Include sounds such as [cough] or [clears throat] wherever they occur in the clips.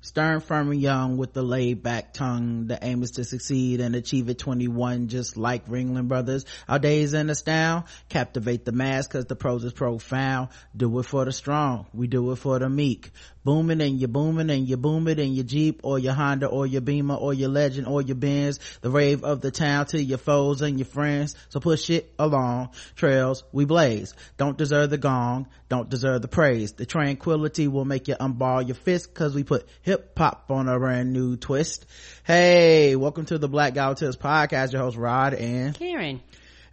Stern, firm, and young with the laid back tongue. The aim is to succeed and achieve at 21, just like Ringling Brothers. Our days in style, captivate the mass cause the pros is profound. Do it for the strong. We do it for the meek. Booming and you're booming and you boom it in your Jeep or your Honda or your Beamer or your Legend or your Benz. The rave of the town to your foes and your friends. So push it along. Trails we blaze. Don't deserve the gong. Don't deserve the praise. The tranquility will make you unball your fist cause we put hip hop on a brand new twist. Hey, welcome to the Black Guy Who Tips podcast. Your host Rod and Karen.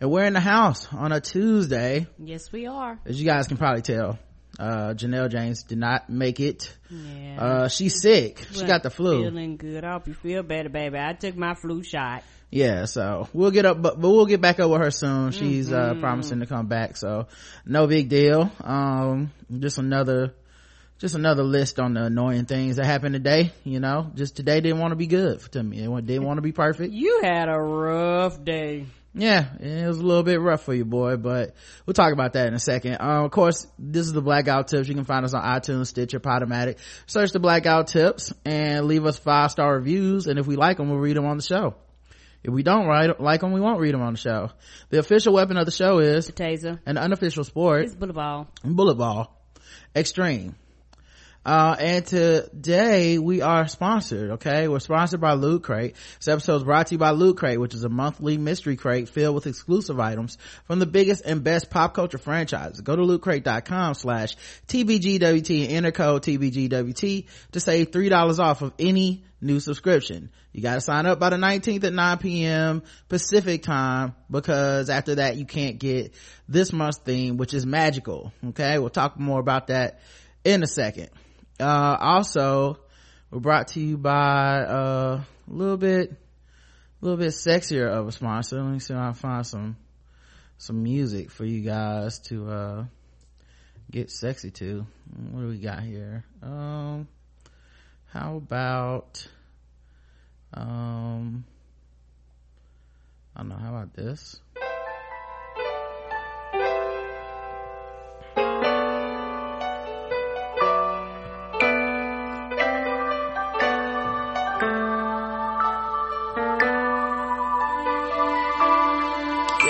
And we're in the house on a Tuesday. Yes, we are. As you guys can probably tell, uh, Janelle James did not make it. Yeah. Uh, she's sick. She got the flu. Feeling good. I hope you feel better, baby. I took my flu shot. yeah so we'll get up but, but we'll get back up with her soon she's uh Mm-hmm. promising to come back so no big deal um just another just another list on the annoying things that happened today you know just today didn't want to be good to me it didn't want to be perfect You had a rough day. yeah it was a little bit rough for you boy but we'll talk about that in a second um, of course this is the Black Guy Who Tips you can find us on itunes stitcher podomatic search the Black Guy Who Tips and leave us five star reviews and if we like them we'll read them on the show if we don't write, like them, we won't read them on the show. The official weapon of the show is The taser. an unofficial sport, It's bullet ball. bullet ball, extreme. Uh, and today we are sponsored, okay? We're sponsored by Loot Crate. This episode is brought to you by Loot Crate, which is a monthly mystery crate filled with exclusive items from the biggest and best pop culture franchises. Go to lootcrate.com slash TBGWT and enter code TBGWT to save $3 off of any new subscription. You gotta sign up by the 19th at 9 p.m. Pacific time because after that you can't get this month's theme, which is magical. Okay. We'll talk more about that in a second. Uh, also we're brought to you by, uh, a little bit, a little bit sexier of a sponsor. Let me see if I find some, some music for you guys to, uh, get sexy to. What do we got here? Um, how about, um, I don't know, how about this?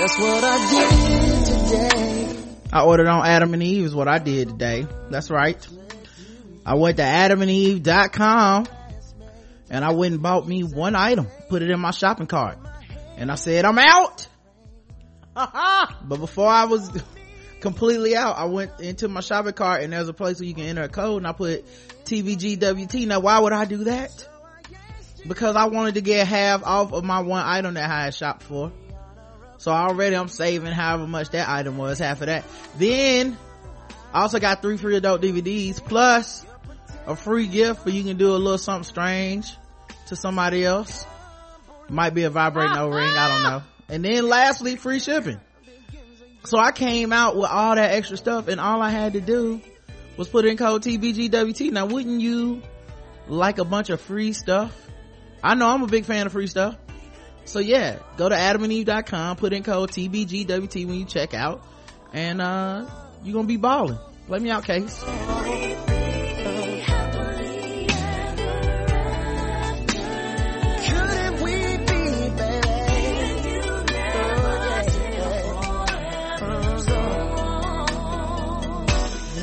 What I did today? I ordered on Adam and Eve is what I did today. That's right. I went to adamandeve.com and I went and bought me one item, put it in my shopping cart. And I said, I'm out. [laughs] but before I was completely out, I went into my shopping cart and there's a place where you can enter a code and I put TBGWT. Now why would I do that? Because I wanted to get half off of my one item that I had shopped for. So already I'm saving however much that item was, half of that. Then I also got three free adult DVDs plus a free gift where you can do a little something strange to somebody else. Might be a vibrating O-ring, I don't know. And then lastly, free shipping. So I came out with all that extra stuff and all I had to do was put in code TBGWT. Now wouldn't you like a bunch of free stuff? I know I'm a big fan of free stuff. So yeah, go to adamandeve.com, put in code TBGWT when you check out, and uh you're gonna be balling. Let me out, Case. Couldn't we be, baby?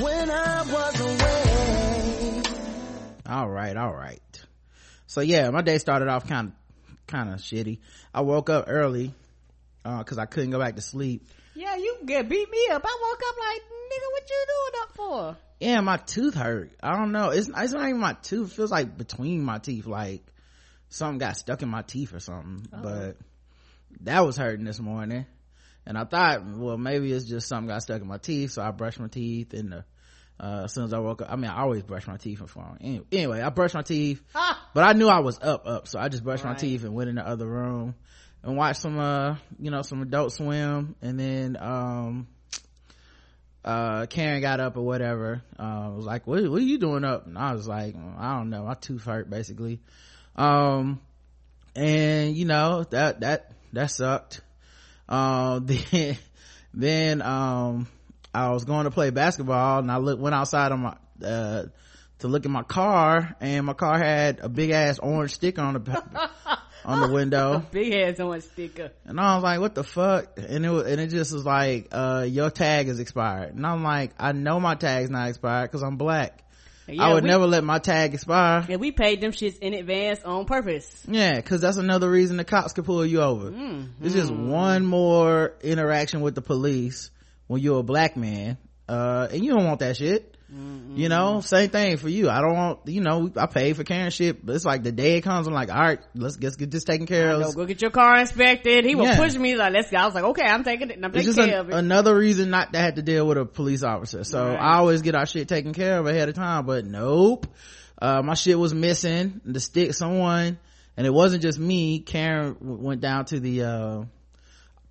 When I was away. All right, all right. So yeah, my day started off kind of, kind of shitty. I woke up early, uh, cause I couldn't go back to sleep. Yeah, you get beat me up. I woke up like, nigga, what you doing up for? Yeah, my tooth hurt. I don't know. It's, it's not even my tooth. It feels like between my teeth, like something got stuck in my teeth or something. But that was hurting this morning. And I thought, well, maybe it's just something got stuck in my teeth. So I brushed my teeth and the, uh, as soon as I woke up, I mean, I always brush my teeth before. Anyway, anyway I brushed my teeth, [laughs] but I knew I was up, up. So I just brushed my teeth and went in the other room and watched some, uh, you know, some adult swim. And then, um, uh, Karen got up or whatever. Uh, was like, what, what are you doing up? And I was like, I don't know. My tooth hurt basically. Um, and you know, that, that, that sucked. Um, [laughs] then, then, um, I was going to play basketball and I look, went outside on my, uh, to look at my car and my car had a big ass orange sticker on the, [laughs] on the window. big ass orange sticker. And I was like, what the fuck? And it was, and it just was like, uh, your tag is expired. And I'm like, I know my tag's not expired cause I'm black. Yeah, I would we, never let my tag expire. Yeah, we paid them shits in advance on purpose. Yeah, cause that's another reason the cops could pull you over. Mm-hmm. It's just one more interaction with the police when you're a black man. Uh, and you don't want that shit. Mm-hmm. You know, same thing for you. I don't want, you know, I paid for Karen shit, but it's like the day it comes, I'm like, all right, let's, let's get this taken care of. Go get your car inspected. He was Yeah. pushing me like, let's go. I was like, okay, I'm taking it. and I'm taking care of it. another reason not to have to deal with a police officer. So Right. I always get our shit taken care of ahead of time, but nope. Uh, my shit was missing. The stick, someone, and it wasn't just me. Karen w- went down to the, uh,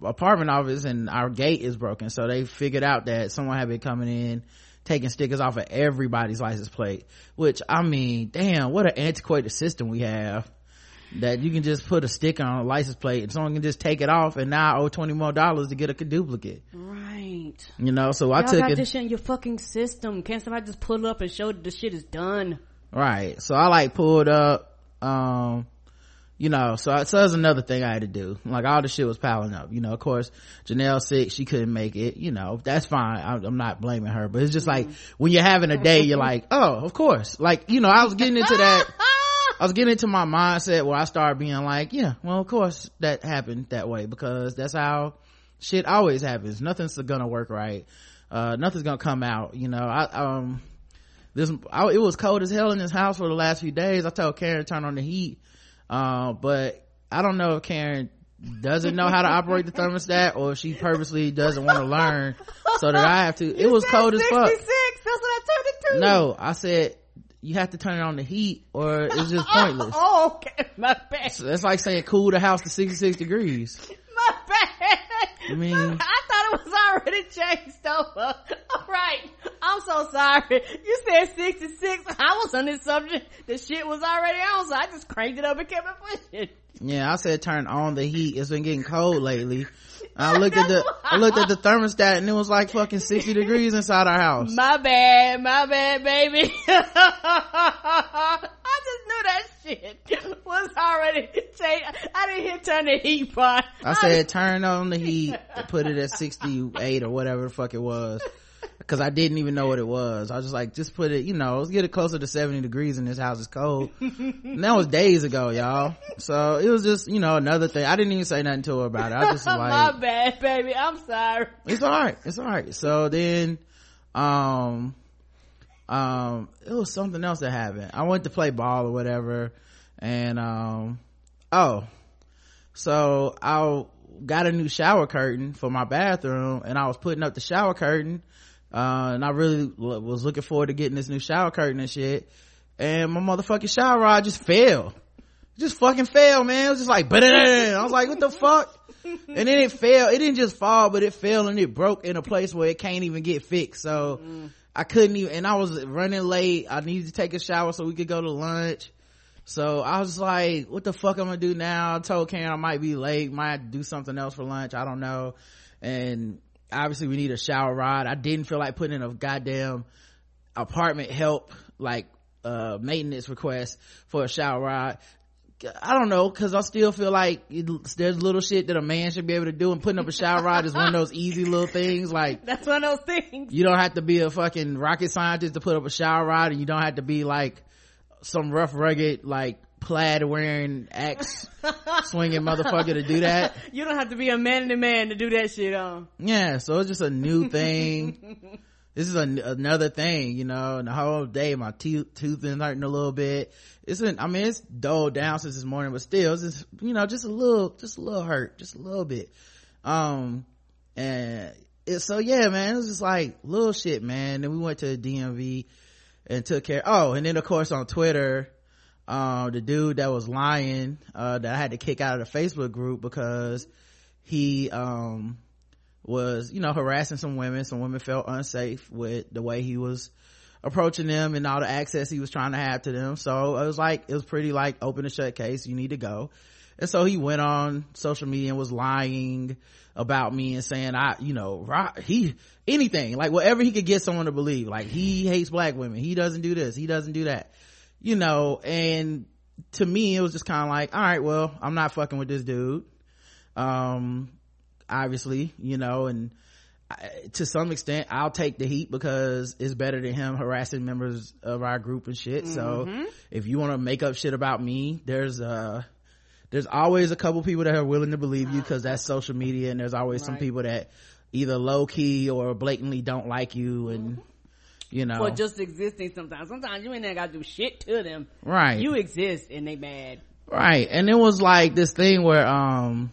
apartment office and our gate is broken. So they figured out that someone had been coming in, taking stickers off of everybody's license plate, which I mean, damn, what an antiquated system we have. That you can just put a sticker on a license plate and someone can just take it off and now I owe 20 more dollars to get a duplicate. right. You know, so I Y'all took got it. this shit in your fucking system. Can't somebody just pull it up and show that the shit is done? right. So I like pulled up, um, you know, so, so that's another thing I had to do. Like all the shit was piling up. You know, of course, Janelle sick, she couldn't make it. You know, that's fine. I, I'm not blaming her, but it's just like when you're having a day, you're like, oh, of course. Like, you know, I was getting into that. [laughs] I was getting into my mindset where I started being like, yeah, well, of course that happened that way because that's how shit always happens. Nothing's gonna work right. Uh, nothing's gonna come out. You know, I, um, this, I, it was cold as hell in this house for the last few days. I told Karen to turn on the heat. Uh, but I don't know if Karen doesn't know how to operate the thermostat or if she purposely doesn't want to learn so that I have to. It was cold as fuck. 66. That's what I turned it to. No, I said you have to turn it on the heat or it's just pointless. [laughs] Oh, okay. My bad. So that's like saying cool the house to 66 degrees. My bad. I mean- [laughs] I thought it was already changed over. All right. I'm so sorry. You said 66. I was on this subject. The shit was already on, so I just cranked it up and kept it pushing. Yeah, I said turn on the heat. It's been getting cold lately. I looked at the, [laughs] I looked at the thermostat and it was like fucking 60 degrees inside our house. My bad, my bad, baby. [laughs] I just knew that shit was already changed. I didn't hit turn the heat part. I said [laughs] turn on the heat, to put it at 68 or whatever the fuck it was. [laughs] Cause I didn't even know what it was. I was just like, just put it, you know, let's get it closer to 70 degrees in this house. It's cold. [laughs] and that was days ago, y'all. So it was just, you know, another thing. I didn't even say nothing to her about it. I just [laughs] was my bad, baby. I'm sorry. it's alright. It's alright. So then, um, um, it was something else that happened. I went to play ball or whatever. And, um, oh, so I got a new shower curtain for my bathroom and I was putting up the shower curtain. Uh, and I really was looking forward to getting this new shower curtain and shit. And my motherfucking shower rod just fell. Just fucking fell, man. It was just like, I was like, what the fuck? And then it fell. It didn't just fall, but it fell and it broke in a place where it can't even get fixed. So I couldn't even, and I was running late. I needed to take a shower so we could go to lunch. So I was like, what the fuck I'm gonna do now? I told Karen I might be late, might do something else for lunch. I don't know. And obviously we need a shower rod. I didn't feel like putting in a goddamn apartment help, like, uh, maintenance request for a shower rod. I don't know, cause I still feel like it, there's little shit that a man should be able to do and putting up a shower rod is one of those easy little things. Like, [laughs] That's one of those things. you don't have to be a fucking rocket scientist to put up a shower rod and you don't have to be like some rough rugged like plaid wearing axe swinging motherfucker to do that? [laughs] You don't have to be a man a man to do that shit on. yeah so it's just a new [laughs] thing. This is a, another thing you know and the whole day my tooth tooth been hurting a little bit. It's been i mean it's dulled down since this morning but still it's just you know just a little just a little hurt just a little bit. Um and it, so yeah man it was just like little shit man. Then we went to the dmv and took care oh and then of course on twitter uh, the dude that was lying uh, that i had to kick out of the facebook group because he um was you know harassing some women. Some women felt unsafe with the way he was approaching them and all the access he was trying to have to them. So it was like it was pretty like open and shut case. You need to go. And so he went on social media and was lying about me and saying i you know he anything like whatever he could get someone to believe. Like he hates black women. He doesn't do this. He doesn't do that you know and to me it was just kind of like all right well i'm not fucking with this dude um obviously you know and I, to some extent i'll take the heat because it's better than him harassing members of our group and shit mm-hmm. so if you want to make up shit about me there's uh there's always a couple people that are willing to believe you because that's social media and there's always right. some people that either low key or blatantly don't like you and mm-hmm. You know or just existing sometimes sometimes you ain't even gotta do shit to them right you exist and they mad right and it was like this thing where um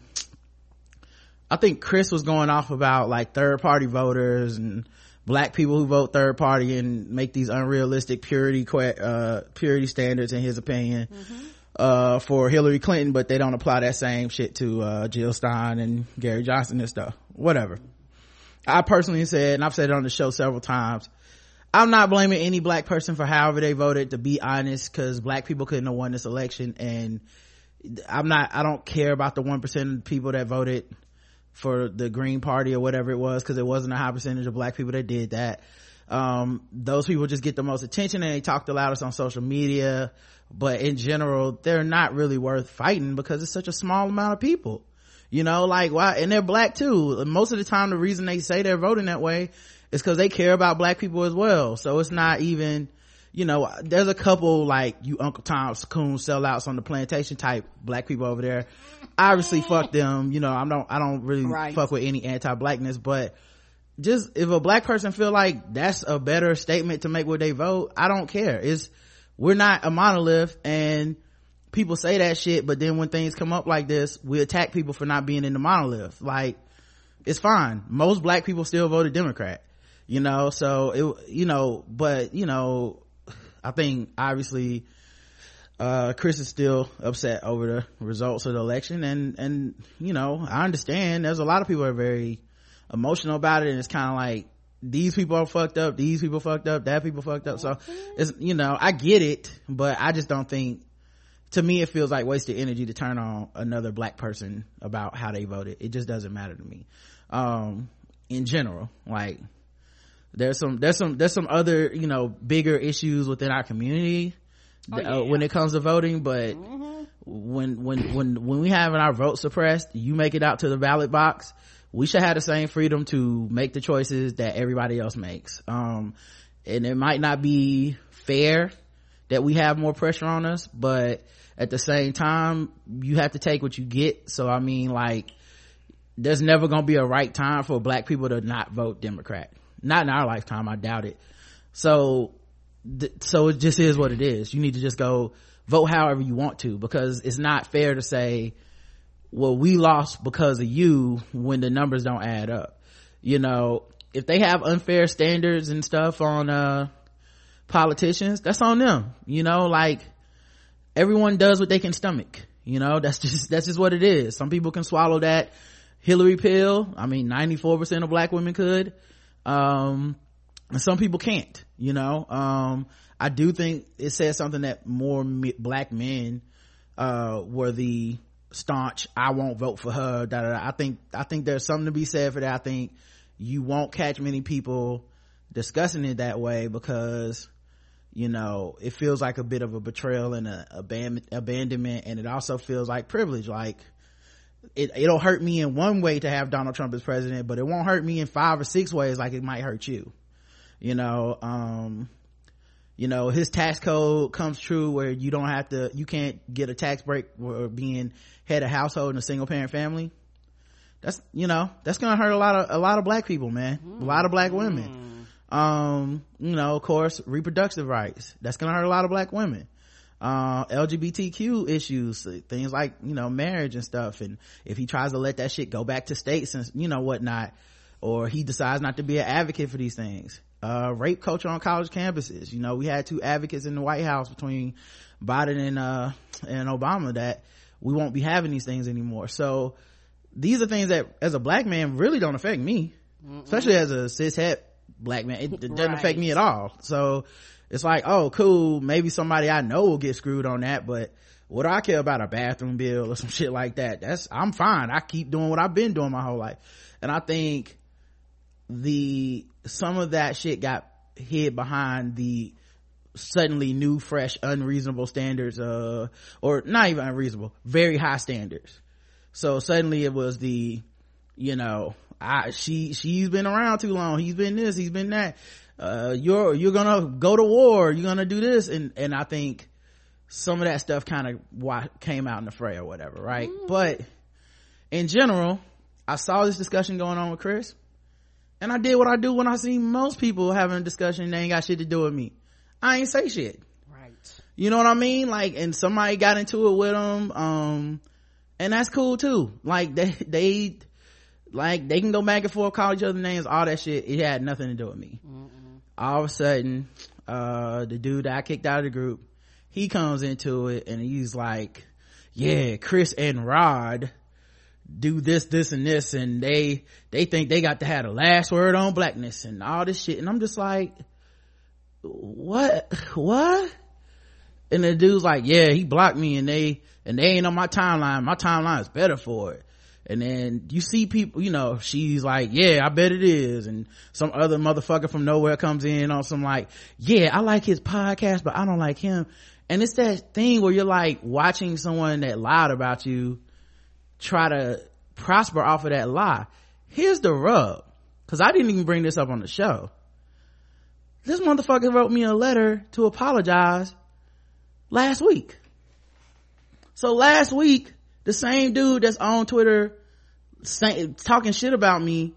I think Chris was going off about like third party voters and black people who vote third party and make these unrealistic purity uh, purity standards in his opinion mm-hmm. uh, for Hillary Clinton, but they don't apply that same shit to uh, Jill Stein and Gary Johnson and stuff. Whatever. I personally said, and I've said it on the show several times, I'm not blaming any black person for however they voted. To be honest, because black people couldn't have won this election, and I'm not. I don't care about the one percent of people that voted for the green party or whatever it was because it wasn't a high percentage of black people that did that um, those people just get the most attention and they talk the loudest on social media but in general they're not really worth fighting because it's such a small amount of people you know like why and they're black too most of the time the reason they say they're voting that way is because they care about black people as well so it's not even you know, there's a couple like you Uncle Tom's Coon sellouts on the plantation type black people over there. Obviously, fuck [laughs] them. You know, I don't, I don't really right. fuck with any anti-blackness, but just if a black person feel like that's a better statement to make when they vote, I don't care. It's we're not a monolith, and people say that shit, but then when things come up like this, we attack people for not being in the monolith. Like, it's fine. Most black people still voted Democrat, you know. So it, you know, but you know, I think obviously uh, Chris is still upset over the results of the election and and you know I understand there's a lot of people are very emotional about it and it's kind of like these people are fucked up these people fucked up that people fucked up. So it's you know I get it but I just don't think to me it feels like wasted energy to turn on another black person about how they voted. It just doesn't matter to me. Um in general like there's some there's some there's some other you know bigger issues within our community oh, yeah. uh, when it comes to voting but mm-hmm. when when when when we having our vote suppressed you make it out to the ballot box we should have the same freedom to make the choices that everybody else makes um and it might not be fair that we have more pressure on us but at the same time you have to take what you get so i mean like there's never gonna be a right time for black people to not vote democrat not in our lifetime i doubt it. So th- so it just is what it is. You need to just go vote however you want to because it's not fair to say well we lost because of you when the numbers don't add up. You know if they have unfair standards and stuff on uh politicians that's on them. You know like everyone does what they can stomach. You know that's just that's just what it is. Some people can swallow that hillary pill. I mean 94% of black women could um some people can't you know? Um i do think it says something that more me- black men uh were the staunch i won't vote for her da, da, da. i think i think there's something to be said for that. I think you won't catch many people discussing it that way because you know it feels like a bit of a betrayal and a, a abandonment and it also feels like privilege. Like it, it'll hurt me in one way to have Donald Trump as president, but it won't hurt me in five or six ways like it might hurt you. You know, um, you know, his tax code comes true where you don't have to, you can't get a tax break for being head of household in a single parent family. That's, you know, that's gonna hurt a lot of, a lot of black people, man. Mm. A lot of black women. Mm. Um, you know, of course, reproductive rights. That's gonna hurt a lot of black women uh, lgbtq issues things like you know marriage and stuff. And if he tries to let that shit go back to states and you know whatnot or he decides not to be an advocate for these things. Uh, rape culture on college campuses. You know we had two advocates in the white house between biden and uh and obama that we won't be having these things anymore. So these are things that as a black man really don't affect me. Mm-mm. especially as a cis het black man it, it doesn't Right. affect me at all. So it's like oh cool maybe somebody i know will get screwed on that but what do i care about a bathroom bill or [laughs] some shit like that? That's i'm fine. I keep doing what i've been doing my whole life. And i think the some of that shit got hid behind the suddenly new fresh unreasonable standards uh or not even unreasonable very high standards. So suddenly it was the you know i she she's been around too long. He's been this he's been that uh you're you're gonna go to war you're gonna do this and and i think some of that stuff kind of came out in the fray or whatever right but in general i saw this discussion going on with chris and i did what i do when i see most people having a discussion they ain't got shit to do with me i ain't say shit Right. you know what I mean? Like, and somebody got into it with them, um, and that's cool too. Like, they, [laughs] they, like, they can go back and forth, call each other names, all that shit. It had nothing to do with me. All of a sudden, uh, the dude that I kicked out of the group, he comes into it and he's like, yeah, Chris and Rod do this, this, and this, and they, they think they got to have the last word on blackness and all this shit. And I'm just like, what, what? and the dude's like yeah he blocked me and they and they ain't on my timeline my timeline is better for it and then you see people you know she's like yeah i bet it is. And some other motherfucker from nowhere comes in on some like yeah i like his podcast but i don't like him. And it's that thing where you're like watching someone that lied about you try to prosper off of that lie. Here's the rub because i didn't even bring this up on the show. This motherfucker wrote me a letter to apologize last week. So last week, the same dude that's on Twitter saying, talking shit about me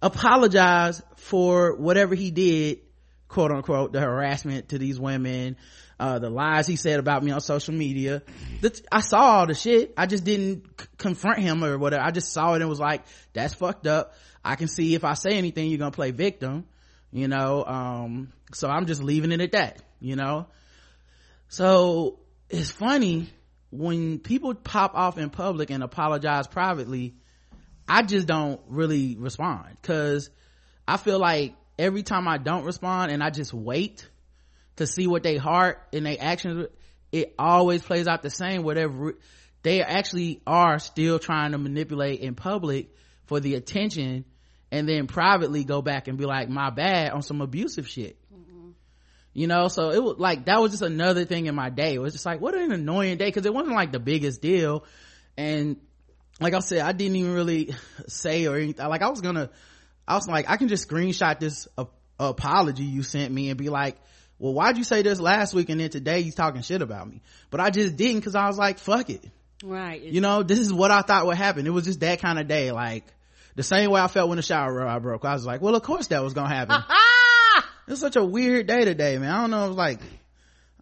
apologize for whatever he did, quote unquote, the harassment to these women, uh, the lies he said about me on social media. I saw all the shit. I just didn't c- confront him or whatever. I just saw it and was like, that's fucked up. I can see if I say anything, you're gonna play victim, you know, um, so I'm just leaving it at that, you know? So it's funny when people pop off in public and apologize privately, I just don't really respond because I feel like every time I don't respond and I just wait to see what they heart and they actions, it always plays out the same. Whatever they actually are still trying to manipulate in public for the attention and then privately go back and be like, my bad on some abusive shit you know so it was like that was just another thing in my day it was just like what an annoying day because it wasn't like the biggest deal and like i said i didn't even really say or anything. Like i was gonna i was like i can just screenshot this uh, apology you sent me and be like well why'd you say this last week and then today he's talking shit about me? But i just didn't because i was like fuck it. Right. you know this is what i thought would happen. It was just that kind of day. Like the same way i felt when the shower I broke. I was like well of course that was gonna happen. [laughs] It's such a weird day today, man. I don't know. It's like,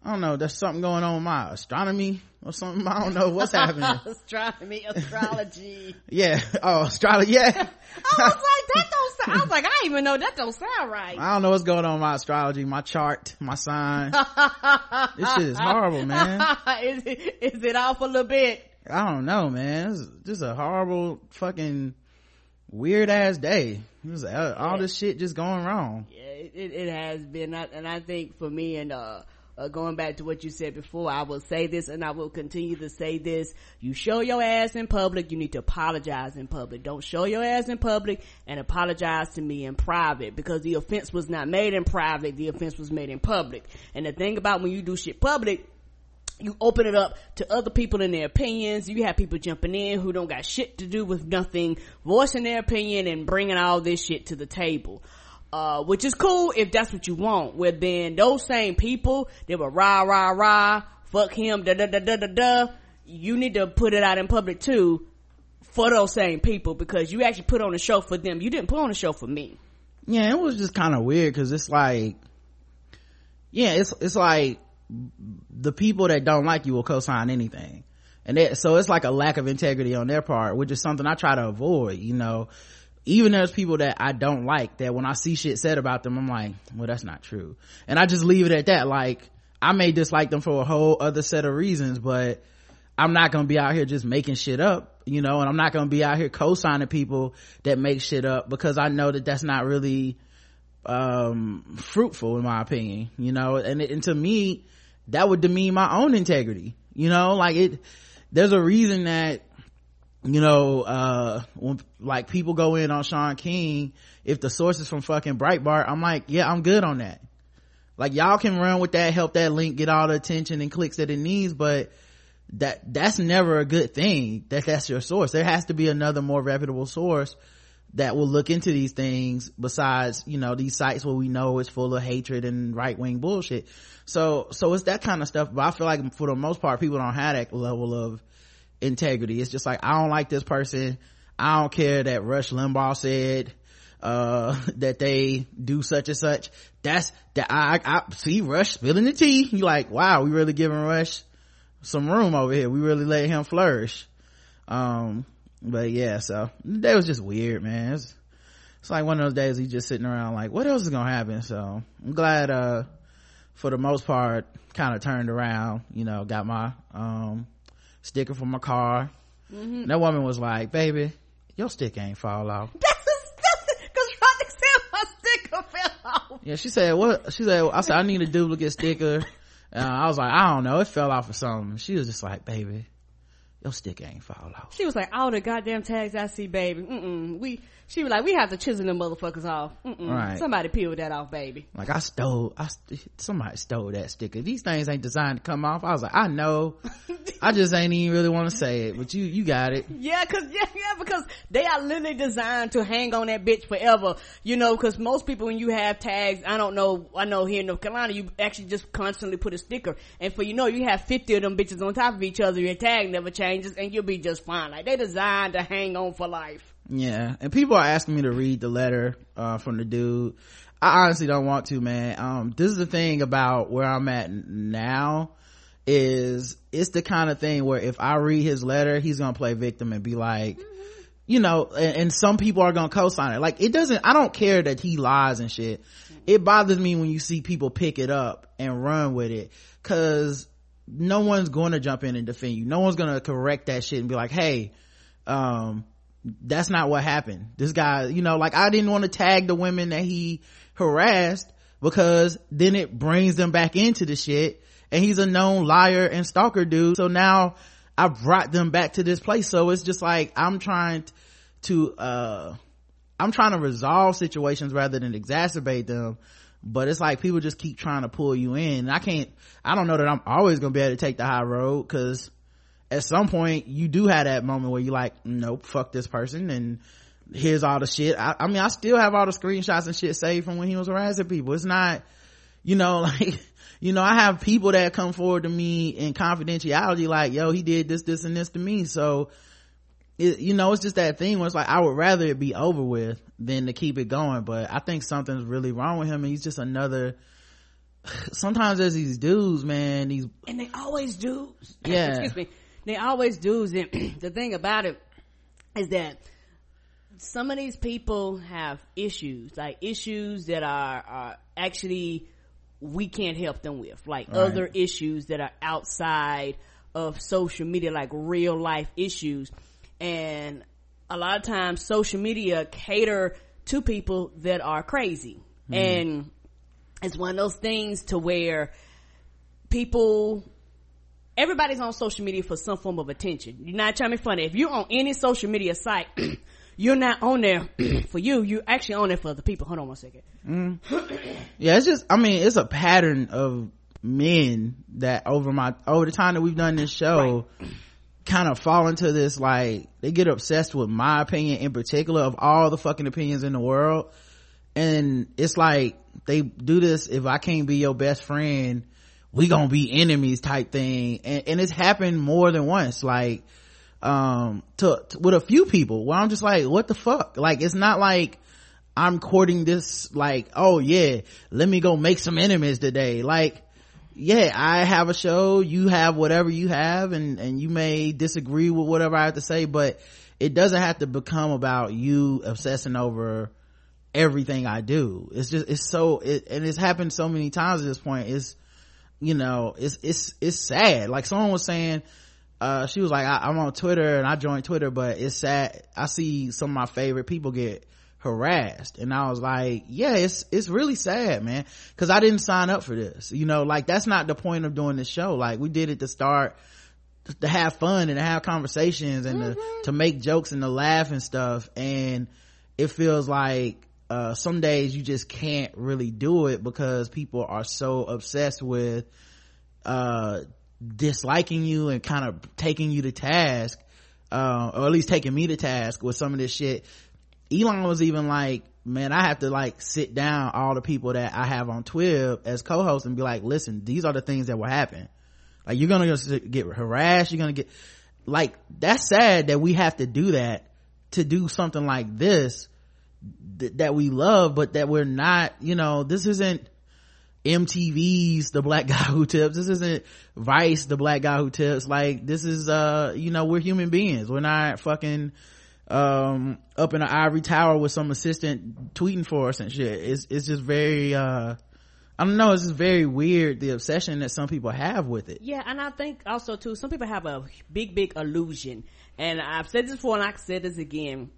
I don't know. There's something going on with my astronomy or something. I don't know what's happening. [laughs] Astronomy, astrology. [laughs] yeah. Oh, astrology. Yeah. [laughs] I was like, that don't sound, I was like, I even know that don't sound right. I don't know what's going on with my astrology, my chart, my sign. this shit is horrible, man. is it, is it off a little bit? I don't know, man. It's just a horrible fucking weird ass day. Uh, all this shit just going wrong. Yeah, it, it, it has been, I- and I think for me, and uh, uh, going back to what you said before, I will say this, and I will continue to say this: you show your ass in public, you need to apologize in public. Don't show your ass in public and apologize to me in private, because the offense was not made in private; the offense was made in public. And the thing about when you do shit public, you open it up to other people and their opinions. You have people jumping in who don't got shit to do with nothing, voicing their opinion and bringing all this shit to the table. Uh, which is cool if that's what you want. Where then those same people, they were rah, rah, rah, fuck him, da, da, da, da, da, da. You need to put it out in public too for those same people because you actually put on a show for them. You didn't put on a show for me. Yeah, it was just kind of weird because it's like, yeah, it's, it's like the people that don't like you will co-sign anything. And that, so it's like a lack of integrity on their part, which is something I try to avoid, you know. Even there's people that I don't like that when I see shit said about them, I'm like, well, that's not true. And I just leave it at that. Like, I may dislike them for a whole other set of reasons, but I'm not gonna be out here just making shit up, you know, and I'm not gonna be out here co-signing people that make shit up because I know that that's not really um fruitful in my opinion you know and, and to me that would demean my own integrity you know like it there's a reason that you know uh when like people go in on Shaun King if the source is from fucking Breitbart I'm like yeah I'm good on that. Like y'all can run with that help that link get all the attention and clicks that it needs but that that's never a good thing. That that's your source. There has to be another more reputable source that will look into these things besides you know these sites where we know it's full of hatred and right-wing bullshit. So so it's that kind of stuff but i feel like for the most part people don't have that level of integrity. It's just like i don't like this person. I don't care that rush limbaugh said uh [laughs] that they do such and such. That's that i i see rush spilling the tea. You like wow we really giving rush some room over here. We really let him flourish. Um but yeah so the day was just weird man. It's, it's like one of those days you just sitting around like what else is gonna happen? So i'm glad uh for the most part kind of turned around you know got my um sticker for my car. Mm-hmm. that woman was like baby your stick ain't fall off. [laughs] Cause Rodney said my sticker fell off. yeah she said what? She said i said i need a duplicate sticker. Uh, i was like i don't know. It fell off or something. She was just like baby your stick ain't fall off She was like, all the goddamn tags I see, baby. Mm-mm. We, she was like, we have to chisel them motherfuckers off. Mm-mm. Right. Somebody peel that off, baby. like i stole i st- somebody stole that sticker these things ain't designed to come off i was like i know [laughs] i just ain't even really want to say it but you you got it Yeah, cause, yeah, yeah, because they are literally designed to hang on that bitch forever. You know, cause most people when you have tags, I don't know, I know here in North Carolina, you actually just constantly put a sticker. And for you know, you have 50 of them bitches on top of each other, your tag never changes and you'll be just fine. Like they designed to hang on for life. yeah. And people are asking me to read the letter uh, from the dude. I honestly don't want to man. Um this is the thing about where i'm at now is it's the kind of thing where if i read his letter he's gonna play victim and be like you know and, and some people are gonna co-sign it. Like it doesn't i don't care that he lies and shit. It bothers me when you see people pick it up and run with it. Because no one's going to jump in and defend you. No one's going to correct that shit and be like hey um that's not what happened. This guy you know like i didn't want to tag the women that he harassed because then it brings them back into the shit and he's a known liar and stalker dude. So now i brought them back to this place. So it's just like i'm trying to uh i'm trying to resolve situations rather than exacerbate them but it's like people just keep trying to pull you in. I can't i don't know that i'm always gonna be able to take the high road because at some point you do have that moment where you're like nope fuck this person and here's all the shit. I, I mean i still have all the screenshots and shit saved from when he was harassing people. It's not you know [laughs] like you know i have people that come forward to me in confidentiality like yo he did this this and this to me. So it, you know it's just that thing where it's like i would rather it be over with than to keep it going but i think something's really wrong with him and he's just another [sighs] sometimes there's these dudes man these And they always do. [laughs] Yeah. Excuse me. They always do. And [clears throat] the thing about it is that some of these people have issues, like issues that are, are actually we can't help them with, like Right. other issues that are outside of social media, like real life issues. And a lot of times social media cater to people that are crazy. Mm-hmm. And it's one of those things to where people everybody's on social media for some form of attention. You're not trying to be funny. If you're on any social media site, [clears throat] you're not on there [clears throat] for you. You're actually on there for other people. Hold on one second. Mm. yeah it's just i mean it's a pattern of men that over my over the time that we've done this show kind of fall into this like they get obsessed with my opinion in particular of all the fucking opinions in the world. And it's like they do this if i can't be your best friend we gonna be enemies type thing. And, and it's happened more than once like um to, to with a few people where i'm just like what the fuck? Like it's not like i'm courting this like oh yeah let me go make some enemies today. Like yeah i have a show you have whatever you have and and you may disagree with whatever i have to say but it doesn't have to become about you obsessing over everything i do. It's just it's so it and it's happened so many times at this point. It's you know it's it's it's sad. Like someone was saying uh she was like I, i'm on twitter and i joined twitter but it's sad. I see some of my favorite people get harassed. And i was like yeah it's it's really sad man. Because i didn't sign up for this. You know like that's not the point of doing this show. Like we did it to start to have fun and to have conversations and to, to make jokes and to laugh and stuff. And it feels like uh, some days you just can't really do it because people are so obsessed with uh, disliking you and kind of taking you to task uh, or at least taking me to task with some of this shit elon was even like man i have to like sit down all the people that i have on twitter as co-hosts and be like listen these are the things that will happen. Like you're gonna get harassed you're gonna get like that's sad that we have to do that to do something like this th- that we love but that we're not you know this isn't mtv's the black [laughs] guy who tips. This isn't vice the black guy who tips. Like this is uh you know we're human beings. We're not fucking um up in an ivory tower with some assistant tweeting for us and shit it's it's just very uh I don't know. It's just very weird the obsession that some people have with it. Yeah, and I think also too, some people have a big, big illusion. And I've said this before and I say this again.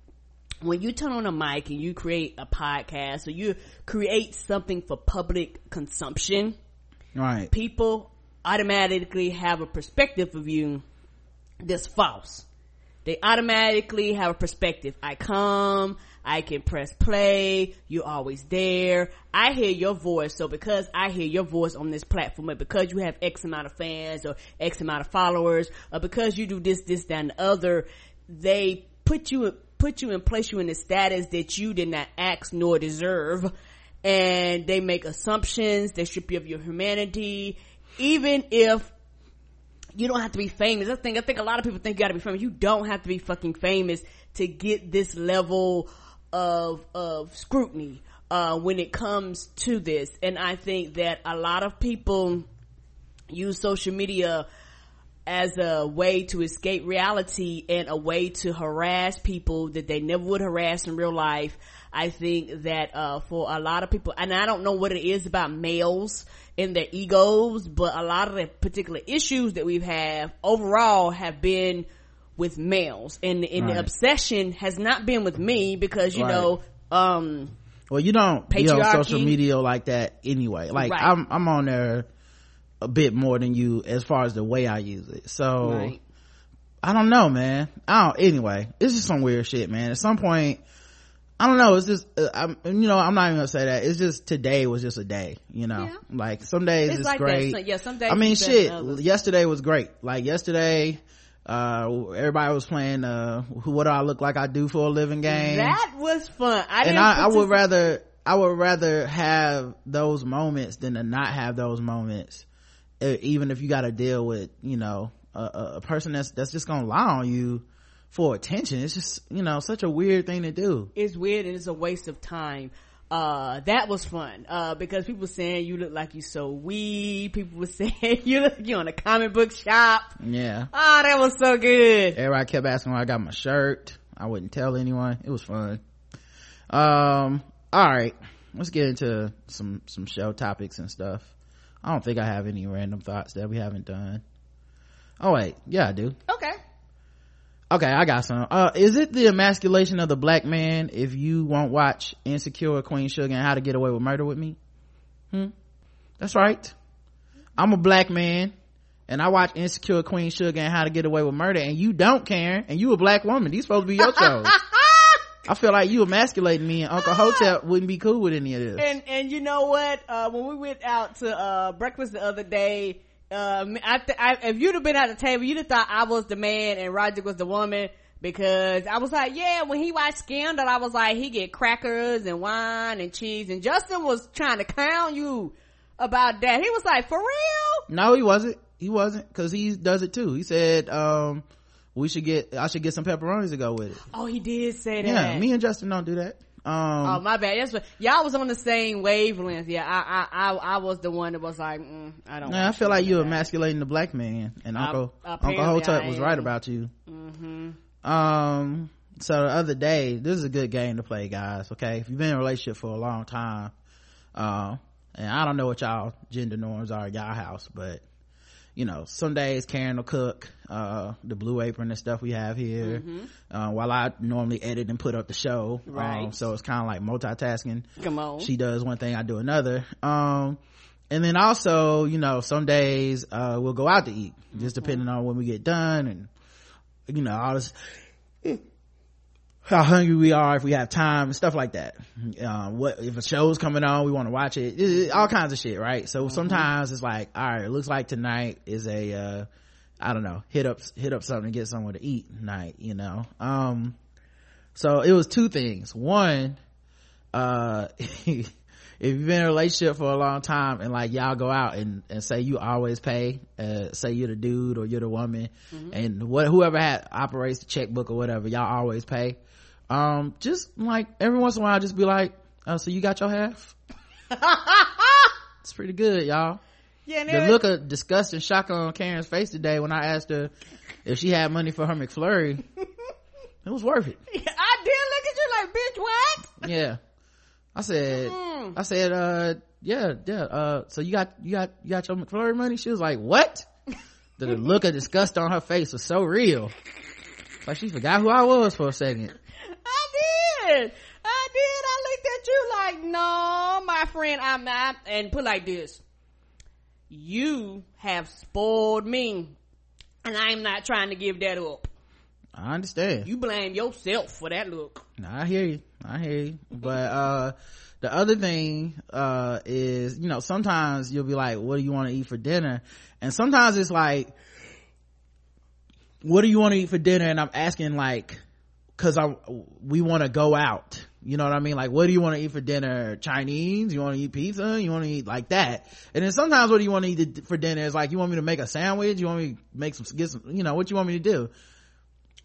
When you turn on a mic and you create a podcast or you create something for public consumption, Right. people automatically have a perspective of you that's false. They automatically have a perspective. I come, I can press play, you're always there. I hear your voice, so because I hear your voice on this platform, and because you have X amount of fans or X amount of followers, or because you do this, this, that, and the other, they put you put you and place you in a status that you did not ask nor deserve and they make assumptions they strip you of your humanity even if you don't have to be famous. I think I think a lot of people think you gotta be famous. You don't have to be fucking famous to get this level of of scrutiny uh when it comes to this. And I think that a lot of people use social media as a way to escape reality and a way to harass people that they never would harass in real life. I think that, uh, for a lot of people, and I don't know what it is about males and their egos, but a lot of the particular issues that we've had overall have been with males and, and Right. the obsession has not been with me because, you Right. know, um, Well, you don't Patriarchy. social media like that anyway. Like Right. I'm, I'm on there a bit more than you as far as the way I use it. So. I don't know, man. I don't, anyway, this is some weird shit, man. At some point, I don't know. It's just, uh, I'm, you know, I'm not even gonna say that. It's just today was just a day, you know. Yeah. Like some days It's it's, like that. great. So- yeah, some days I mean, shit. Yesterday was great. Like yesterday, uh, everybody was playing, uh, who, what do I look like I do for a living game. That was fun. I and I, I would rather, I would rather have those moments than to not have those moments. Even if you got to deal with, you know, a, a, a person that's, that's just gonna lie on you for attention. It's just, you know, such a weird thing to do. it's weird and it's a waste of time. Uh, that was fun, uh, because people were saying you look like you so weed. People were [laughs] saying you look, you on a comic book shop. Yeah. Oh, that was so good. Everybody kept asking where I got my shirt. I wouldn't tell anyone. It was fun. Um, all right. Let's get into some, some show topics and stuff. I don't think I have any random thoughts that we haven't done. Oh wait. Yeah, I do. Okay. Okay, I got some. Uh, is it the emasculation of the black man if you won't watch Insecure, Queen Sugar, and How to Get Away with Murder with me? Hmm? That's right. I'm a black man, and I watch Insecure, Queen Sugar, and How to Get Away with Murder, and you don't, Karen, and you a black woman. These supposed to be your shows. [laughs] I feel like you emasculating me, and Uncle Hotep wouldn't be cool with any of this. And and you know what? Uh, when we went out to uh breakfast the other day, um, I, th- I if you'd have been at the table, you'd have thought I was the man and Roger was the woman because I was like, yeah. When he watched Scandal, I was like, he get crackers and wine and cheese, and Justin was trying to clown you about that. He was like, for real? No, he wasn't. He wasn't, cause he does it too. He said, um, we should get, I should get some pepperonis to go with it. Oh, he did say that. Yeah, me and Justin don't do that. Um, Oh my bad. That's what y'all was on the same wavelength. Yeah, I I I, I was the one that was like, mm, I don't. I feel like you emasculating the black man, and I- Uncle Uncle Hotep was right about you. Mm-hmm. Um, so the other day, this is a good game to play, guys. Okay, if you've been in a relationship for a long time, uh, and I don't know what y'all gender norms are at y'all house, but you know some days karen will cook uh the blue apron and stuff we have here. Uh, while i normally edit and put up the show. Right. Um, so it's kind of like multitasking. Come on. she does one thing i do another. Um and then also you know some days uh we'll go out to eat just depending on when we get done and you know all this how hungry we are if we have time and stuff like that. Uh, what if a show's coming on we want to watch it, It- it- all kinds of shit right? So sometimes it's like all right it looks like tonight is a uh i don't know hit up hit up something to get somewhere to eat night you know? Um so it was two things. One uh [laughs] if you've been in a relationship for a long time and like y'all go out and, and say you always pay uh say you're the dude or you're the woman and what whoever had operates the checkbook or whatever y'all always pay um just like every once in a while I'll just be like oh so you got your half? [laughs] It's pretty good y'all. Yeah, the look of disgust and shock on karen's face today when i asked her if she had money for her mcflurry. [laughs] It was worth it. I did look at you like, bitch, what? yeah. I said Mm. i said uh yeah yeah uh so you got you got you got your mcflurry money? She was like what? The look of disgust on her face was so real. Like she forgot who i was for a second I did. I did. I looked at you like, no, my friend, I'm not. And put like this. You have spoiled me. And I'm not trying to give that up. i understand You blame yourself for that look. No, I hear you. I hear you. But uh the other thing uh is, you know, sometimes you'll be like, what do you want to eat for dinner? And sometimes it's like, what do you want to eat for dinner? And I'm asking like, cause I, we want to go out. You know what I mean? Like, what do you want to eat for dinner? Chinese? You want to eat pizza? You want to eat like that? And then sometimes what do you want to eat for dinner is like, you want me to make a sandwich? You want me to make some, get some, you know, what you want me to do?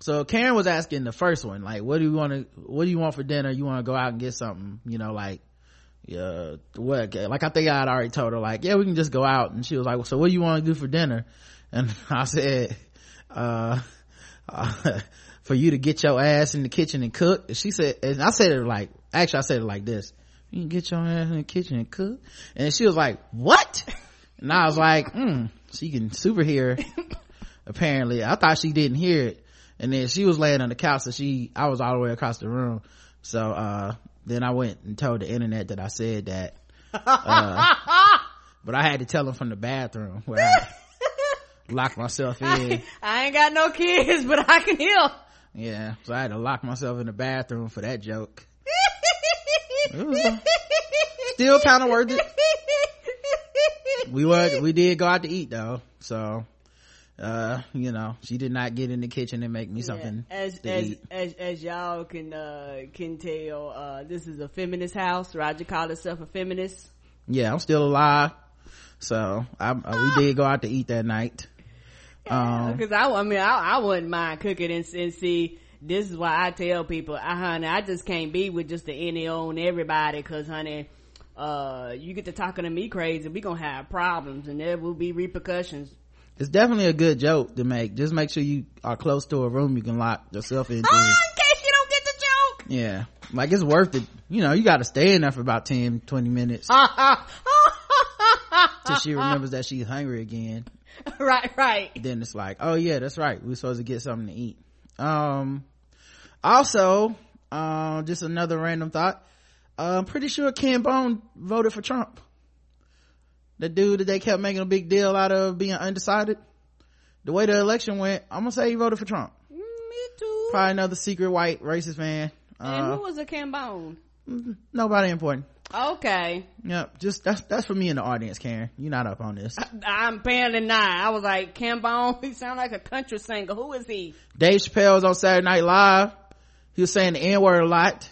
So Karen was asking the first one, like, what do you want to, what do you want for dinner? You want to go out and get something, you know, like, yeah, what, like I think I had already told her, like, yeah, we can just go out. And she was like, well, so what do you want to do for dinner? And [laughs] I said, uh, [laughs] uh, for you to get your ass in the kitchen and cook. And she said, and I said it like, actually I said it like this. You can get your ass in the kitchen and cook. And she was like, what? And I was like, hmm, she can super hear. [laughs] Apparently, I thought she didn't hear it. And then she was laying on the couch, so she, I was all the way across the room. So, uh, then I went and told the internet that I said that. Uh, [laughs] but I had to tell them from the bathroom where I [laughs] locked myself in. I ain't got no kids, but I can hear. Yeah, so I had to lock myself in the bathroom for that joke. [laughs] Still kind of worth it. We were, we did go out to eat though, so, uh, you know, she did not get in the kitchen and make me something as to as, eat. as as y'all can uh can tell uh this is a feminist house roger called himself a feminist Yeah, I'm still alive. So, I, uh, we did go out to eat that night. Um, because I, I mean I, I wouldn't mind cooking and, and see this is why I tell people I honey I just can't be with just the any on everybody because honey uh you get to talking to me crazy we gonna have problems and there will be repercussions it's definitely a good joke to make. Just make sure you are close to a room you can lock yourself into. ah, in case you don't get the joke Yeah. Like it's worth it. You know, you gotta stay in there for about 10, 20 minutes [laughs] till she remembers that she's hungry again. [laughs] right right Then it's like, oh yeah, that's right. We're supposed to get something to eat. Um, also, um, just another random thought. Uh, I'm pretty sure Ken Bone voted for Trump. The dude that they kept making a big deal out of being undecided. The way the election went, I'm gonna say he voted for Trump. Mm, me too Probably another secret white racist man and Uh, who was a Ken Bone nobody important. Okay Yep, just that's that's for me in the audience, Karen. You're not up on this. I'm apparently not. I was like, Ken Bone, [laughs] he sound like a country singer. Who is he? Dave Chappelle was on Saturday Night Live. He was saying the N word a lot.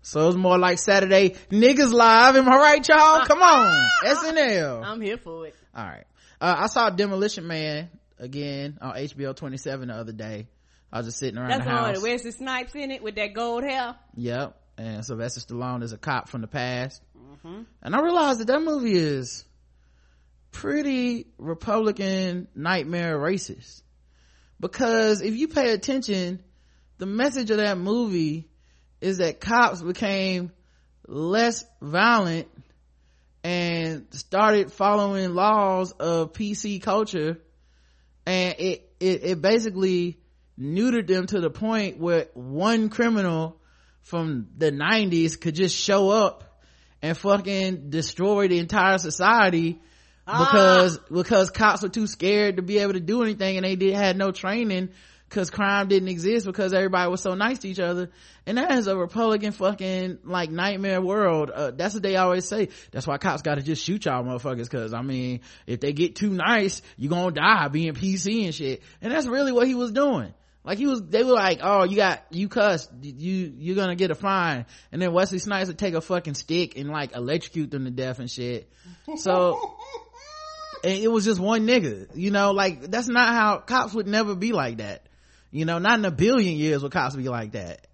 So it was more like Saturday niggas live. Am I right, y'all? Come [laughs] on. SNL. I'm here for it. All right. Uh, I saw Demolition Man again on HBO 27 the other day. I was just sitting around That's the house. with Wesley Snipes in it with that gold hair. Yep. And Sylvester Stallone is a cop from the past. Mm-hmm. And I realized that that movie is pretty Republican nightmare racist. Because if you pay attention, the message of that movie is that cops became less violent and started following laws of pc culture and it it, it basically neutered them to the point where one criminal from the 90s could just show up and fucking destroy the entire society because because cops were too scared to be able to do anything and they did had no training because crime didn't exist because everybody was so nice to each other. And that is a republican fucking like nightmare world. Uh, that's what they always say. That's why cops gotta just shoot y'all motherfuckers because i mean if they get too nice you gonna die being pc and shit. And that's really what he was doing like he was, they were like, "Oh, you got you cussed, you you're gonna get a fine," and then Wesley Snipes would take a fucking stick and like electrocute them to death and shit. So [laughs] and it was just one nigga, you know, like that's not how cops would never be like that, you know, not in a billion years would cops be like that.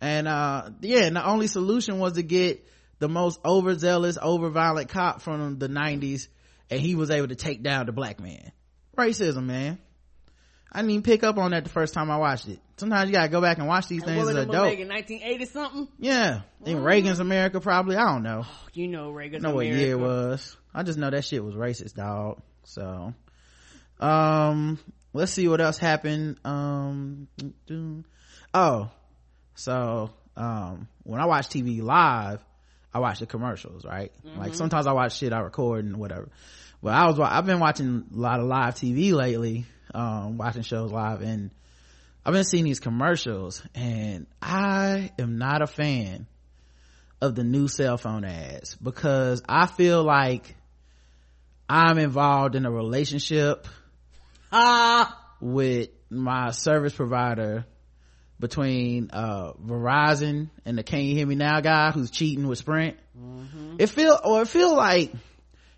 And uh yeah, and the only solution was to get the most overzealous, overviolent cop from the '90s, and he was able to take down the black man. Racism, man. I didn't even pick up on that the first time I watched it. Sometimes you gotta go back and watch these And things what as an adult. movie, 1980 something? Yeah. In Reagan's America probably. I don't know. You know Reagan's know what America. year it was. I just know that shit was racist, dog. So, um, let's see what else happened. Um, oh, so, um, when I watch TV live, I watch the commercials, right? Like sometimes I watch shit I record and whatever. But I was, I've been watching a lot of live TV lately, um, watching shows live and I've been seeing these commercials and I am not a fan of the new cell phone ads because I feel like I'm involved in a relationship Ah, [laughs] with my service provider between uh Verizon and the Can You Hear Me Now guy who's cheating with Sprint. It feel or it feel like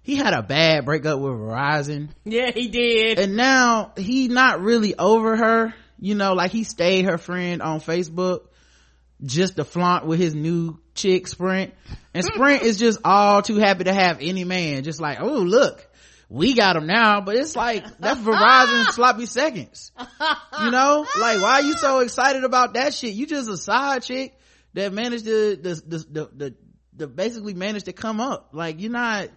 he had a bad breakup with Verizon. Yeah, he did. and now he not really over her. You know like he stayed her friend on facebook just to flaunt with his new chick sprint. And sprint is just all too happy to have any man. Just like oh look we got him now. But it's like that's verizon [laughs] sloppy seconds. You know? Like why are you so excited about that shit? You just a side chick that managed to the the the, the, the basically managed to come up. Like you're not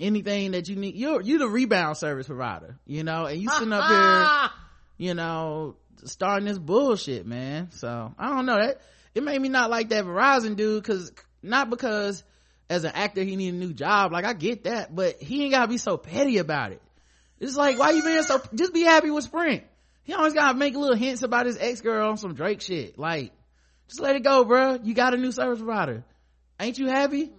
anything that you need. You're you're the rebound service provider you know and you sitting up here you know starting this bullshit man. So i don't know. That it made me not like that verizon dude because not because as an actor he need a new job. Like i get that but he ain't gotta be so petty about it. It's like why you being so just be happy with sprint. He always gotta make little hints about his ex-girl on some drake shit. Like just let it go bruh. you got a new service provider. Ain't you happy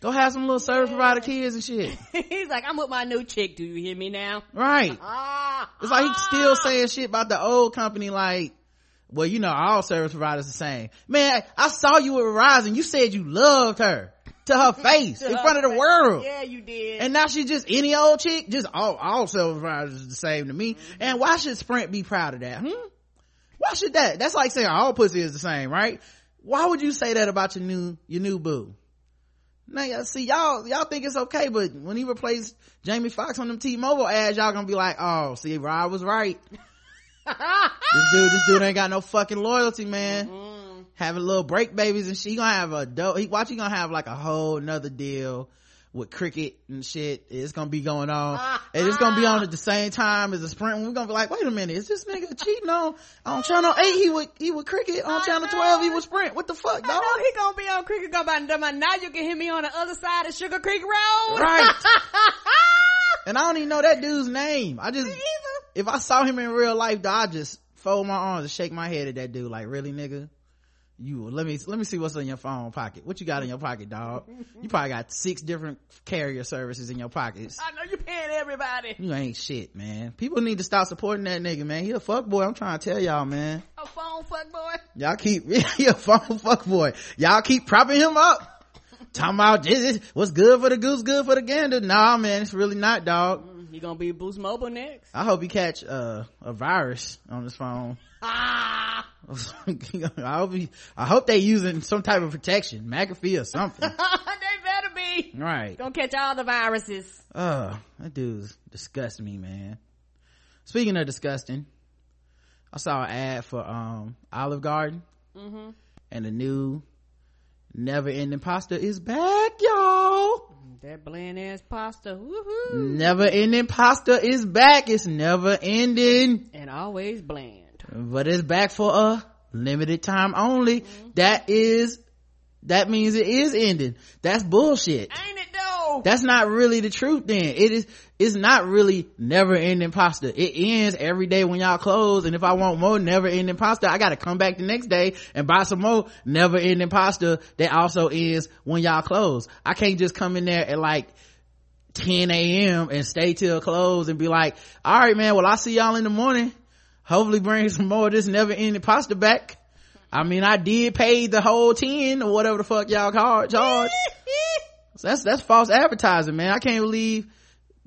go have some little service provider kids and shit [laughs] He's like, I'm with my new chick. Do you hear me now? right Ah, It's like he's still saying shit about the old company like, well, you know, all service providers the same. Man, I saw you with Verizon. You said you loved her to her [laughs] face in front of the world. Yeah, you did. And now she's just any old chick. Just all, all service providers is the same to me. And why should Sprint be proud of that? Hmm? Why should that? That's like saying all pussy is the same, right? Why would you say that about your new, your new boo? Now, y'all- see, y'all, y'all think it's okay, but when he replaced Jamie Foxx on them T-Mobile ads, y'all gonna be like, oh, see, Rod was right. [laughs] this dude, this dude ain't got no fucking loyalty, man. Having little break babies and she gonna have a dope, he, watch, he gonna have like a whole nother deal with cricket and shit. It's gonna be going on. Ah, and it's gonna be on ah. at the same time as a sprint. We're gonna be like, wait a minute, is this nigga cheating on, on channel 8? He would, he would cricket. On I channel know. 12, he would sprint. What the fuck, I know he gonna be on Cricket Go by and Now you can hear me on the other side of Sugar Creek Road. Right. [laughs] and I don't even know that dude's name. I just, if I saw him in real life, though, I'd just fold my arms and shake my head at that dude like, really, nigga? You, let me, let me see what's in your phone pocket. What you got in your pocket, dog? You probably got six different carrier services in your pockets. I know you're paying everybody. You ain't shit, man. People need to stop supporting that nigga, man. He a fuck boy. I'm trying to tell y'all, man. A phone fuck boy. Y'all keep, [laughs] he a phone fuck boy. Y'all keep propping him up. Talking about this is what's good for the goose, good for the gander. Nah, man, it's really not, dog. You gonna be Boost Mobile next? I hope he catch uh, a virus on his phone. Ah, [laughs] [laughs] I hope he, I hope they using some type of protection, McAfee or something. [laughs] they better be. right. Gonna catch all the viruses. Uh, that dude's disgusting me, man. Speaking of disgusting, I saw an ad for um Olive Garden, and the new never ending pasta is back, y'all. That bland ass pasta. Woohoo. Never ending pasta is back. It's never ending. And always bland. But it's back for a limited time only. Mm-hmm. That is, that means it is ending. That's bullshit. Ain't it though? That's not really the truth then. It is, it's not really never ending pasta. It ends every day when y'all close. And if I want more never ending pasta, I gotta come back the next day and buy some more never ending pasta that also ends when y'all close. I can't just come in there at like 10 a.m. and stay till close and be like, all right, man, well, I'll see y'all in the morning. Hopefully bring some more of this never ending pasta back. I mean, I did pay the whole 10 or whatever the fuck y'all call charge. So [laughs] that's, that's false advertising, man. I can't believe,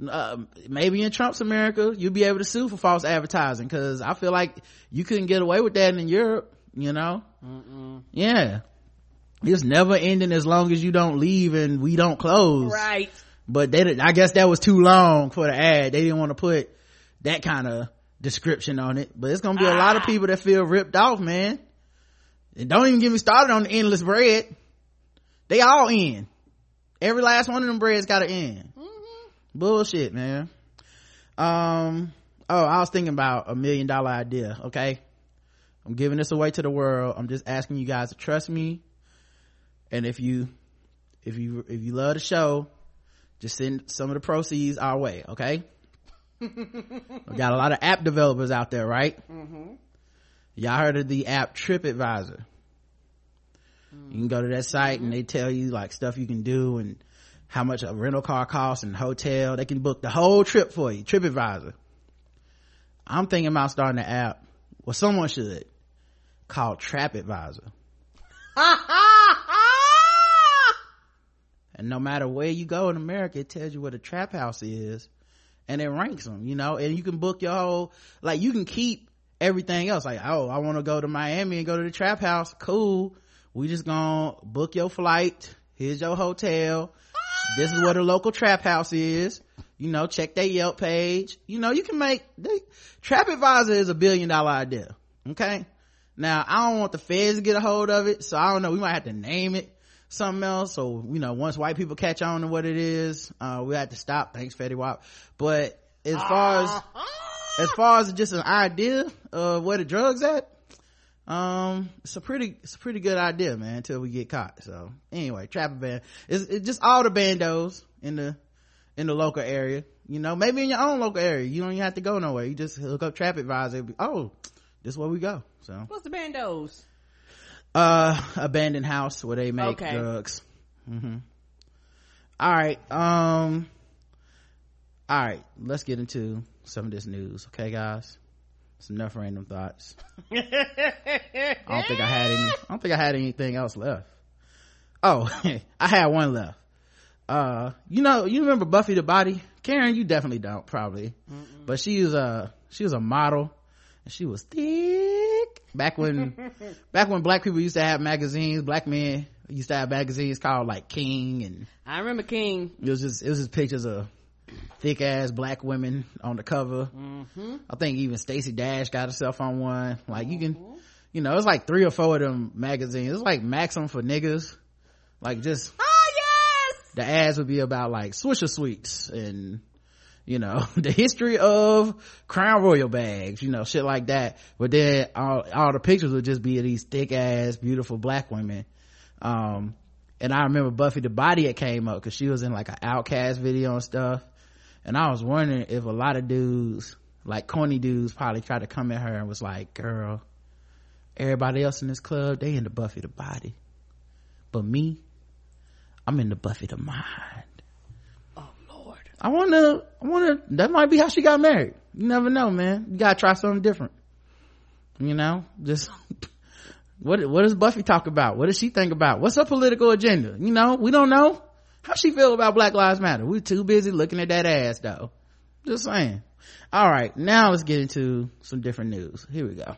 uh, maybe in Trump's America, you'll be able to sue for false advertising cause I feel like you couldn't get away with that in Europe, you know? Mm-mm. Yeah. It's never ending as long as you don't leave and we don't close Right. but they i guess that was too long for the ad they didn't want to put that kind of description on it but it's gonna be a lot of people that feel ripped off man. And don't even get me started on the endless bread. They all end every last one of them breads got to end. Bullshit man. Um oh i was thinking about a million dollar idea okay? I'm giving this away to the world. I'm just asking you guys to trust me. And if you if you if you love the show just send some of the proceeds our way okay [laughs] got a lot of app developers out there right? Mm-hmm. Y'all heard of the app tripadvisor. You can go to that site and they mm-hmm. tell you like stuff you can do and how much a rental car costs and hotel. They can book the whole trip for you tripadvisor. I'm thinking about starting an app. Well someone should. Called trapadvisor. [laughs] And no matter where you go in america it tells you where the trap house is and it ranks them you know and you can book your whole like you can keep everything else. Like oh i want to go to miami and go to the trap house. Cool. We just gonna book your flight. Here's your hotel. This is where the local trap house is. You know check their yelp page. You know you can make they, trap advisor is a billion dollar idea okay? Now i don't want the feds to get a hold of it so i don't know. We might have to name it something else. So you know once white people catch on to what it is uh we have to stop. Thanks Fetty Wap. But as far as as far as just an idea of where the drugs at um it's a pretty it's a pretty good idea man until we get caught. So anyway trapper band. It's, it's just all the bandos in the in the local area. You know maybe in your own local area. You don't even have to go nowhere. You just hook up trap advisor. Be, oh this is where we go. So. What's the bandos? Uh abandoned house where they make Okay. drugs. Hmm all right um all right let's get into some of this news okay guys? It's enough random thoughts. I don't think i had any i don't think i had anything else left. Oh [laughs] i had one left. Uh you know you remember buffy the body? Karen you definitely don't probably. But she was a she was a model and she was back when [laughs] back when black people used to have magazines black men used to have magazines called like king and I remember King. it was just it was just pictures of thick ass black women on the cover. Mhm i think even Stacey dash got herself on one. Like you can you know it's like three or four of them magazines. It's like maxim for niggas. Like just Oh yes! the ads would be about like swisher sweets and you know [laughs] the history of crown royal bags you know shit like that. But then all, all the pictures would just be of these thick ass beautiful black women. Um and i remember buffy the body it came up because she was in like an OutKast video and stuff. And i was wondering if a lot of dudes like corny dudes probably tried to come at her and was like girl everybody else in this club they into buffy the body. But me i'm into buffy the mind. I wanna, I wanna, that might be how she got married. You never know, man. You gotta try something different. You know, just, [laughs] what, what does Buffy talk about? What does she think about? What's her political agenda? You know, we don't know. How she feel about Black Lives Matter? We're too busy looking at that ass though. Just saying. Alright, now let's get into some different news. Here we go.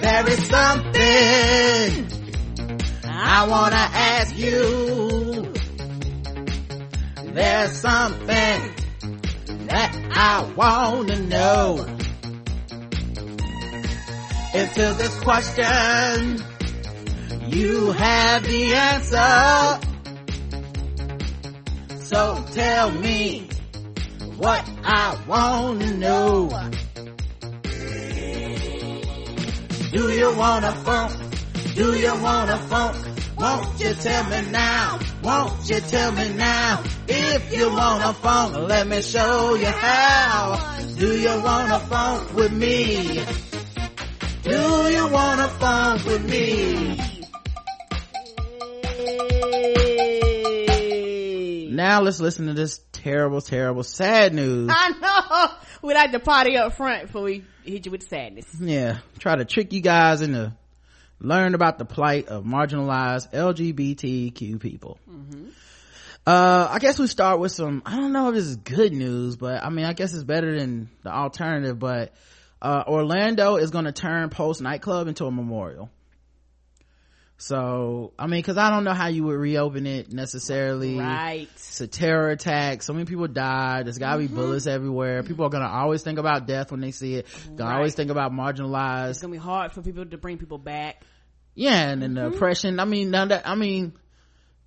There is something I wanna ask you. There's something that I wanna know. To this question, you have the answer. So tell me what I wanna know. Do you wanna funk? Do you wanna funk? Won't you tell me now? Won't you tell me now? If you wanna funk, let me show you how. Do you wanna funk with me? Do you wanna funk with me? Now let's listen to this terrible, terrible, sad news. I know. [laughs] We like to party up front before we hit you with sadness. Yeah, try to trick you guys into learn about the plight of marginalized LGBTQ people. Uh, I guess we start with some, I don't know if this is good news, but I mean, I guess it's better than the alternative, but, uh, Orlando is going to turn Pulse nightclub into a memorial. So, I mean, cause I don't know how you would reopen it necessarily. Right. It's a terror attack. So many people died. There's gotta be mm-hmm. bullets everywhere. People are gonna always think about death when they see it. Gonna Right. always think about marginalized. It's gonna be hard for people to bring people back. Yeah, and then the mm-hmm. oppression. I mean, now that, I mean,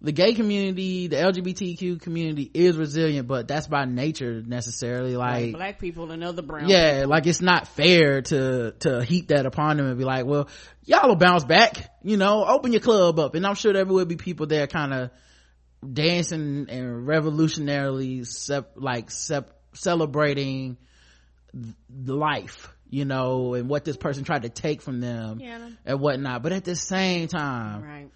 the gay community, the LGBTQ community is resilient, but that's by nature necessarily. Like Like, black people and other brown yeah, people. like it's not fair to, to heap that upon them and be like, well, y'all will bounce back, you know, open your club up. And I'm sure there will be people there kind of dancing and revolutionarily sep- like sep- celebrating the life, you know, and what this person tried to take from them Yeah. and whatnot. But at the same time, Right.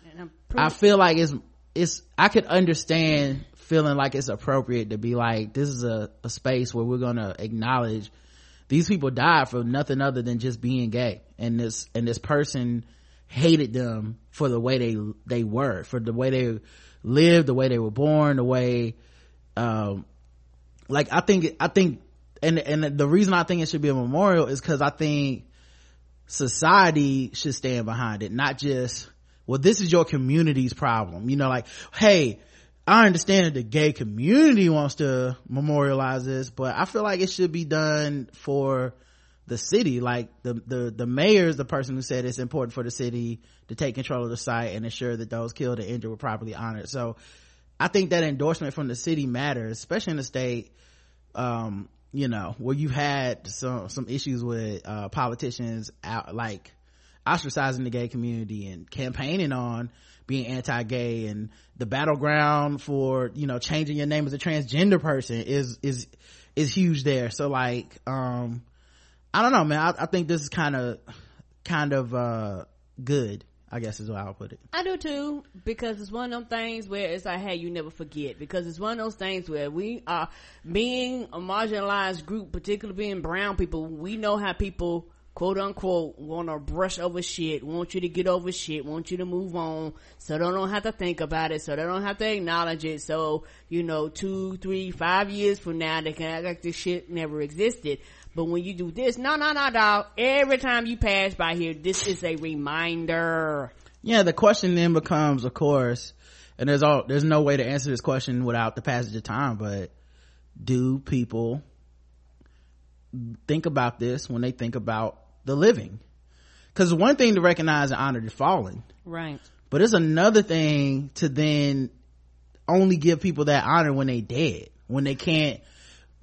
I feel like it's it's I could understand feeling like it's appropriate to be like this is a, a space where we're gonna acknowledge these people died for nothing other than just being gay. And this and this person hated them for the way they they were for the way they lived the way they were born the way um like i think i think and and the reason i think it should be a memorial is because i think society should stand behind it not just well this is your community's problem. You know like hey i understand that the gay community wants to memorialize this but i feel like it should be done for the city. Like the the the mayor is the person who said it's important for the city to take control of the site and ensure that those killed and injured were properly honored. So i think that endorsement from the city matters especially in a state um you know where you've had some some issues with uh politicians out like ostracizing the gay community and campaigning on being anti-gay and the battleground for you know changing your name as a transgender person is is is huge there so like um i don't know man i, I think this is kind of kind of uh good i guess is what i'll put it I do too, because it's one of them things where it's like, hey, you never forget. Because it's one of those things where we are being a marginalized group, particularly being brown people. We know how people, quote unquote, want to brush over shit, want you to get over shit, want you to move on, so they don't have to think about it, so they don't have to acknowledge it. So you know, two, three, five years from now, they can act like this shit never existed. But when you do this, no, no, no, dog. Every time you pass by here, this is a reminder. yeah the question then becomes of course and there's all there's no way to answer this question without the passage of time but do people think about this when they think about the living. Because one thing to recognize and honor the fallen. Right. but it's another thing to then only give people that honor when they dead. When they can't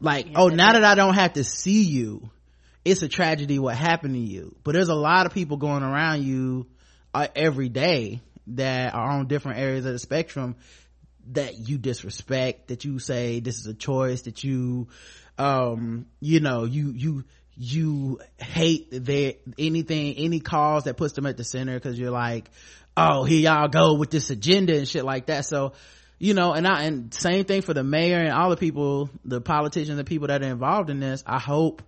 like oh now that i don't have to see you it's a tragedy what happened to you. But there's a lot of people going around you uh, every day that are on different areas of the spectrum that you disrespect that you say this is a choice that you um you know you you you hate their anything any cause that puts them at the center because you're like oh here y'all go with this agenda and shit like that. So you know and i and same thing for the mayor and all the people the politicians and people that are involved in this. I hope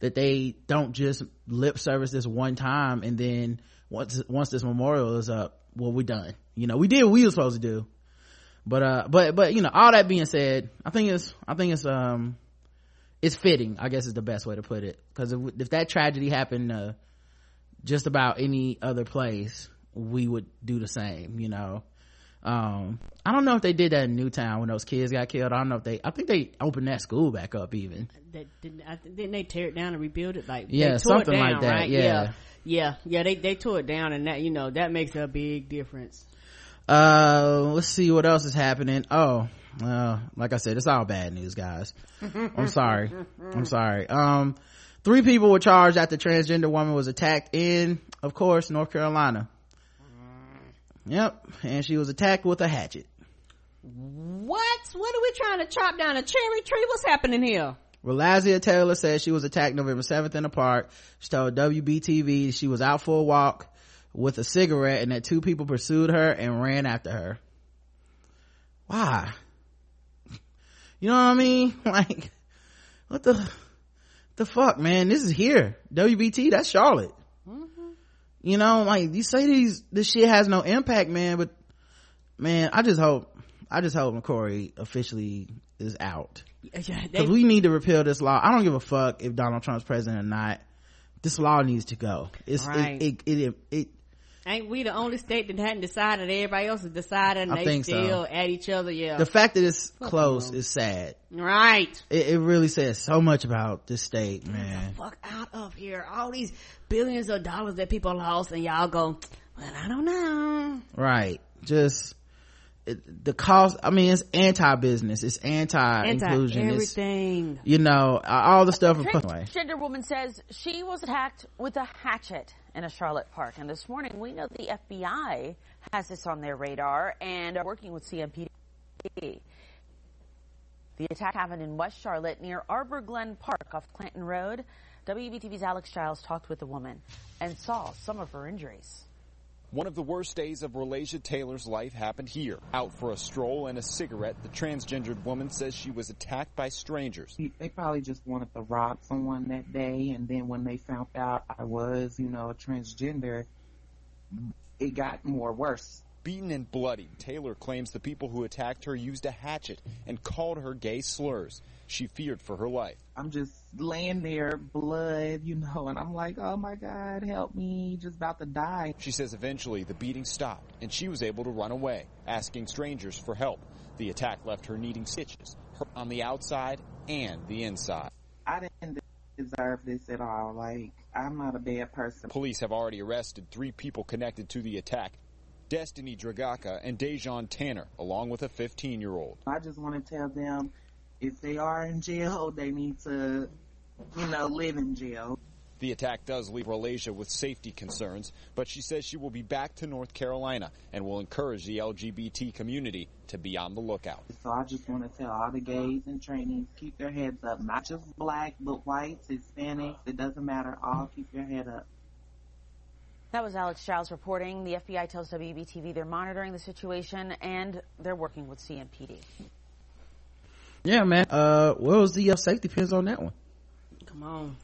that they don't just lip service this one time and then once once this memorial is up well we're done. You know we did what we were supposed to do. But uh but but you know all that being said i think it's i think it's um it's fitting i guess is the best way to put it because if, if that tragedy happened uh just about any other place we would do the same you know um i don't know if they did that in newtown when those kids got killed i don't know if they i think they opened that school back up even That didn't, I, didn't they tear it down and rebuild it? Like Yeah, they tore something it down, like that, Right? yeah. yeah, yeah, yeah. They they tore it down, and that you know that makes a big difference. uh let's see what else is happening oh uh like i said it's all bad news guys i'm sorry i'm sorry um three people were charged after transgender woman was attacked in of course north carolina yep and she was attacked with a hatchet What? What are we trying to chop down a cherry tree? What's happening here? Well, Relasia Taylor said she was attacked November 7th in a park. She told WBTV she was out for a walk with a cigarette and that two people pursued her and ran after her. Why? You know what I mean? [laughs] Like, what the, the fuck, man? This is here. WBT, that's Charlotte. Mm-hmm. You know, like, you say these, this shit has no impact, man, but, man, I just hope, I just hope McCrory officially is out. Yeah, Because we need to repeal this law. I don't give a fuck if Donald Trump's president or not. This law needs to go. It's Right. it, it, it, it, ain't we the only state that hadn't decided? Everybody else has decided, and I they think so. still at each other. Yeah, the fact that it's close no. is sad. right. It, it really says so much about this state, man. Fuck out of here! All these billions of dollars that people lost, and y'all go. Well, I don't know. Right. Just it, the cost. I mean, it's anti-business. It's anti-inclusion. Anti It's, everything. you know, all the stuff. Anyway. Transgender woman says she was attacked with a hatchet in a Charlotte park. And this morning, we know the FBI has this on their radar and are working with CMPD. The attack happened in West Charlotte near Arbor Glen Park off Clanton Road. WBTV's Alex Giles talked with the woman and saw some of her injuries. One of the worst days of Relasia Taylor's life happened here. Out for a stroll and a cigarette, the transgendered woman says she was attacked by strangers. They probably just wanted to rob someone that day, and then when they found out I was, you know, transgender, it got more worse. Beaten and bloodied, Taylor claims the people who attacked her used a hatchet and called her gay slurs. She feared for her life. I'm just laying there, blood, you know, and I'm like, oh my God, help me, just about to die. She says eventually the beating stopped and she was able to run away, asking strangers for help. The attack left her needing stitches on the outside and the inside. I didn't deserve this at all. Like, I'm not a bad person. Police have already arrested three people connected to the attack. Destiny Dragaka and Dejan Tanner, along with a 15 year old. I just want to tell them if they are in jail, they need to, you know, live in jail. The attack does leave Relasia with safety concerns, but she says she will be back to North Carolina and will encourage the LGBT community to be on the lookout. So I just want to tell all the gays and trainees, keep their heads up. Not just black, but whites, Hispanics, it doesn't matter. All keep your head up. That was Alex Giles reporting. The FBI tells WBTV they're monitoring the situation and they're working with CMPD. Yeah, man. Uh, what was the uh, safety pins on that one? Come on.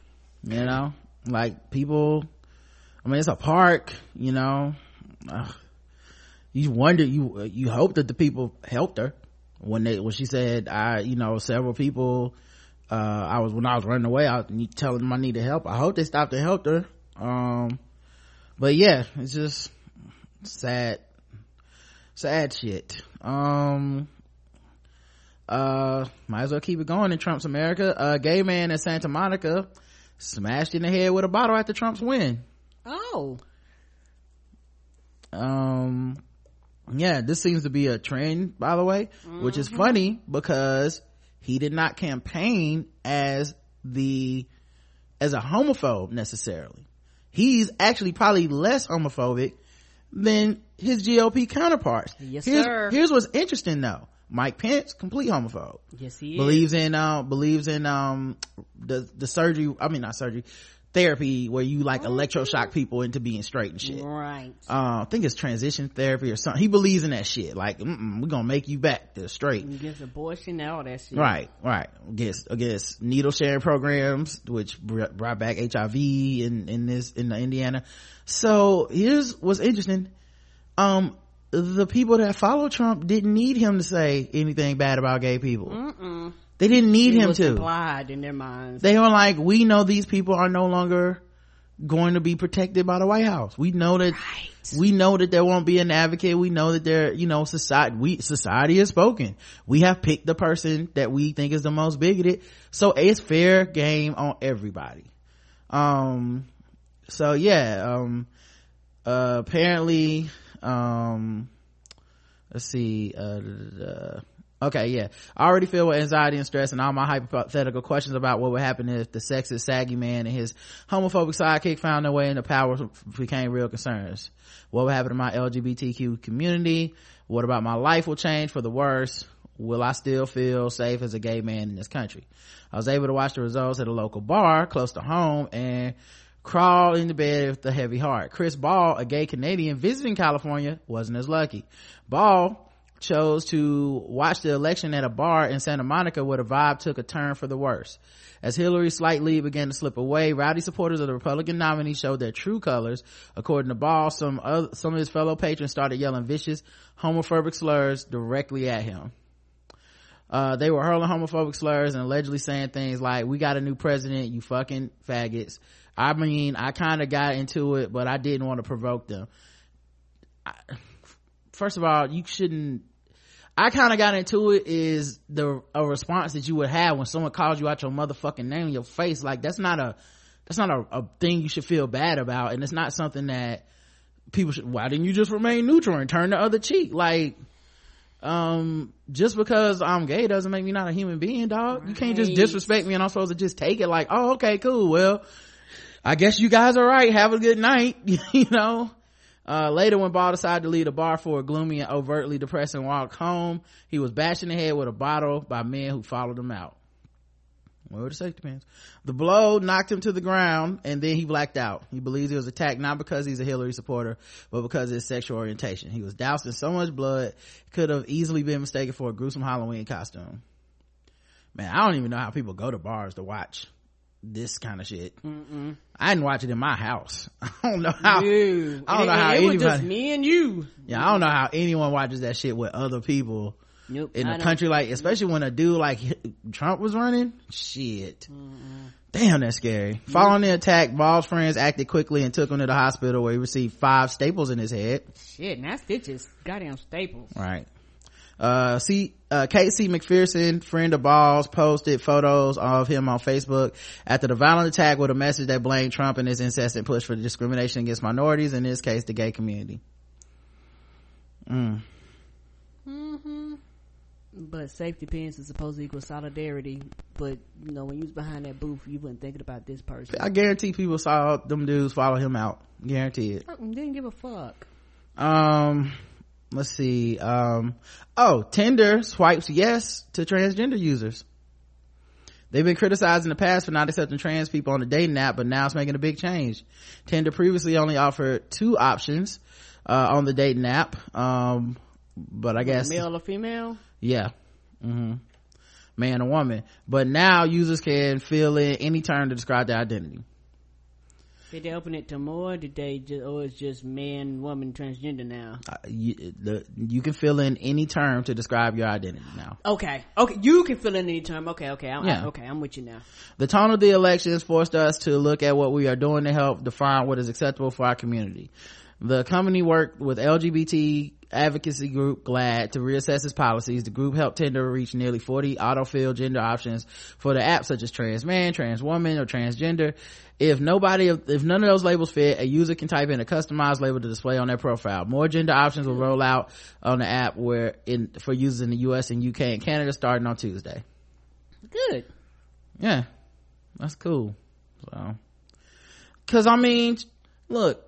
You know, like people. I mean, it's a park. You know, uh, you wonder, you you hope that the people helped her when they when she said, "I," you know, several people. Uh, I was when I was running away. I was telling them I needed help. I hope they stopped and helped her. Um, but yeah, it's just sad, sad shit. Um, uh, might as well keep it going in Trump's America. A gay man in Santa Monica smashed in the head with a bottle after Trump's win. Oh, Um, yeah, this seems to be a trend, by the way, which is funny because he did not campaign as the, as a homophobe necessarily. He's actually probably less homophobic than his GOP counterparts. Yes, here's, sir. Here's what's interesting though. Mike Pence, complete homophobe. yes, he is. believes in uh believes in um the the surgery i mean not surgery therapy where you like electroshock people into being straight and shit. Right. Uh, I think it's transition therapy or something. He believes in that shit. Like, we're gonna make you back to straight. Against abortion and all that shit. Right, right. Against against needle sharing programs, which brought back HIV in in this in the Indiana. So here's what's interesting. Um, the people that follow Trump didn't need him to say anything bad about gay people. Mm-mm. They didn't need It him to. implied in their minds. They were like, we know these people are no longer going to be protected by the White House. We know that, we know that there won't be an advocate. We know that there, you know, society, we, society has spoken. We have picked the person that we think is the most bigoted. So it's fair game on everybody. Um, so yeah, um, uh, apparently, um, let's see, uh, uh, Okay, yeah. I already feel with anxiety and stress and all my hypothetical questions about what would happen if the sexist, saggy man and his homophobic sidekick found their way into power became real concerns. What would happen to my LGBTQ community? What about my life will change for the worse? Will I still feel safe as a gay man in this country? I was able to watch the results at a local bar close to home and crawl into bed with a heavy heart. Chris Ball, a gay Canadian visiting California, wasn't as lucky. Ball chose to watch the election at a bar in Santa Monica where the vibe took a turn for the worse. As Hillary's slight lead began to slip away, rowdy supporters of the Republican nominee showed their true colors. According to Ball, some some of his fellow patrons started yelling vicious homophobic slurs directly at him. Uh, they were hurling homophobic slurs and allegedly saying things like, we got a new president, you fucking faggots. I mean, I kind of got into it, but I didn't want to provoke them. I, first of all, you shouldn't I kind of got into it is the a response that you would have when someone calls you out your motherfucking name in your face. Like that's not a that's not a, a thing you should feel bad about, and it's not something that people should. Why didn't you just remain neutral and turn the other cheek? Like, um, just because I'm gay doesn't make me not a human being, dog. Right. You can't just disrespect me and I'm supposed to just take it like, oh, okay, cool. Well, I guess you guys are right. Have a good night. [laughs] you know uh, later when Ball decided to leave the bar for a gloomy and overtly depressing walk home, he was bashing the head with a bottle by men who followed him out. Where were the safety pins? The blow knocked him to the ground and then he blacked out. He believes he was attacked not because he's a Hillary supporter, but because of his sexual orientation. He was doused in so much blood, could have easily been mistaken for a gruesome Halloween costume. Man, I don't even know how people go to bars to watch this kind of shit. Mm-mm. I didn't watch it in my house. [laughs] I don't know how. Dude, I don't know how it anybody. Was just me and you. Yeah, I don't know how anyone watches that shit with other people. Nope, in a country like, especially when a dude like Trump was running. Shit. Mm-mm. Damn, that's scary. Mm-hmm. Following the attack, Ball's friends acted quickly and took him to the hospital where he received five staples in his head. Shit, not stitches. Goddamn staples. Right. Uh, see, uh, Casey McPherson, friend of Balls, posted photos of him on Facebook after the violent attack with a message that blamed Trump and his incessant push for discrimination against minorities, in this case, the gay community. Mm. Mm-hmm. But safety pins is supposed to equal solidarity. But, you know, when you was behind that booth, you wasn't thinking about this person. I guarantee people saw them dudes follow him out. Guarantee it. Didn't give a fuck. Um, let's see um oh tinder swipes yes to transgender users. They've been criticized in the past for not accepting trans people on the dating app but now it's making a big change. Tinder previously only offered two options uh, on the dating app um but i guess male or female? Yeah. Mm-hmm. man or woman. But now users can fill in any term to describe their identity did they open it to more? Did they just, or it's just man, woman, transgender now? Uh, you, the, you can fill in any term to describe your identity now. Okay, okay, you can fill in any term. Okay, okay, I'm, yeah. I, okay, I'm with you now. The tone of the elections forced us to look at what we are doing to help define what is acceptable for our community. The company worked with LGBT advocacy group GLAAD to reassess its policies. The group helped Tinder reach nearly 40 autofill gender options for the app such as trans man, trans woman, or transgender. If nobody, if none of those labels fit, a user can type in a customized label to display on their profile. More gender options will roll out on the app where in, for users in the US and UK and Canada starting on Tuesday. Good. Yeah. That's cool. So, cause I mean, look,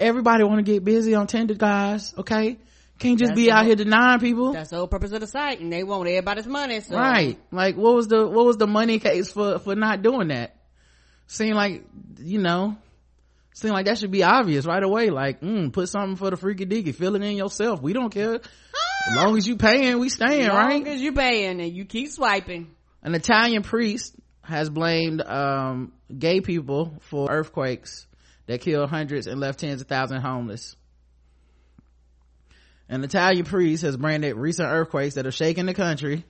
everybody want to get busy on Tinder, guys. Okay, can't just that's be out whole, here denying people. That's the whole purpose of the site, and they want everybody's money. So. Right? Like, what was the what was the money case for for not doing that? seem like you know seem like that should be obvious right away like mm, put something for the freaky deaky fill it in yourself we don't care as long as you paying we staying As right As long as you paying and you keep swiping. an italian priest has blamed um, gay people for earthquakes that killed hundreds and left tens of thousands homeless. An italian priest has branded recent earthquakes that have shaken the country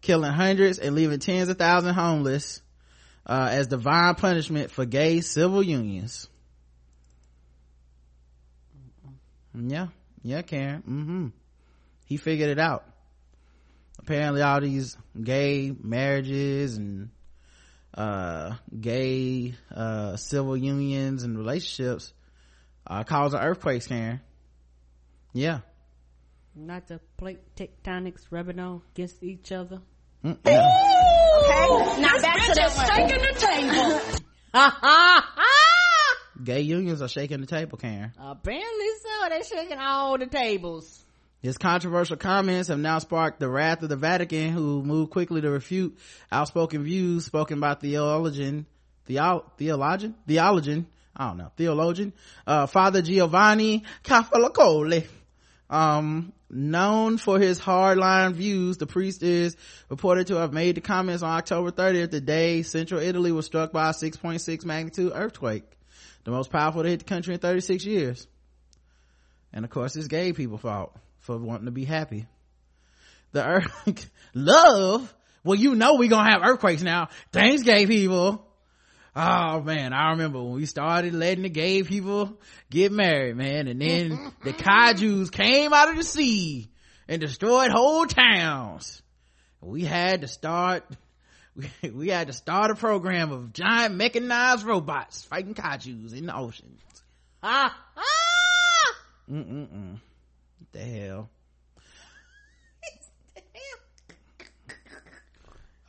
killing hundreds and leaving tens of thousands homeless uh, as divine punishment for gay civil unions. Yeah. Yeah karen. Mm-hmm. He figured it out. Apparently all these gay marriages and uh gay uh civil unions and relationships are causing earthquakes karen yeah Not the plate tectonics rubbing on against each other. Mm-mm. Now back to that one. gay unions are shaking the table karen Apparently so. They're shaking all the tables. His controversial comments have now sparked the wrath of the Vatican, who moved quickly to refute outspoken views spoken by theologian, theo, theologian, theologian, I don't know, theologian, uh, Father Giovanni Cavalcoli. Um, known for his hardline views, the priest is reported to have made the comments on October 30th, the day central Italy was struck by a 6.6 magnitude earthquake, the most powerful to hit the country in 36 years. And of course, it's gay people fault for wanting to be happy. The earth, [laughs] love. Well, you know we gonna have earthquakes now. Thanks, gay people. Oh man, I remember when we started letting the gay people get married, man, and then the [laughs] kaiju's came out of the sea and destroyed whole towns. We had to start, [laughs] we, we had to start a program of giant mechanized robots fighting kaiju's in the ocean. Ah, ah! Mm-mm-mm. The hell?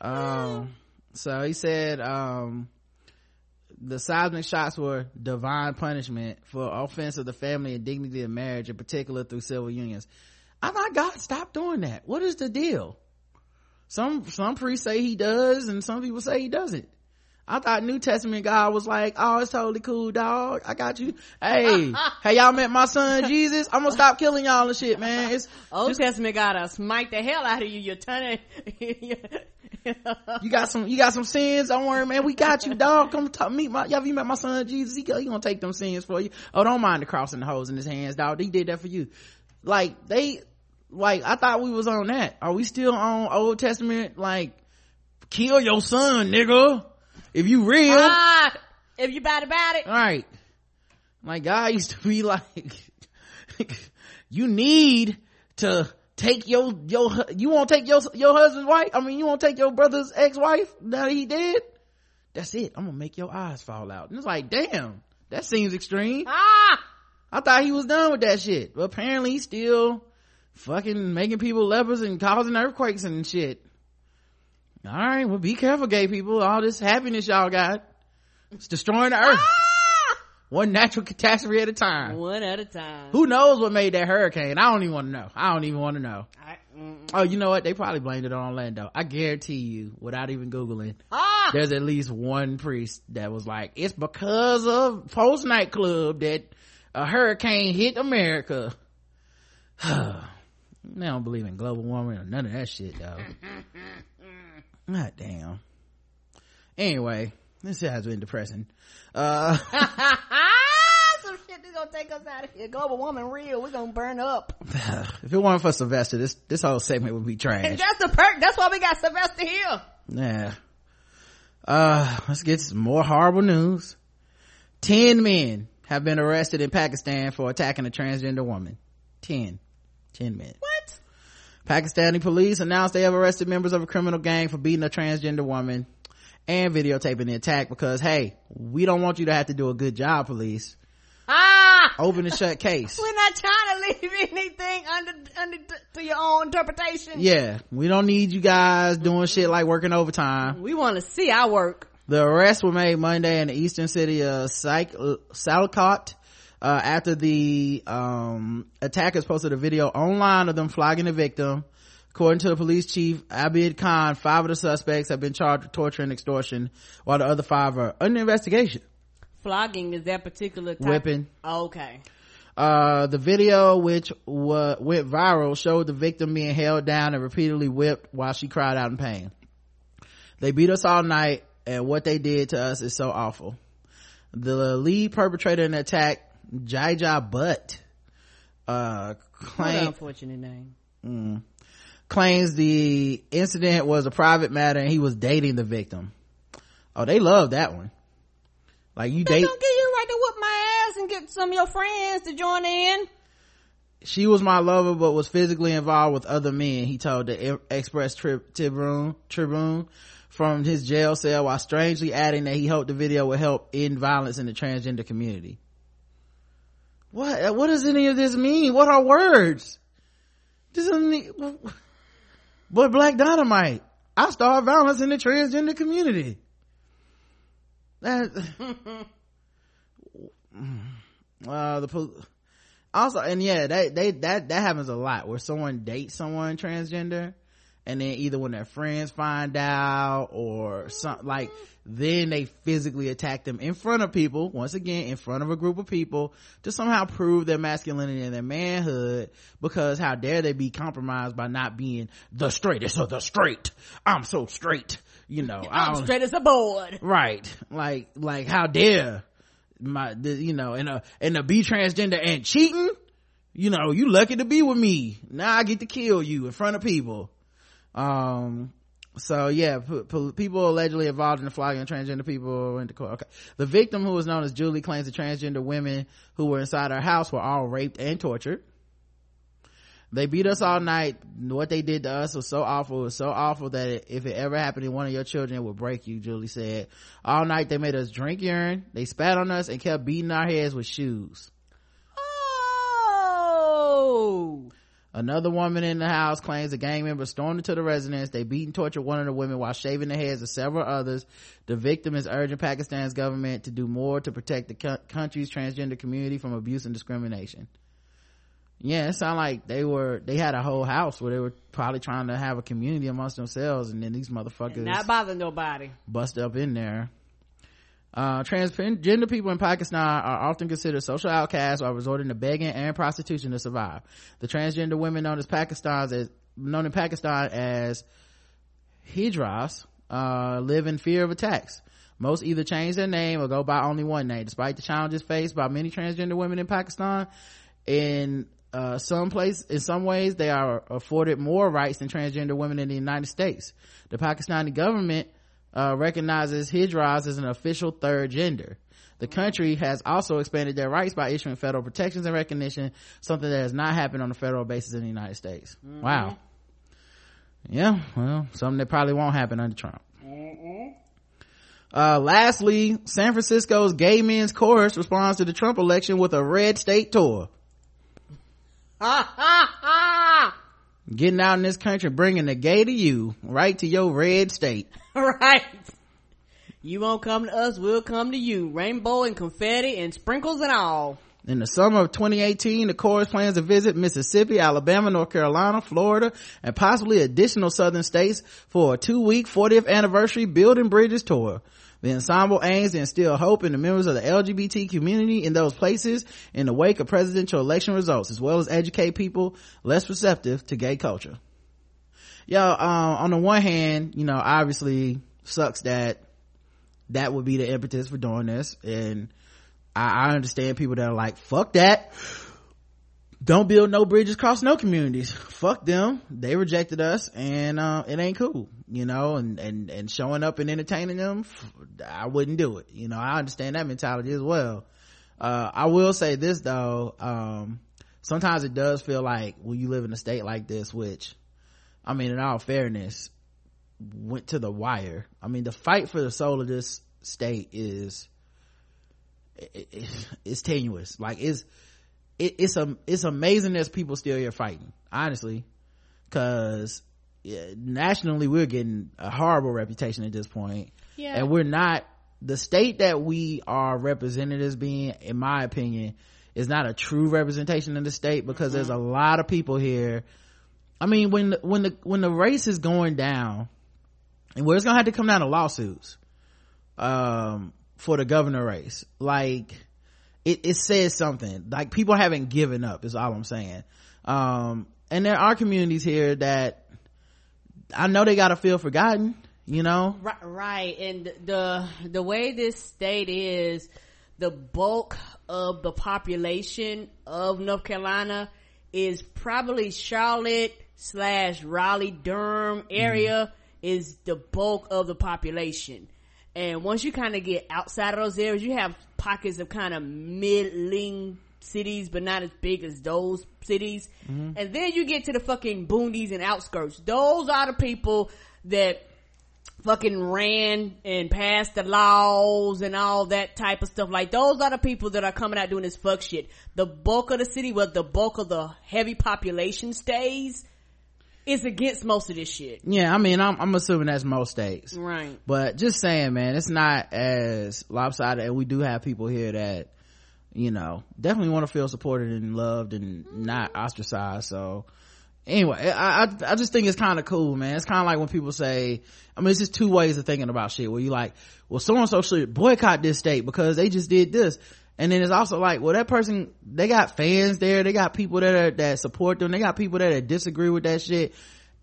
[laughs] um, so he said, um, the seismic shots were divine punishment for offense of the family and dignity of marriage, in particular through civil unions. I thought God stop doing that. What is the deal? Some, some priests say he does and some people say he doesn't. I thought New Testament God was like, oh, it's totally cool, dog. I got you. Hey, [laughs] hey, y'all met my son Jesus? I'm gonna stop killing y'all and shit, man. It's, Old just- Testament God, I smite the hell out of you. You're turning. you got some, you got some sins. Don't worry, man. We got you, dog. Come talk, meet my, y'all, you met my son Jesus. He, he gonna take them sins for you. Oh, don't mind the cross and the holes in his hands, dog. He did that for you. Like, they, like, I thought we was on that. Are we still on Old Testament? Like, kill your son, nigga. If you real. ah, if you bad about it. Right. My guy used to be [laughs] like, you need to take your, your, you won't take your, your husband's wife? I mean, you won't take your brother's ex-wife now that he did. That's it. I'm gonna make your eyes fall out. And it's like, damn, that seems extreme. Ah, I thought he was done with that shit. But apparently he's still fucking making people lepers and causing earthquakes and shit. All right, well be careful, gay people. All this happiness y'all got. It's destroying the earth. One natural catastrophe at a time. one at a time. Who knows what made that hurricane? I don't even want to know. I don't even want to know. I, Oh, you know what? They probably blamed it on Orlando. I guarantee you, without even Googling, ah, there's at least one priest that was like, it's because of Pulse nightclub that a hurricane hit America. [sighs] they don't believe in global warming or none of that shit though. [laughs] God damn. Anyway, this has been depressing. Uh, [laughs] some shit that's gonna take us out of here. Global woman real. We're gonna burn up. [sighs] if it weren't for Sylvester, this, this whole segment would be trash. And that's the perk. That's why we got Sylvester here. Yeah. Uh, let's get some more horrible news. Ten men have been arrested in Pakistan for attacking a transgender woman. Ten. Ten men. What? Pakistani police announced they have arrested members of a criminal gang for beating a transgender woman and videotaping the attack because, hey, we don't want you to have to do a good job, police. Ah, Open and shut [laughs] case. we're not trying to leave anything under under to your own interpretation. Yeah, we don't need you guys doing shit like working overtime. We want to see our work. The arrests were made Monday in the eastern city of Sialkot, uh, after the, um, attackers posted a video online of them flogging the victim, According to the police chief, Abid Khan, five of the suspects have been charged with torture and extortion, while the other five are under investigation. Flogging is that particular type? Whipping. Okay. Uh, the video, which wa- went viral, showed the victim being held down and repeatedly whipped while she cried out in pain. They beat us all night, and what they did to us is so awful. The lead perpetrator in the attack, Jaja Butt, uh, claimed, unfortunate name. Mm. claims the incident was a private matter and he was dating the victim. Oh, they love that one. Like you They date, gonna give you right to whoop my ass and get some of your friends to join in. she was my lover but was physically involved with other men, he told the Express Tri- Tribune, Tribune from his jail cell while strangely adding that he hoped the video would help end violence in the transgender community. What, what does any of this mean? What are words? This doesn't but Black Dynamite, I start violence in the transgender community. That, [laughs] uh, the, also and yeah they they that that happens a lot where someone dates someone transgender and then either when their friends find out or some like then they physically attack them in front of people once again in front of a group of people to somehow prove their masculinity and their manhood because how dare they be compromised by not being the straightest of the straight. I'm so straight you know I I'm don't- straight as a board. right. Like like how dare my the, you know and a, and to be transgender and cheating? You know you lucky to be with me. Now i get to kill you in front of people. Um so yeah p- p- people allegedly involved in the flogging of transgender people went to court okay the victim who was known as julie claims the transgender women who were inside her house were all raped and tortured they beat us all night. What they did to us was so awful. It was so awful that if it ever happened to one of your children, it would break you, Julie said. All night they made us drink urine. They spat on us and kept beating our heads with shoes. Oh. Another woman in the house claims a gang member stormed into the residence. They beat and tortured one of the women while shaving the heads of several others. The victim is urging Pakistan's government to do more to protect the co- country's transgender community from abuse and discrimination. Yeah, it sounded like they were, they had a whole house where they were probably trying to have a community amongst themselves and then these motherfuckers Not bother nobody. bust up in there. Uh, transgender people in Pakistan are often considered social outcasts or resorting to begging and prostitution to survive. The transgender women known as Pakistan's as known in Pakistan as hijras uh, live in fear of attacks. Most either change their name or go by only one name. Despite the challenges faced by many transgender women in Pakistan, in uh, some place, in some ways, they are afforded more rights than transgender women in the United States. The Pakistani government uh, recognizes hijras as an official third gender. The country has also expanded their rights by issuing federal protections and recognition, something that has not happened on a federal basis in the United States. Wow. Yeah, well, something that probably won't happen under Trump. Uh, lastly, San Francisco's gay men's chorus responds to the Trump election with a red state tour. Ha ha ha! Getting out in this country, bringing the gay to you, right to your red state. [laughs] Right. You won't come to us, we'll come to you. Rainbow and confetti and sprinkles and all. In the summer of 2018, the chorus plans to visit Mississippi, Alabama, North Carolina, Florida, and possibly additional southern states for a two-week 40th anniversary Building Bridges tour. The ensemble aims to instill hope in the members of the LGBT community in those places in the wake of presidential election results, as well as educate people less receptive to gay culture. Yo, um, on the one hand, you know, obviously sucks that that would be the impetus for doing this, and I, I understand people that are like, fuck that. Don't build no bridges across no communities. Fuck them. They rejected us and, uh, it ain't cool, you know, and, and, and showing up and entertaining them, I wouldn't do it. You know, I understand that mentality as well. Uh, I will say this though, um, sometimes it does feel like when you live in a state like this, which, I mean, in all fairness, went to the wire. I mean, the fight for the soul of this state is, it, it, [laughs] it's tenuous. Like it's, it, it's a, it's amazing there's people still here fighting, honestly, cause yeah, nationally we're getting a horrible reputation at this point. Yeah. And we're not, the state that we are represented as being, in my opinion, is not a true representation of the state because there's mm-hmm. a lot of people here I mean, when when the when the race is going down, and where it's gonna have to come down to lawsuits, um, for the governor race, like it, it says something. Like people haven't given up. Is all I'm saying. Um, and there are communities here that I know they gotta feel forgotten. You know, Right, right. And the the way this state is, the bulk of the population of North Carolina is probably Charlotte slash Raleigh Durham area mm-hmm. is the bulk of the population. And once you kind of get outside of those areas, you have pockets of kind of middling cities, but not as big as those cities. Mm-hmm. And then you get to the fucking boonies and outskirts. Those are the people that fucking ran and passed the laws and all that type of stuff. Like those are the people that are coming out doing this fuck shit. The bulk of the city where the bulk of the heavy population stays is against most of this shit. yeah. I mean, I'm I'm assuming that's most states. Right. but just saying man it's not as lopsided and we do have people here that you know definitely want to feel supported and loved and not mm-hmm. ostracized so anyway i i, I just think it's kind of cool man it's kind of like when people say i mean it's just two ways of thinking about shit where you like well so and so should boycott this state because they just did this and then it's also like well that person they got fans there. They got people that are that support them. They got people that, disagree with that shit.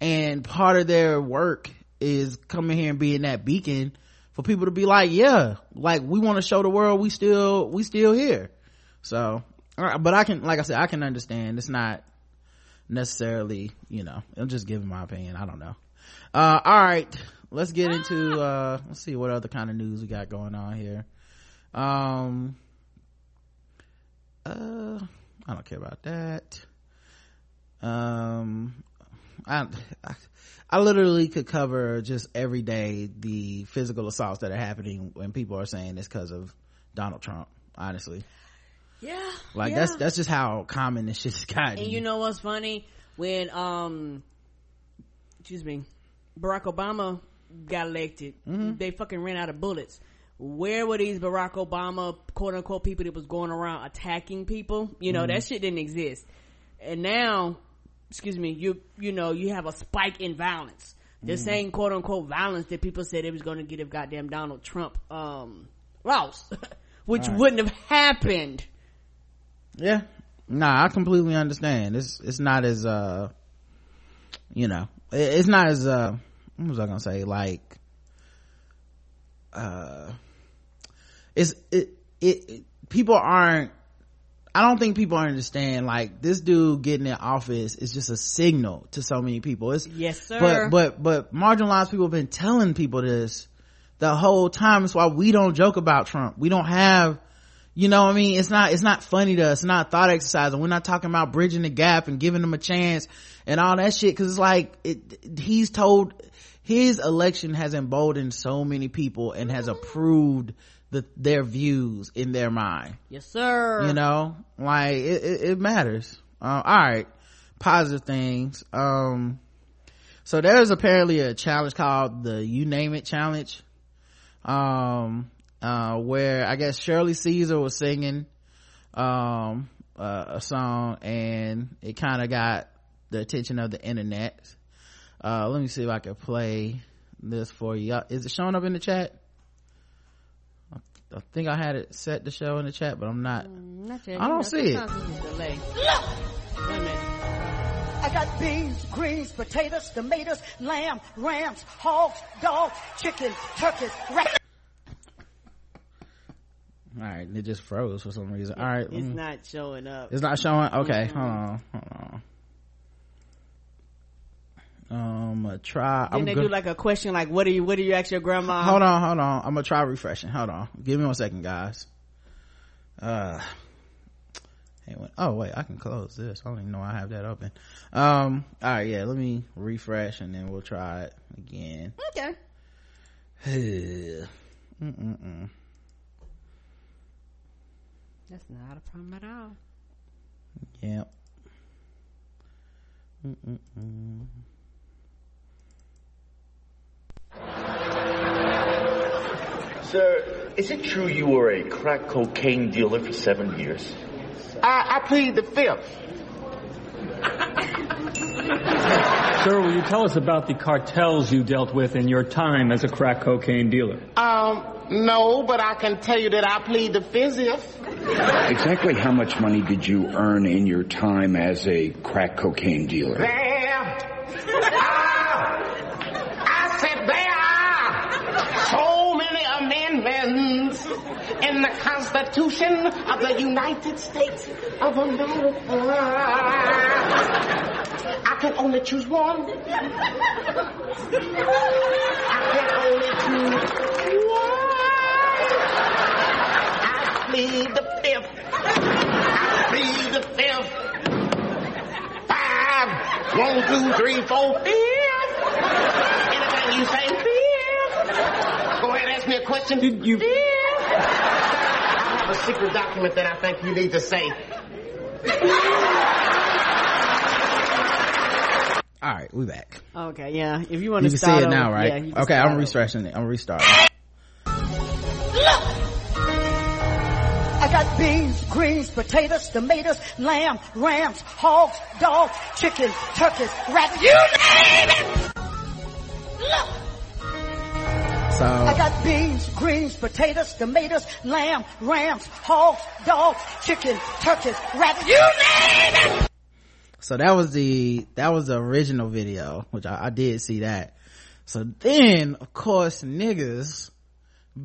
And part of their work is coming here and being that beacon for people to be like yeah like we want to show the world we still we still here. So but i can like i said i can understand. It's not necessarily you know i'm just giving my opinion. I don't know. Uh all right. Let's get into uh let's see what other kind of news we got going on here. Um uh i don't care about that um I, I I literally could cover just every day the physical assaults that are happening when people are saying it's because of Donald Trump. Honestly, Yeah. like yeah. that's that's just how common this shit's gotten. And you know what's funny? When um excuse me, Barack Obama got elected, they fucking ran out of bullets. Where were these Barack Obama quote unquote people that was going around attacking people? You know, that shit didn't exist. And now, excuse me, you you know, you have a spike in violence. The same quote unquote violence that people said it was gonna get if goddamn Donald Trump um lost. [laughs] Which Right. wouldn't have happened. yeah, nah, I completely understand. It's it's not as uh, you know, it's not as uh, what was I gonna say? Like, uh, it's it it, it people aren't I don't think people understand like this dude getting in office is just a signal to so many people. It's Yes, sir. But but but marginalized people have been telling people this the whole time. It's why we don't joke about Trump. We don't have you know what I mean? It's not it's not funny to us. It's not thought exercise. And we're not talking about bridging the gap and giving them a chance and all that shit because it's like it, he's told his election has emboldened so many people and has approved the, their views in their mind yes, sir. you know like it, it, it matters uh, all right positive things um so there's apparently a challenge called the you name it challenge um uh where i guess shirley caesar was singing um uh, a song and it kind of got the attention of the internet uh let me see if i can play this for you is it showing up in the chat I think I had it set to show in the chat, but I'm not. Not yet. I don't see it. sometimes it's a delay. Wait a minute. I got beans, greens, potatoes, tomatoes, lamb, rams, hogs, dogs, chicken, turkeys, rat. All right, it just froze for some reason. All right, It's mm. not showing up. it's not showing. Okay, hold on, hold on. Um, uh, try. Then I'm they go- do like a question like, what do you, what do you ask your grandma? hold on, hold on. I'm gonna try refreshing. Hold on, give me one second, guys. Uh, hey, wait- oh wait, I can close this. I don't even know I have that open. Um, all right, yeah. Let me refresh and then we'll try it again. Okay. [sighs] Mm-mm-mm. That's not a problem at all. Yep. Mm-mm-mm. Sir, is it true you were a crack cocaine dealer for seven years? I, I plead the fifth. [laughs] Sir, will you tell us about the cartels you dealt with in your time as a crack cocaine dealer? Um, no, but I can tell you that I plead the fifth. Exactly how much money did you earn in your time as a crack cocaine dealer? There. Ah, I said there are so many amendments in the Constitution of the United States of America. I can only choose one. I can only choose one. I plead the fifth. I plead the fifth. Five, one, two, three, four, fifth. Anything you say, fifth. Go ahead, ask me a question. Did you? Fifth. I [laughs] have a secret document that I think you need to say. All right, we back. Okay, yeah. If you want You to can see start it now, um, right? Yeah, you can okay, start I'm over. refreshing it. I'm restarting. I got beans, greens, potatoes, tomatoes, lamb, rams, hogs, dogs, chickens, turkeys, rabbits. You name it! Look! So I got beans, greens, potatoes, tomatoes, lamb, rams, hogs, dogs, chickens, turkeys, rabbits. You name it! so that was the that was the original video, which I, I did see that. So then, of course, niggas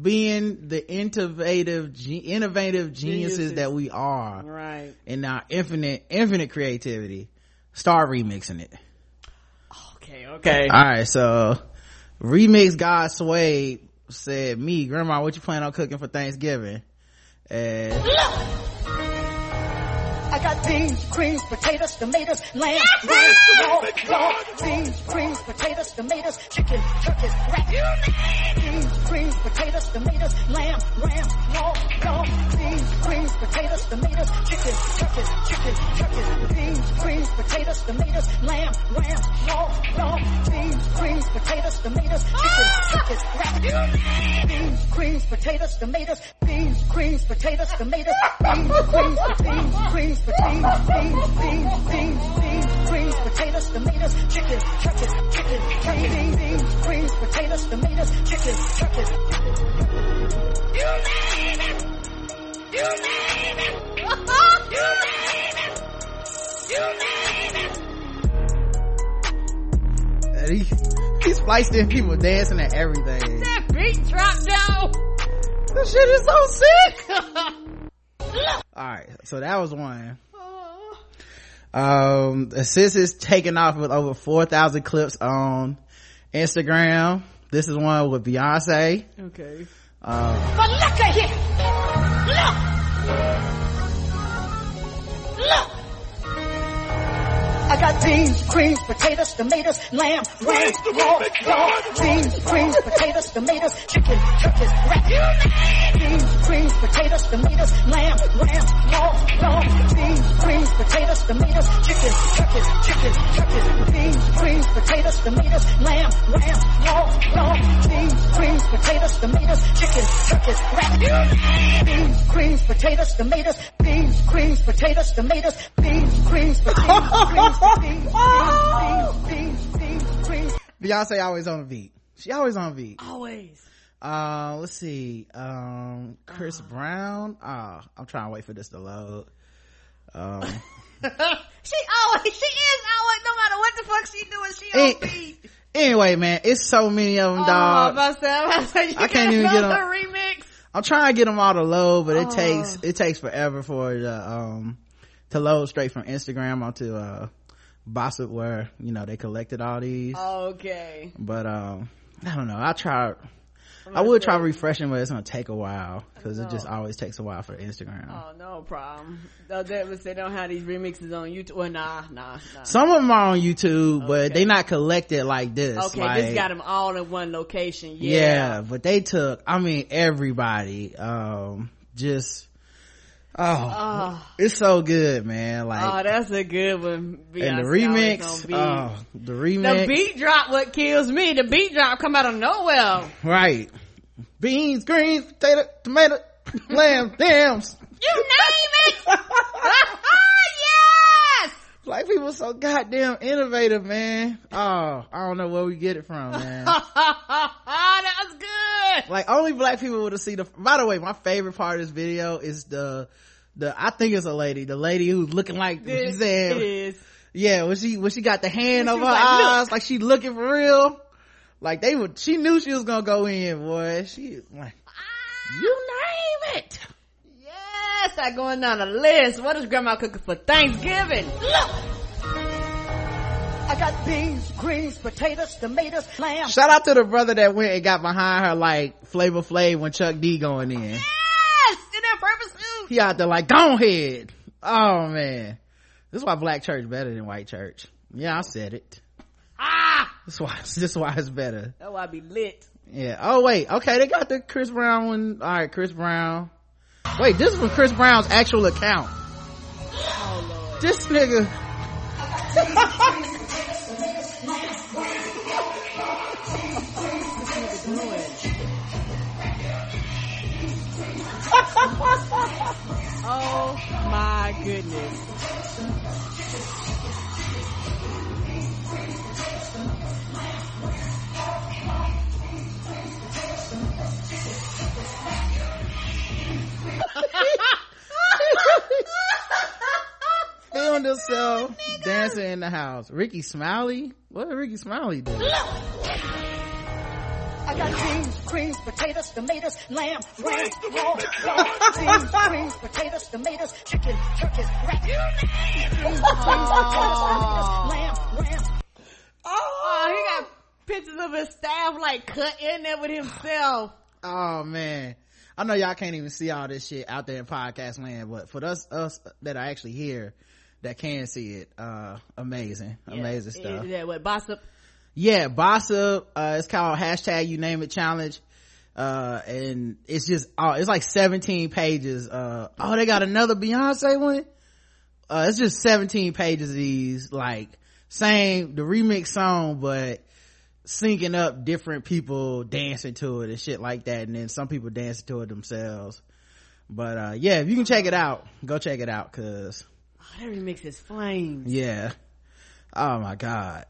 being the innovative, ge- innovative geniuses, Geniuses. that we are, Right. in our infinite, infinite creativity, start remixing it. Okay, okay. All right, so remix God Sway said, "Me, Grandma, what you plan on cooking for Thanksgiving?" And I got beans, greens, potatoes, tomatoes, lamb, rams, hogs, dogs, beans, greens, potatoes, tomatoes, chicken, turkeys, rabbits. Beans, greens, potatoes, tomatoes, lamb, rams, hogs, dogs, beans, greens, potatoes, tomatoes, chicken, turkeys, chicken, turkeys, beans, greens, potatoes, tomatoes, lamb, rams, hogs, dogs, beans, greens, potatoes, tomatoes, chicken, turkeys, rabbits. Beans, greens, potatoes, tomatoes, beans, greens, potatoes, tomatoes, beans, greens, beans, greens, beans, beans, beans, beans, beans, greens, potatoes, tomatoes, chicken, turkeys, chicken, turkey, beans, greens, potatoes, tomatoes, chicken, turkeys. You name it! You name it! [laughs] You name it! You name it! he, he spliced in people dancing and everything. That beat drop down. This shit is so sick. [laughs] All right, so that was one. Um, Sis is taking off with over 4,000 clips on Instagram. This is one with Beyonce. Okay. Um, But look at here! Look! Look! I got beans, greens, potatoes, tomatoes, lamb, rams, hogs, dogs, beans, greens, potatoes, tomatoes, chicken, turkeys, rabbits. Beans, greens, potatoes, tomatoes, lamb, rams, hogs, dogs, beans, greens, potatoes, tomatoes, chicken, turkeys, chicken, turkeys, beans, greens, potatoes, tomatoes, lamb, rams, hogs, dogs, beans, greens, potatoes, tomatoes, chicken, turkeys, rabbits. Beans, greens, potatoes, tomatoes, beans, greens, potatoes, tomatoes, beans, greens, potatoes, Beyonce always on the beat. She always on beat. Always. Uh, let's see. Um, Chris Brown. Ah, I'm trying to wait for this to load. Um, [laughs] she always, she is always, no matter what the fuck she doing, she Eh, on beat. anyway, man, it's so many of them, Oh, dog. I'm about say, I'm about you I can't even get another 'em. remix. I'm trying to get them all to load, but it Oh. takes it takes forever for the um to load straight from Instagram onto uh Bossip where you know they collected all these. Okay. But um I don't know. I try. I would try refreshing, but it's gonna take a while because it just always takes a while for Instagram. Oh, no problem. No, that was, they don't have these remixes on YouTube. Well, nah, nah, nah. Some of them are on YouTube, but they not collected like this. Okay, like, this got them all in one location. yeah. Yeah. but they took. I mean, everybody. Um, just. Oh, Oh. it's so good, man. Like, oh, that's a good one. and the remix, always on beat. oh, the remix, The beat drop what kills me. The beat drop come out of nowhere. right? Beans, greens, potato, tomato, lamb, [laughs] yams. You name it! [laughs] [laughs] yes! Black people so goddamn innovative, man. Oh, I don't know where we get it from, man. that was good. Like only black people would have seen the. By the way, my favorite part of this video is the the. I think it's a lady, the lady who's looking like this she said. is. Yeah, when she when she got the hand over her like, "Look." eyes, like she looking for real. Like they would. She knew she was gonna go in, boy. She like, ah, you name it. Yes, I going down the list. What is grandma cooking for Thanksgiving? Look. I got beans, greens, potatoes, tomatoes, lamb. Shout out to the brother that went and got behind her like Flavor Flav when Chuck D going in. That purple suit. He out there like, go ahead. Oh man. This is why black church better than white church. Yeah, I said it. Ah, This why [laughs] this is why it's better. that's why I be lit. Yeah. Oh wait, okay, they got the Chris Brown one. Alright, Chris Brown. Wait, this is from Chris Brown's actual account. This nigga. [laughs] Oh my goodness. filmed himself dancing in the house. Rickey Smiley? What did Rickey Smiley do? I got beans, greens, potatoes, tomatoes, lamb, ram, raw, raw, beans, greens, potatoes, tomatoes, chicken, turkeys, rat. Beans, greens, potatoes, tomatoes, lamb, ram. Oh, he got pictures of his staff like cut in there with himself. [sighs] Oh man. I know y'all can't even see all this shit out there in podcast land, but for us, us that are actually here that can see it, uh, amazing, amazing stuff. Yeah, what Bossip? Yeah, Bossip, uh, it's called hashtag you name it challenge. Uh, and it's just, oh, it's like 17 pages. Uh, oh, they got another Beyonce one? Uh, it's just 17 pages of these, like, same, the remix song, but syncing up different people dancing to it and shit like that. And then some people dancing to it themselves. But, uh, yeah, if you can check it out, go check it out, cause, Oh, that remix is flames. yeah. Oh my god.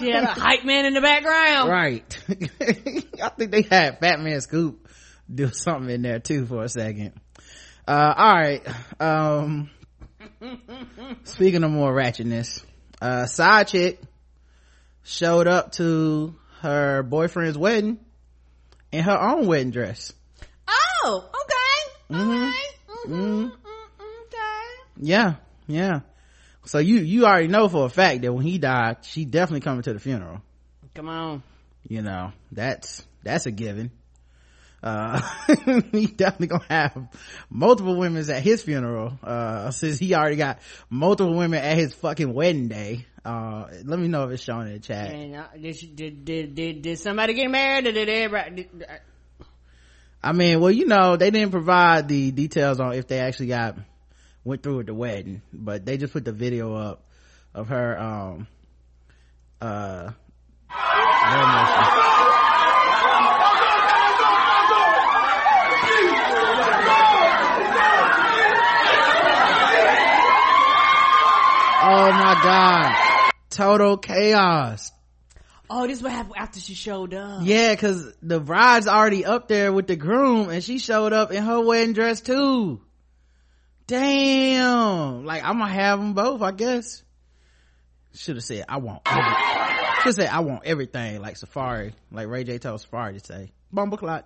He had a hype man in the background. Right. [laughs] I think they had Fat Man Scoop do something in there too for a second. Uh, alright. Um, speaking of more ratchetness, uh, side chick showed up to her boyfriend's wedding in her own wedding dress. Oh, okay. Mm-hmm. Mm-hmm. Yeah, yeah. So you, you already know for a fact that when he died, she definitely coming to the funeral. Come on. you know that's that's a given uh [laughs] he definitely gonna have multiple women at his funeral uh since he already got multiple women at his fucking wedding day uh let me know if it's shown in the chat And uh, did, she, did did did did somebody get married? Or did everybody? Did, i mean well you know they didn't provide the details on if they actually got went through with the wedding but they just put the video up of her um uh Oh my god. Total chaos. oh, this what happened after she showed up. Yeah, cause the bride's already up there with the groom and she showed up in her wedding dress too. Damn. Like I'm gonna have them both, I guess. Should have said I want. Should said I want everything like Safari, like Ray J told Safari to say. Bumbleclot.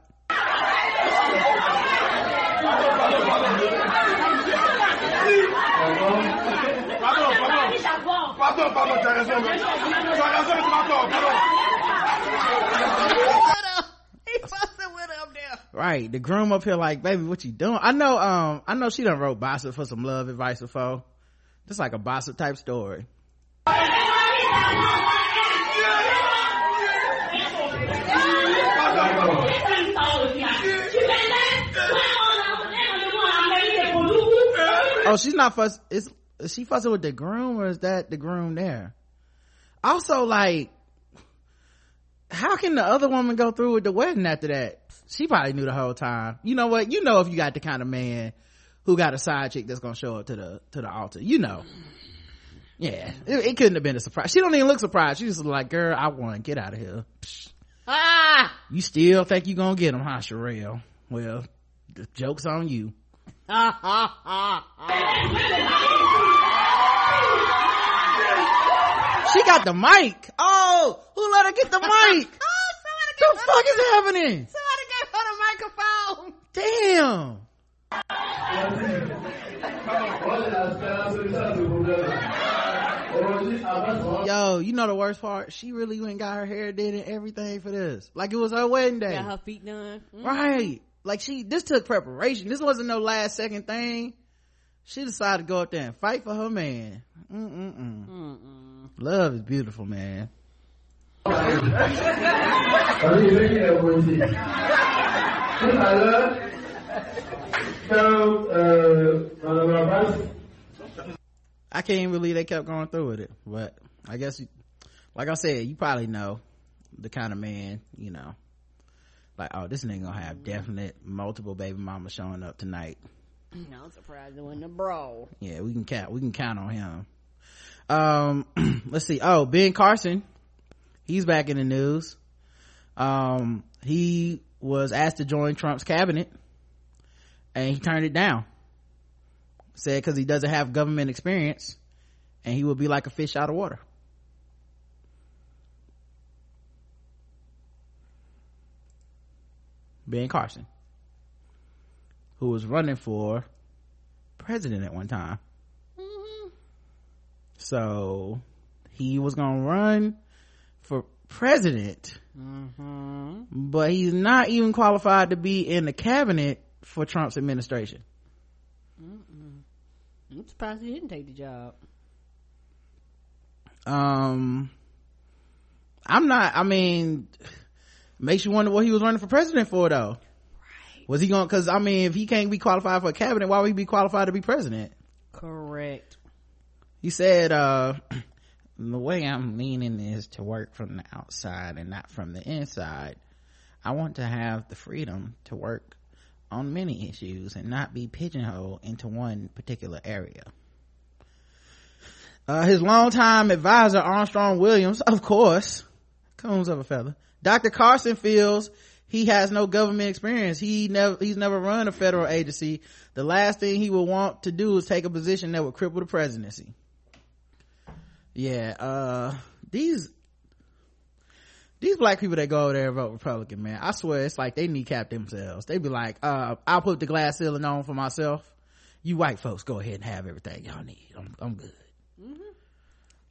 Pardon, pardon, t'as raison. raison, pardon, pardon. He fussing with her up there. Right. The groom up here like, baby, what you doing? I know, um, I know she done wrote Bossip for some love advice before. Just like a Bossip type story. Oh, she's not fuss. Is, is she fussing with the groom or is that the groom there? Also, like, how can the other woman go through with the wedding after that? She probably knew the whole time. You know what? You know if you got the kind of man who got a side chick that's gonna show up to the to the altar. You know. Yeah, it, it couldn't have been a surprise. She don't even look surprised. She's just like, girl, I won. Get out of here. Psh. Ah! You still think you gonna get him, huh, Sherelle? Well, the joke's on you. [laughs] She got the mic. Oh, who let her get the [laughs] mic? oh, the fuck is happening gave her the microphone. Damn. Yo, you know the worst part? She really went and got her hair did and everything for this. Like it was her wedding day. Got her feet done. Mm. Right. Like she, this took preparation. This wasn't no last second thing. She decided to go up there and fight for her man. Mm-mm-mm. Mm-mm. Love is beautiful, man. I can't believe they kept going through with it, but I guess, like I said, you probably know the kind of man, you know, like, oh, this nigga gonna have definite multiple baby mamas showing up tonight. No, I'm surprised it wasn't a bro. Yeah, we can count, we can count on him. Um, [clears throat] let's see. Oh, Ben Carson, he's back in the news. Um, he was asked to join Trump's cabinet and he turned it down. Said cause he doesn't have government experience and he would be like a fish out of water. Ben Carson, who was running for president at one time. So he was gonna run for president, Mm-hmm. but he's not even qualified to be in the cabinet for Trump's administration. Mm-mm. I'm surprised he didn't take the job. Um, I'm not, I mean, makes you wonder what he was running for president for though. Right. Was he going, cause I mean, if he can't be qualified for a cabinet, why would he be qualified to be president? Correct. He said, uh, [clears throat] the way I'm leaning is to work from the outside and not from the inside. I want to have the freedom to work on many issues and not be pigeonholed into one particular area. Uh, his longtime advisor, Armstrong Williams, of course, comes of a feather. Dr. Carson feels he has no government experience. He never, he's never run a federal agency. The last thing he would want to do is take a position that would cripple the presidency. Yeah, uh, these, these black people that go over there and vote Republican, man, I swear it's like they kneecap themselves. They be like, uh, I'll put the glass ceiling on for myself. You white folks go ahead and have everything y'all need. I'm, I'm good. Mm-hmm.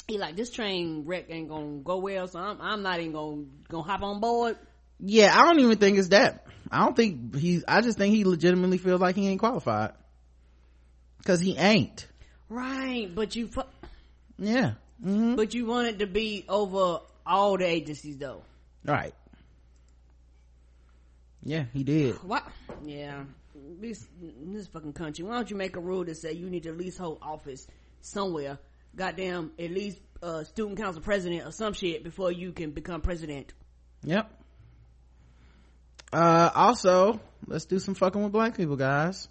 He like this train wreck ain't gonna go well, so I'm I'm not even gonna gonna hop on board. Yeah, I don't even think it's that. I don't think he. I just think he legitimately feels like he ain't qualified because he ain't. Right, but you. Fu- yeah, mm-hmm. but you want it to be over all the agencies though. Right. Yeah, he did. What? Yeah. This this fucking country. Why don't you make a rule that say you need to at least hold office somewhere? Goddamn, at least uh, student council president or some shit before you can become president. Yep. Uh, also, let's do some fucking with black people, guys.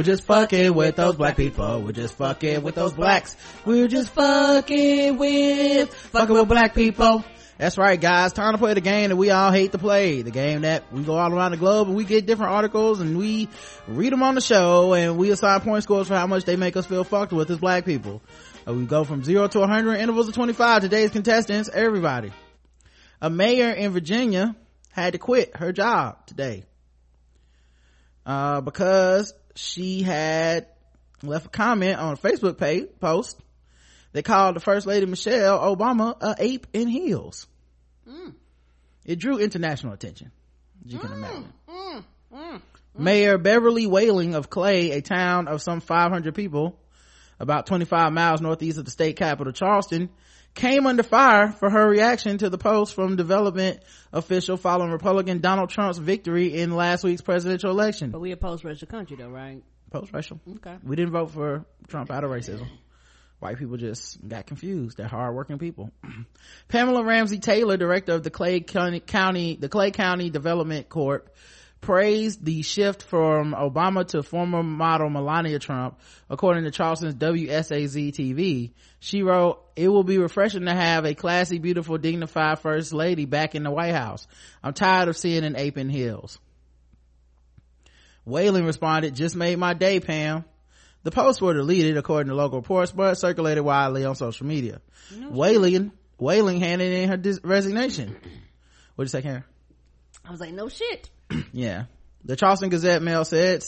We're just fucking with those black people. We're just fucking with those blacks. We're just fucking with, fucking with black people. That's right, guys. Time to play the game that we all hate to play. The game that we go all around the globe and we get different articles and we read them on the show and we assign point scores for how much they make us feel fucked with as black people. Uh, we go from zero to 100 intervals of 25. Today's contestants, everybody. A mayor in Virginia had to quit her job today. Uh, because she had left a comment on a Facebook page post that called the first lady Michelle Obama a ape in heels. Mm. It drew international attention, as you can Mm, imagine. mm. Mayor Beverly Whaling of Clay, a town of some 500 people, about 25 miles northeast of the state capital, Charleston, came under fire for her reaction to the post from development official following Republican Donald Trump's victory in last week's presidential election. But we a post-racial country though, right? Post-racial. Okay. We didn't vote for Trump out of racism. white people just got confused they're hardworking people [clears throat] pamela ramsey taylor director of the clay county, county the clay county development corp praised the shift from obama to former model melania trump according to charleston's wsaz tv she wrote it will be refreshing to have a classy beautiful dignified first lady back in the white house i'm tired of seeing an ape in heels Whaling responded, just made my day, Pam. The posts were deleted according to local reports, but circulated widely on social media. Whaling, Whaling handed in her dis- resignation. What'd you say, Karen? I was like, no shit. [clears throat] Yeah. The Charleston Gazette Mail said,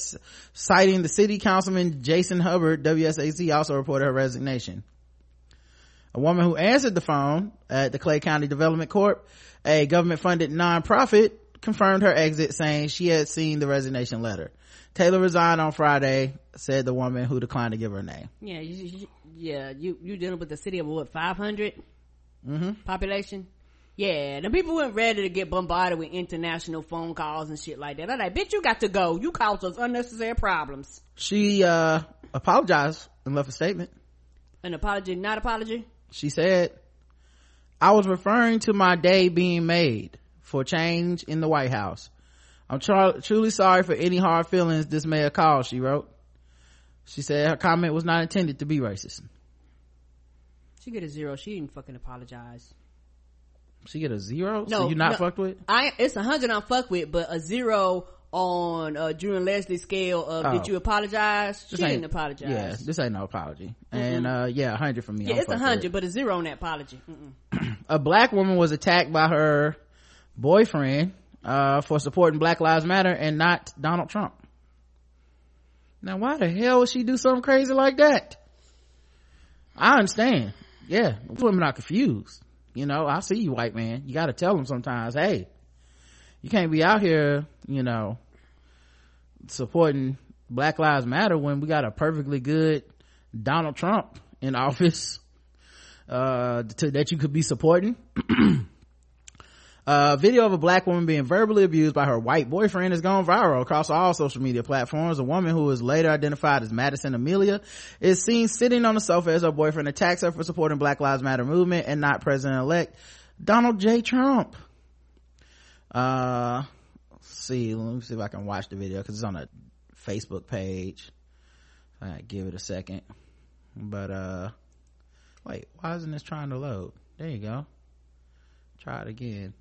citing the city councilman Jason Hubbard, WSAZ also reported her resignation. A woman who answered the phone at the Clay County Development Corp, a government funded nonprofit, confirmed her exit saying she had seen the resignation letter. Taylor resigned on Friday, said the woman who declined to give her name. Yeah, you, you, yeah, you you dealing with the city of what 500 Mm-hmm. population? Yeah, the people weren't ready to get bombarded with international phone calls and shit like that. I'm like, bitch, you got to go. You caused us unnecessary problems. She, uh, apologized and left a statement. An apology, not apology. She said, I was referring to my day being made for change in the White House. I'm tr- truly sorry for any hard feelings this may have caused, she wrote. She said her comment was not intended to be racist. She get a zero. She didn't fucking apologize. She get a zero? No, so you not no. fucked with? I it's a hundred I'm fuck with, but a zero on uh Drew and Leslie scale of Oh. did you apologize? She didn't apologize. Yeah, this ain't no apology. And, uh, yeah, a hundred from me. Yeah, I'm it's a fucked with it. hundred, but a zero on that apology. [clears throat] A black woman was attacked by her boyfriend uh, for supporting black lives matter and not donald trump now why the hell would she do something crazy like that i understand yeah women are confused you know i see you white man. You gotta tell them sometimes hey you can't be out here you know supporting black lives matter when we got a perfectly good donald trump in [laughs] office uh to, that you could be supporting [clears throat] a video of a black woman being verbally abused by her white boyfriend has gone viral across all social media platforms. A woman who is later identified as Madison Amelia is seen sitting on the sofa as her boyfriend attacks her for supporting Black Lives Matter movement and not President-elect Donald J. Trump. Uh, see, let me see if I can watch the video because it's on a Facebook page. I give it a second. But, uh, wait, why isn't this trying to load? There you go. Try it again.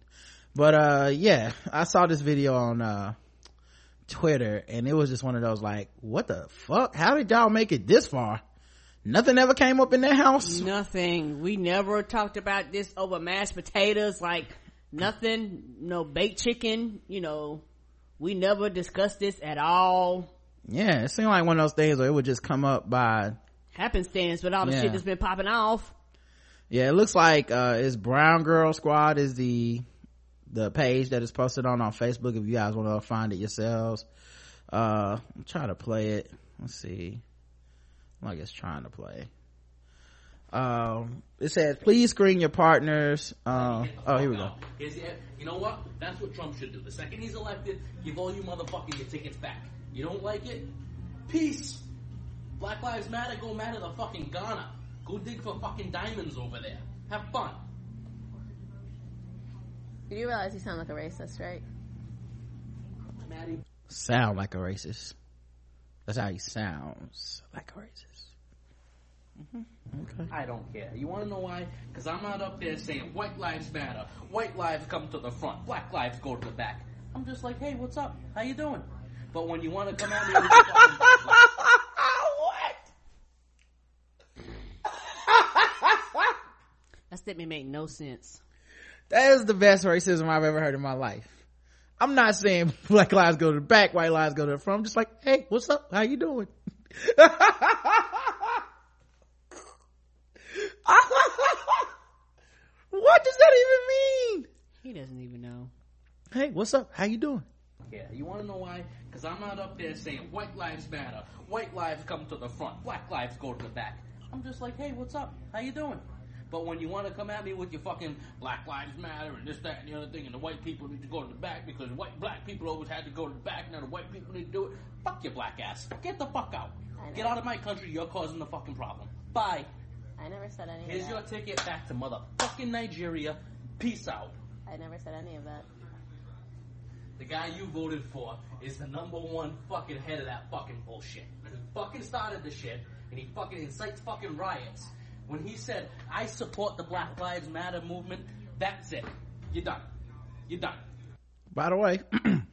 But, uh, yeah, I saw this video on, uh, Twitter and it was just one of those like, what the fuck? How did y'all make it this far? Nothing ever came up in their house? Nothing. We never talked about this over mashed potatoes. Like nothing. No baked chicken. You know, we never discussed this at all. Yeah, it seemed like one of those things where it would just come up by Happenstance with all the Yeah. shit that's been popping off. Yeah, it looks like uh it's Brown Girl Squad is the the page that is posted on on Facebook if you guys want to find it yourselves. Uh I'm trying to play it. Let's see. Like it's trying to play. Um it says please screen your partners. Uh, oh here we go. You know what? That's what Trump should do. The second he's elected, give all you motherfuckers your tickets back. You don't like it? Peace. Black Lives Matter, go mad at the fucking Ghana. Go dig for fucking diamonds over there. Have fun. You do realize you sound like a racist, right? Maddie. Sound like a racist. That's how he sounds like a racist. Mm-hmm. Okay. I don't care. You want to know why? Because I'm not up there saying white lives matter, white lives come to the front, black lives go to the back. I'm just like, hey, what's up? How you doing? But when you want to come out me with your fucking That statement made no sense. That is the best racism I've ever heard in my life. I'm not saying [laughs] black lives go to the back, white lives go to the front. I'm just like, hey, what's up? How you doing? [laughs] what does that even mean? He doesn't even know. Hey, what's up? How you doing? Yeah, you want to know why? Because I'm not up there saying white lives matter, white lives come to the front, black lives go to the back. I'm just like, hey, what's up? How you doing? But when you want to come at me with your fucking black lives matter and this, that, and the other thing, and the white people need to go to the back because white black people always had to go to the back, now the white people need to do it. Fuck your black ass. Get the fuck out. Get out of my country. You're causing the fucking problem. Bye. I never said any Here's your ticket back to motherfucking Nigeria. Peace out. I never said any of that. The guy you voted for is the number one fucking head of that fucking bullshit. He fucking started the shit, and he fucking incites fucking riots. When he said, I support the Black Lives Matter movement, that's it. You're done. You're done. By the way, [clears throat]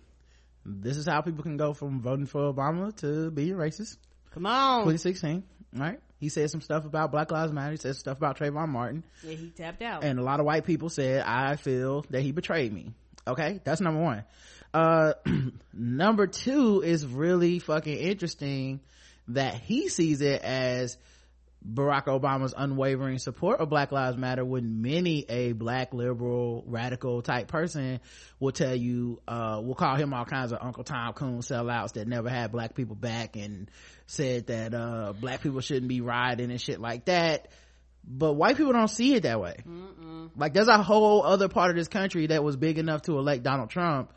this is how people can go from voting for Obama to being racist. Come on. 2016, right? He said some stuff about Black Lives Matter. He said stuff about Trayvon Martin. Yeah, he tapped out. And a lot of white people said, I feel that he betrayed me. Okay. That's number one. Uh, [clears throat] number two is really fucking interesting that he sees it as Barack Obama's unwavering support of Black Lives Matter when many a black liberal radical type person will tell you, uh, will call him all kinds of Uncle Tom Coon sellouts that never had black people back and said that, uh, black people shouldn't be rioting and shit like that. But white people don't see it that way. Mm-mm. Like there's a whole other part of this country that was big enough to elect Donald Trump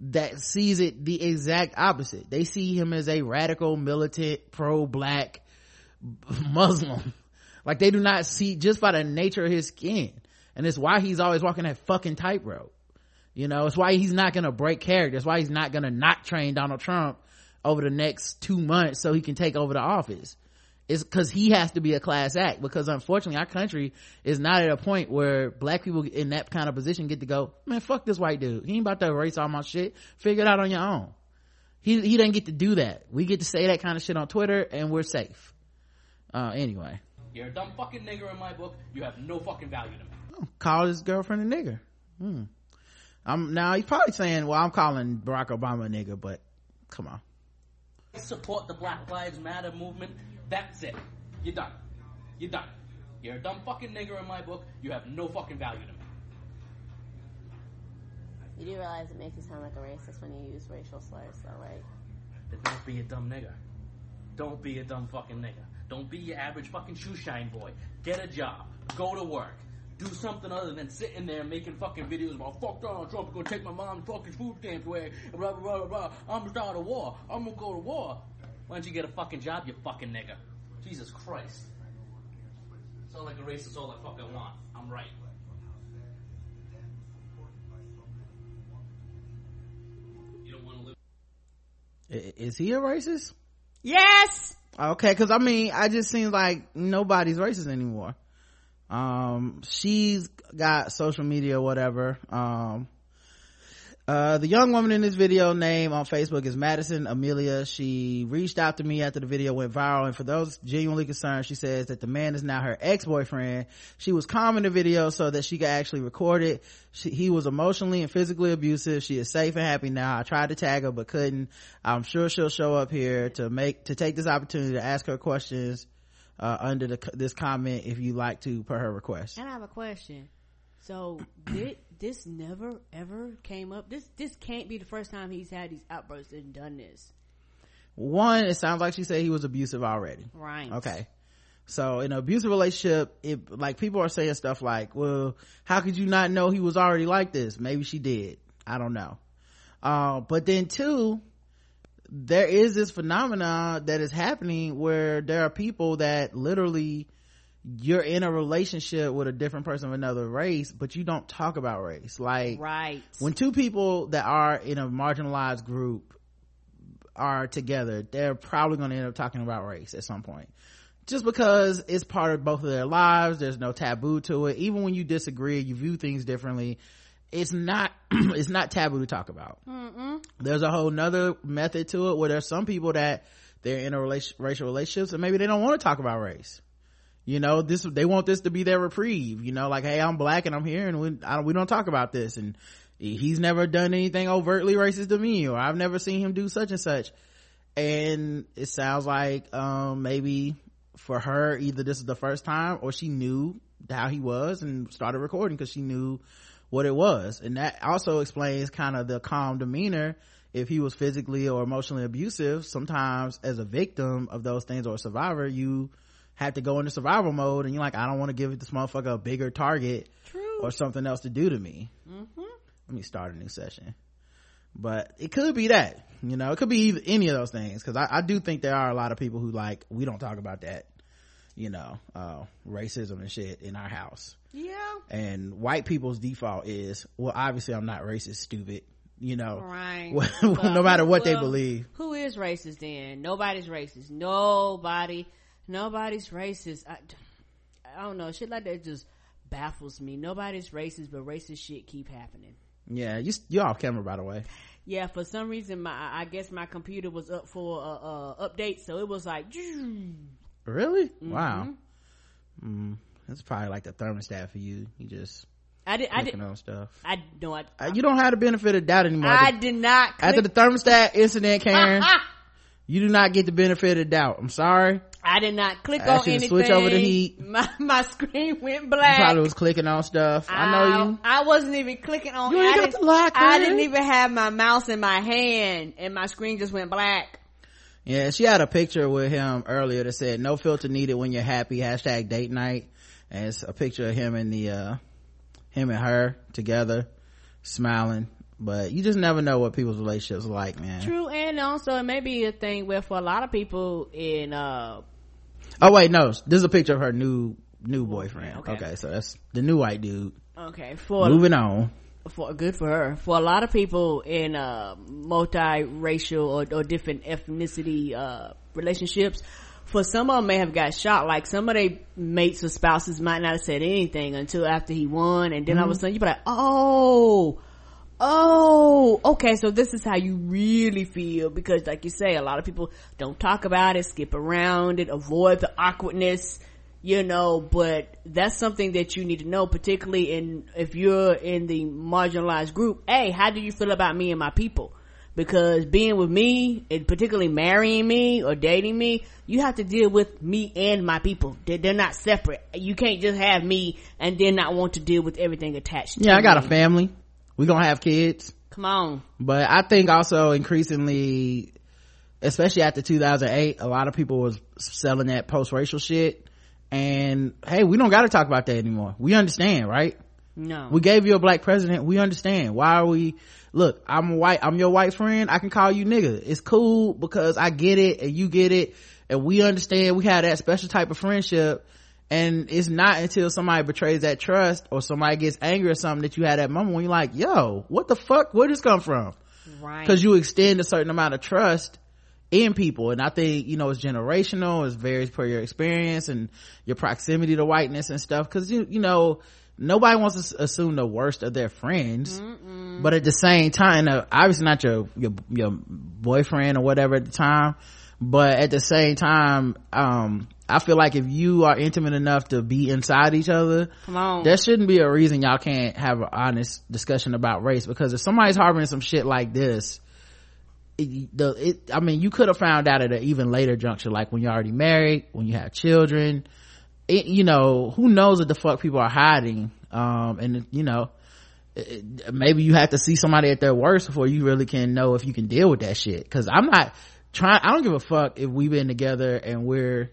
that sees it the exact opposite. They see him as a radical, militant, pro-black [laughs] Muslim. Like they do not see just by the nature of his skin. And it's why he's always walking that fucking tightrope. You know, it's why he's not gonna break character. It's why he's not gonna not train Donald Trump over the next two months so he can take over the office. It's cause he has to be a class act because unfortunately our country is not at a point where black people in that kind of position get to go, man, fuck this white dude. He ain't about to erase all my shit. Figure it out on your own. He, he doesn't get to do that. We get to say that kind of shit on Twitter and we're safe. Uh, anyway. You're a dumb fucking nigger in my book. You have no fucking value to me. Call his girlfriend a nigger. Hmm. I'm, now he's probably saying, well, I'm calling Barack Obama a nigger, but come on. I support the Black Lives Matter movement. That's it. You're done. You're done. You're a dumb fucking nigger in my book. You have no fucking value to me. You do realize it makes you sound like a racist when you use racial slurs, though, right? Then don't be a dumb nigger. Don't be a dumb fucking nigger. Don't be your average fucking shoe shine boy. Get a job. Go to work. Do something other than sitting there making fucking videos about fuck Donald Trump, gonna take my mom's fucking food stamps away, blah blah blah blah blah. I'm gonna start a war. I'm gonna go to war. Why don't you get a fucking job, you fucking nigga? Jesus Christ. Sound like a racist all I fucking want. I'm right. You don't want to live. Is he a racist? Yes! Okay, cause I mean, I just seems like nobody's racist anymore. Um, she's got social media, whatever. Um, uh, the young woman in this video name on Facebook is Madison Amelia. She reached out to me after the video went viral. And for those genuinely concerned, she says that the man is now her ex-boyfriend. She was calm in the video so that she could actually record it. She, he was emotionally and physically abusive. She is safe and happy now. I tried to tag her, but couldn't. I'm sure she'll show up here to make, to take this opportunity to ask her questions, uh, under the, this comment if you like to per her request. And I have a question. So did this never ever came up? This this can't be the first time he's had these outbursts and done this. One, it sounds like she said he was abusive already. Right. Okay. So in an abusive relationship, it like people are saying stuff like, "Well, how could you not know he was already like this?" Maybe she did. I don't know. Uh, but then two, there is this phenomenon that is happening where there are people that literally you're in a relationship with a different person of another race, but you don't talk about race. Like, right. when two people that are in a marginalized group are together, they're probably going to end up talking about race at some point. Just because it's part of both of their lives, there's no taboo to it. Even when you disagree, you view things differently, it's not, [clears throat] it's not taboo to talk about. Mm-mm. There's a whole nother method to it where there's some people that they're in a racial relationships and maybe they don't want to talk about race you know this they want this to be their reprieve you know like hey i'm black and i'm here and we, don't, we don't talk about this. And he's never done anything overtly racist to me or i've never seen him do such and such. And it sounds like um maybe for her either this is the first time or she knew how he was and started recording because she knew what it was. And that also explains kind of the calm demeanor. If he was physically or emotionally abusive sometimes as a victim of those things or a survivor you have to go into survival mode and you're like i don't want to give this motherfucker a bigger target True. or something else to do to me Mm-hmm. let me start a new session but it could be that you know it could be either, any of those things because I, I do think there are a lot of people who like we don't talk about that you know uh racism and shit in our house Yeah. and white people's default is well obviously i'm not racist stupid you know Right. [laughs] no matter what they believe Who is racist then? Nobody's racist. Nobody, nobody's racist. I, I don't know. Shit like that just baffles me. Nobody's racist, but racist shit keep happening. yeah you you off camera by the way Yeah, for some reason, my I guess my computer was up for a, update, so it was like, really Mm-hmm. wow mm, that's probably like the thermostat for you you just I did, I did, on stuff I no, I, Uh, you don't have the benefit of doubt anymore I did not. after the thermostat incident karen [laughs] you do not get the benefit of doubt i'm sorry I did not click I on you anything. switch over the heat. [laughs] My my screen went you black. probably was clicking on stuff i know you I wasn't even clicking on. You ain't I got didn't- the lock, I didn't even have my mouse in my hand, and my screen just went black. Yeah, she had a picture with him earlier that said no filter needed when you're happy, hashtag date night. And it's a picture of him and the, uh, him and her together, smiling. But you just never know what people's relationships are like, man. True, and also it may be a thing where for a lot of people in uh Oh wait, no, this is a picture of her new, new boyfriend. okay. Okay. so that's the new white dude. okay for Moving on. for good for her for a lot of people in uh multiracial or, or different ethnicity uh relationships for some of them may have got shot like some of their mates or spouses might not have said anything until after he won and then all of a Mhm. sudden you be like oh oh okay so this is how you really feel because like you say a lot of people don't talk about it skip around it avoid the awkwardness you know but that's something that you need to know particularly in if you're in the marginalized group hey how do you feel about me and my people? Because being with me and particularly marrying me or dating me you have to deal with me and my people. They're, they're not separate. You can't just have me and then not want to deal with everything attached Yeah, I got a family. We gonna have kids. come on But I think also increasingly, especially after 2008, a lot of people was selling that post-racial shit. And hey, we don't gotta talk about that anymore. We understand, right? no We gave you a black president. We understand. Why are we, look, I'm white, I'm your white friend. I can call you nigga. It's cool because I get it and you get it and we understand we have that special type of friendship. And it's not until somebody betrays that trust or somebody gets angry or something that you had that moment when you're like, yo, what the fuck? Where did this come from? right. Because you extend a certain amount of trust in people. And i think you know it's generational. It varies per your experience and your proximity to whiteness and stuff. Because you you know nobody wants to assume the worst of their friends. But at the same time uh, obviously not your your your boyfriend or whatever at the time but at the same time um i feel like if you are intimate enough to be inside each other come on. there shouldn't be a reason y'all can't have an honest discussion about race. Because if somebody's harboring some shit like this it, the it i mean you could have found out at an even later juncture like when you're already married when you have children. It, you know who knows what the fuck people are hiding um and you know maybe you have to see somebody at their worst before you really can know if you can deal with that shit. Because i'm not trying i don't give a fuck if we've been together and we're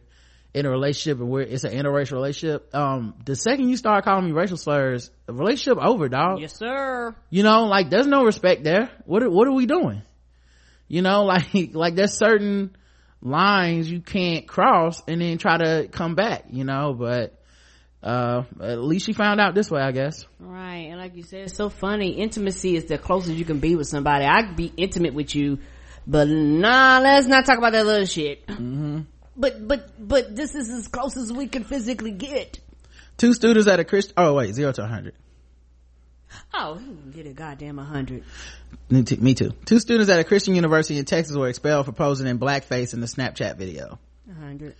in a relationship and we're it's an interracial relationship. Um the second you start calling me racial slurs the relationship over dog yes sir. You know like there's no respect there. What are, what are we doing? You know [laughs] like like there's certain lines you can't cross and then try to come back you know but uh at least she found out this way i guess. Right, and like you said, it's so funny. Intimacy is the closest you can be with somebody. I could be intimate with you, but nah, let's not talk about that little shit. mm-hmm. But but but this is as close as we can physically get. two students at a christian oh wait zero to 100 Oh, you can get a goddamn a hundred. me too, me too two students at a christian university in texas were expelled for posing in blackface in the snapchat video A hundred.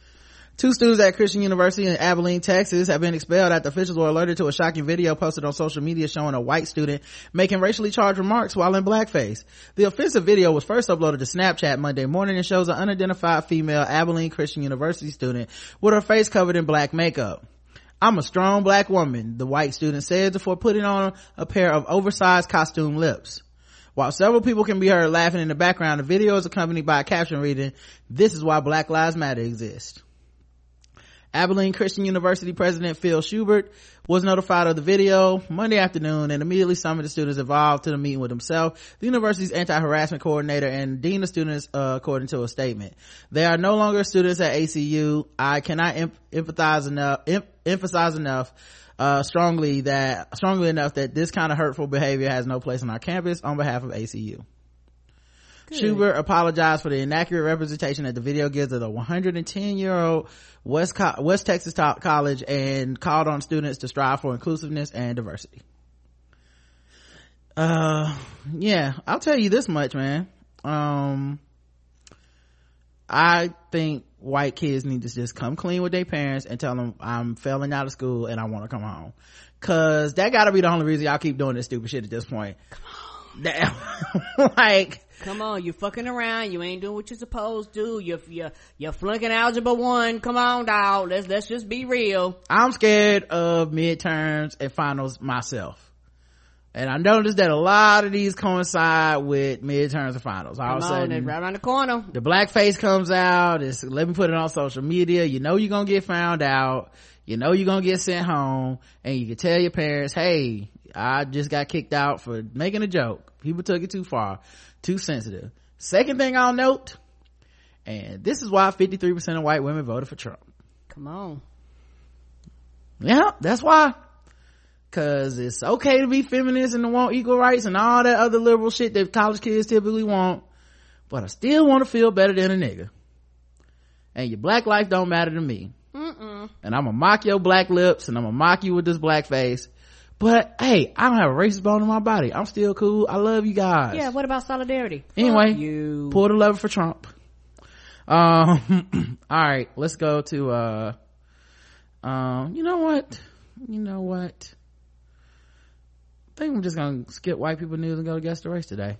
Two students at Christian University in Abilene, Texas have been expelled after officials were alerted to a shocking video posted on social media showing a white student making racially charged remarks while in blackface. The offensive video was first uploaded to Snapchat Monday morning and shows an unidentified female Abilene Christian University student with her face covered in black makeup. I'm a strong black woman, the white student said before putting on a pair of oversized costume lips. While several people can be heard laughing in the background, the video is accompanied by a caption reading, this is why Black Lives Matter exists. Abilene Christian University President Phil Schubert was notified of the video Monday afternoon and immediately summoned the students involved to the meeting with himself, the university's anti-harassment coordinator, and dean of students, uh, according to a statement. They are no longer students at ACU. I cannot em- empathize enough, em- emphasize enough uh, strongly that strongly enough that this kind of hurtful behavior has no place on our campus on behalf of ACU. Good. Schubert apologized for the inaccurate representation that the video gives of the 110 year old West, Co- West Texas College and called on students to strive for inclusiveness and diversity. Uh, yeah, I'll tell you this much, man. Um, I think white kids need to just come clean with their parents and tell them I'm failing out of school and I want to come home. Cause that gotta be the only reason y'all keep doing this stupid shit at this point. Damn. [laughs] like, Come on, you fucking around. You ain't doing what you're supposed to. You're, you're, you're flunking algebra one. Come on, dog. Let's, let's just be real. I'm scared of midterms and finals myself. And I noticed that a lot of these coincide with midterms and finals. All Come of a on, sudden, it's right around the corner. the blackface comes out. It's, let me put it on social media. You know you're gonna get found out. You know you're gonna get sent home. And you can tell your parents, hey, I just got kicked out for making a joke. People took it too far. Too sensitive. Second thing I'll note, and this is why 53% of white women voted for Trump. Come on. Yeah, that's why. Cause it's okay to be feminist and to want equal rights and all that other liberal shit that college kids typically want. But I still want to feel better than a nigga. And your black life don't matter to me. Mm-mm. And I'm gonna mock your black lips and I'm gonna mock you with this black face. But hey, I don't have a racist bone in my body. I'm still cool. I love you guys. Yeah, what about solidarity? Anyway, Fuck you. pull the lever for Trump. Um, [clears throat] all right, let's go to, uh, um, you know what? You know what? I think I'm just gonna skip white people news and go to guess the race today.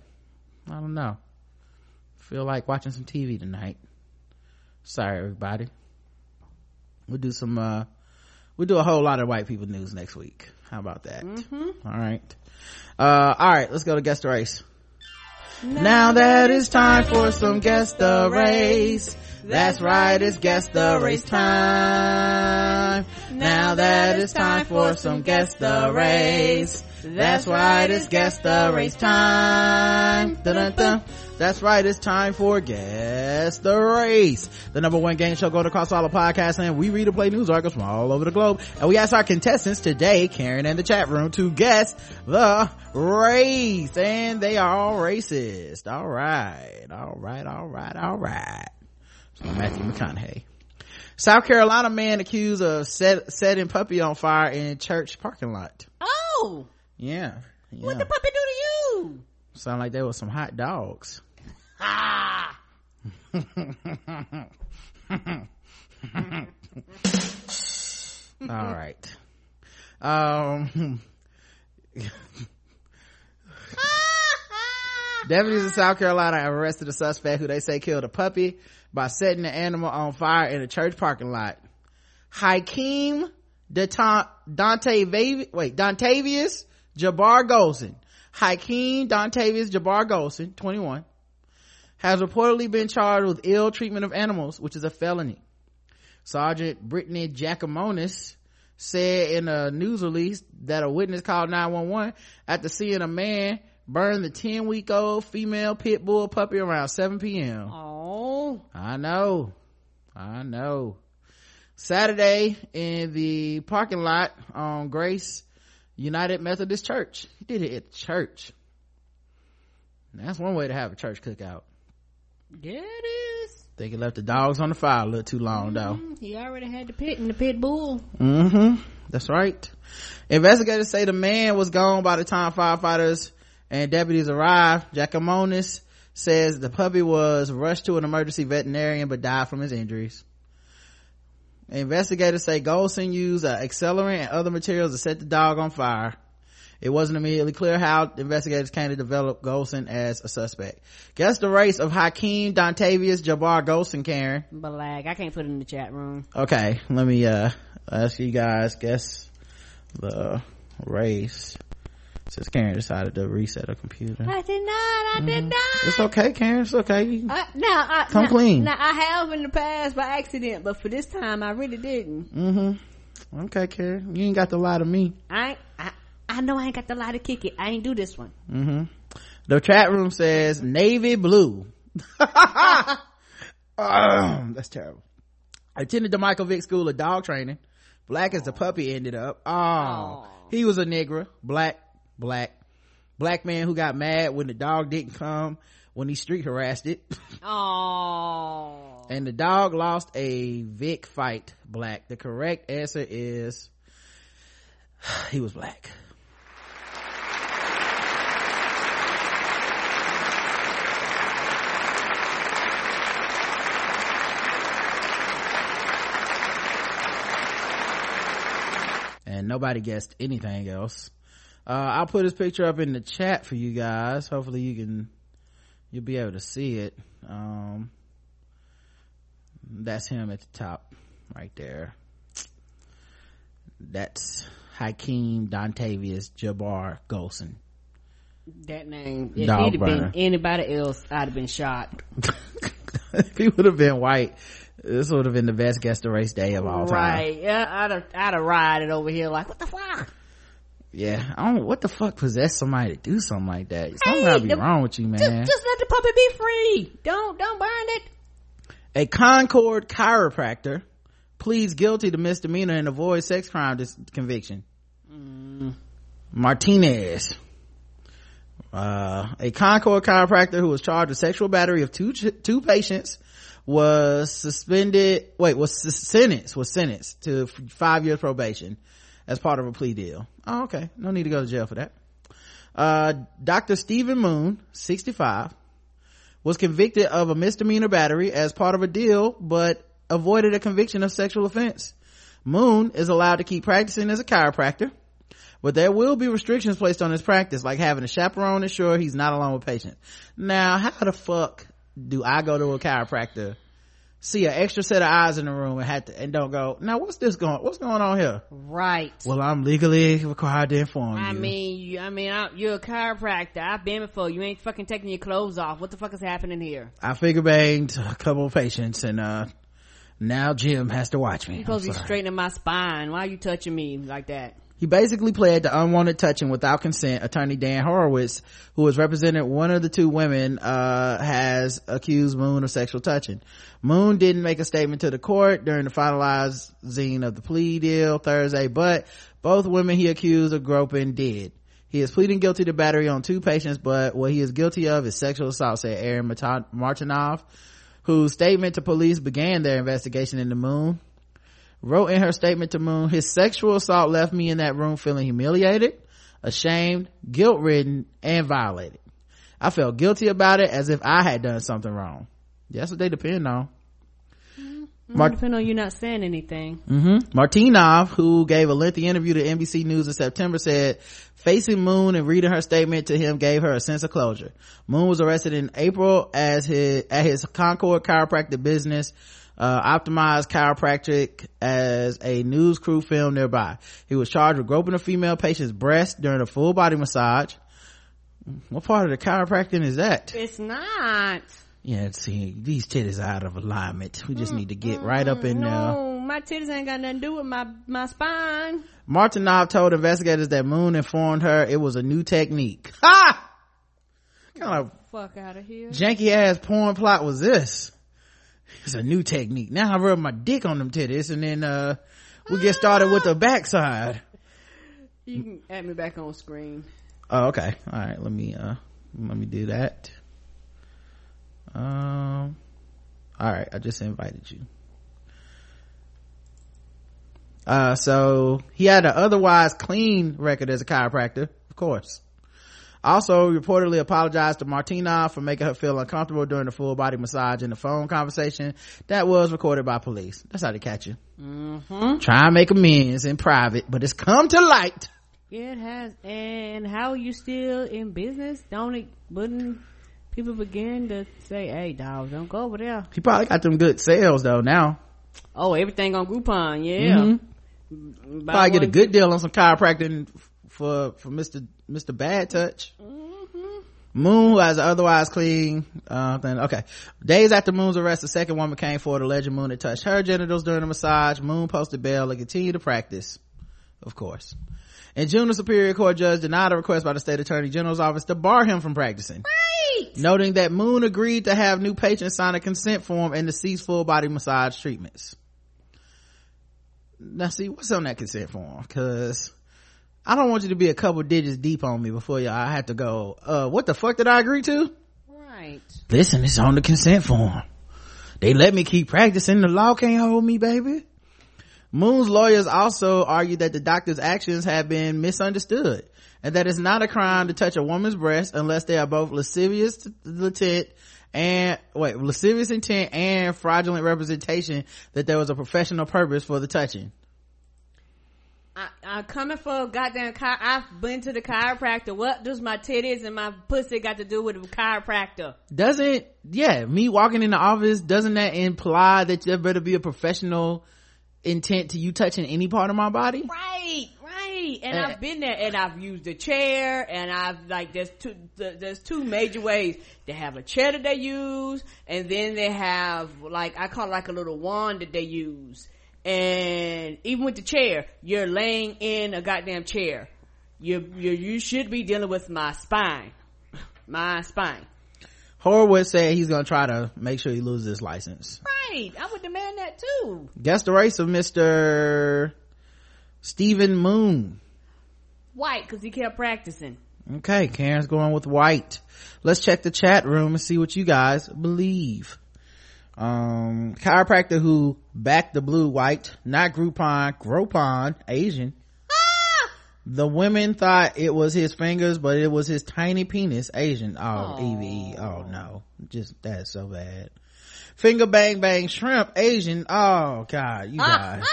I don't know. Feel like watching some TV tonight. Sorry, everybody. We'll do some, uh, we'll do a whole lot of white people news next week. How about that? Mm-hmm. All right. Uh, all right, let's go to guess the race. Now that it's time for some guess the race. That's right, it's guess the race time. Now that it's time for some guess the race. That's right, it's guess the race time. Dun-dun-dun. That's right, it's time for Guess the Race. The number one game show going across all the podcasts and we read and play news articles from all over the globe. And we ask our contestants today, Karen and the chat room, to guess the race. And they are all racist. All right. All right. All right. All right. So Matthew McConaughey. South Carolina man accused of set, setting puppy on fire in church parking lot. Oh, Yeah. yeah. what the puppy do to you? Sound like there was some hot dogs. All right. Um, deputies in South Carolina have arrested a suspect who they say killed a puppy by setting the animal on fire in a church parking lot. Hakeem Dante, Dante wait, Dontavius Jabbar Golson. Hakeem Dontavius Jabbar Golson, 21, has reportedly been charged with ill treatment of animals, which is a felony. Sergeant Brittany Giacomonis said in a news release that a witness called 911 after seeing a man burn the 10 week old female pit bull puppy around 7 p.m. Oh. I know. I know. Saturday in the parking lot on Grace United Methodist Church. He did it at church. That's one way to have a church cookout. Yeah, it is. Think he left the dogs on the fire a little too long though. He already had the pit and the pit bull. Mm-hmm. That's right. Investigators say the man was gone by the time firefighters and deputies arrived. Giacomonis says the puppy was rushed to an emergency veterinarian but died from his injuries. Investigators say Golson used uh, accelerant and other materials to set the dog on fire. It wasn't immediately clear how investigators came to develop Golson as a suspect. Guess the race of Hakeem Dontavius Jabbar Golson, Karen. Black. I can't put it in the chat room. Okay, let me uh ask you guys guess the race Since Karen decided to reset her computer. I did not. I did Mm-hmm. not. It's okay, Karen. It's okay. You- I, now, I, Come now, clean. Now I have in the past by accident, but for this time I really didn't. Mm-hmm. Okay, Karen. You ain't got to lie to me. I, I, I know I ain't got the lie to kick it. I ain't do this one. Mm-hmm. The chat room says navy blue. Um, [laughs] that's terrible. I attended the Michael Vick School of Dog Training. Black as the puppy ended up. Oh, he was a nigger. Black, black, black man who got mad when the dog didn't come when he street harassed it. [laughs] Oh. and the dog lost a Vick fight. Black. The correct answer is [sighs] he was black. And nobody guessed anything else. Uh, I'll put his picture up in the chat for you guys. Hopefully you can, you'll be able to see it. Um, that's him at the top right there. That's Hakeem Dontavius Jabbar Golson. That name. If Dog he'd have been anybody else, I'd have been shot. if [laughs] he would have been white, this would have been the best guest to race day of all time. Right. Yeah, I'd have, I'd have rided over here like, what the fuck? Yeah, I don't. What the fuck possessed somebody to do something like that? Something gotta be wrong with you, man. Just, just let the puppy be free. Don't, don't burn it. a Concord chiropractor pleads guilty to misdemeanor and avoids sex crime dis- conviction. Martinez. Uh, a Concord chiropractor who was charged with sexual battery of two, ch- two patients was suspended, wait, was sentenced, was sentenced to five years probation as part of a plea deal. Oh, okay. No need to go to jail for that. Uh, Dr. Stephen Moon, 65, was convicted of a misdemeanor battery as part of a deal, but avoided a conviction of sexual offense. Moon is allowed to keep practicing as a chiropractor, but there will be restrictions placed on his practice, like having a chaperone ensure he's not alone with patients. Now, how the fuck do I go to a chiropractor, see an extra set of eyes in the room and have to, and don't go, now what's this going, what's going on here? Right. Well, I'm legally required to inform I you. mean, you, I mean, I, you're a chiropractor. I've been before. You ain't fucking taking your clothes off. What the fuck is happening here? I figure banged a couple of patients and, uh, now Jim has to watch me. You supposed to be straightening my spine. Why are you touching me like that? He basically pled to unwanted touching without consent. Attorney Dan Horowitz, who has represented one of the two women, uh, has accused Moon of sexual touching. Moon didn't make a statement to the court during the finalizing of the plea deal Thursday, but both women he accused of groping did. He is pleading guilty to battery on two patients, but what he is guilty of is sexual assault, said Erin Martinov, whose statement to police began their investigation into Moon wrote in her statement to Moon, his sexual assault left me in that room feeling humiliated, ashamed, guilt ridden, and violated. I felt guilty about it as if I had done something wrong. That's what they depend on. Mar- Depending on you not saying anything. Mm-hmm. Martinov, who gave a lengthy interview to NBC News in September, said facing Moon and reading her statement to him gave her a sense of closure. Moon was arrested in April as his at his Concord chiropractic business, uh, optimized chiropractic as a news crew filmed nearby. He was charged with groping a female patient's breast during a full body massage. What part of the chiropractic is that? It's not. Yeah, see, these titties are out of alignment. We just need to get right up in there. No, my titties ain't got nothing to do with my, my spine. Martinov told investigators that Moon informed her it was a new technique. Ha! Kind of Fuck out of here. janky ass porn plot was this? It's a new technique. Now I rub my dick on them titties and then, uh, we get started with the backside. You can add me back on screen. Oh, okay. All right. Let me, uh, let me do that. Um, all right. I just invited you. Uh, so he had an otherwise clean record as a chiropractor, of course. Also reportedly apologized to Martina for making her feel uncomfortable during the full body massage and the phone conversation that was recorded by police. That's how they catch you. Mm-hmm. Try and make amends in private, but it's come to light. It has. And how are you still in business? Don't it, wouldn't people begin to say, hey, dog, don't go over there? He probably got them good sales though now. Oh, everything on Groupon, yeah. Mhm. Buy Probably get a good deal on some chiropractic for for mr mr bad touch Moon, who has otherwise clean, uh, thing. Okay. Days after Moon's arrest, the second woman came forward alleging Moon had touched her genitals during a massage. Moon posted bail and continued to practice. Of course. In June, the Superior Court judge denied a request by the state attorney general's office to bar him from practicing. Right. Noting that Moon agreed to have new patients sign a consent form and to cease full body massage treatments. Now see, what's on that consent form? Cause I don't want you to be a couple digits deep on me before y'all. I have to go, uh, what the fuck did I agree to? Right. Listen, it's on the consent form. They let me keep practicing. The law can't hold me, baby. Moon's lawyers also argue that the doctor's actions have been misunderstood and that it's not a crime to touch a woman's breast unless they are both lascivious intent and wait, lascivious intent and fraudulent representation that there was a professional purpose for the touching. I, I'm coming for a goddamn chi- I've been to the chiropractor. What does my titties and my pussy got to do with the chiropractor? Doesn't, yeah, me walking in the office, doesn't that imply that there better be a professional intent to you touching any part of my body? Right, right. And Uh, I've been there and I've used a chair and I've like there's two there's two major ways. They have a chair that they use and then they have like I call it like a little wand that they use. And even with the chair, you're laying in a goddamn chair. You you you should be dealing with my spine. [laughs] My spine. Horowitz said he's gonna try to make sure he loses his license. Right. I would demand that too. Guess the race of Mr. Stephen Moon. White, cause he kept practicing. Okay, Karen's going with white. Let's check the chat room and see what you guys believe. Um, chiropractor who backed the blue white, not Groupon, Groupon, Asian. The women thought it was his fingers, but it was his tiny penis, Asian. Oh, EVE. Oh no. Just, that's so bad. Finger bang bang shrimp, Asian. Oh god, you guys.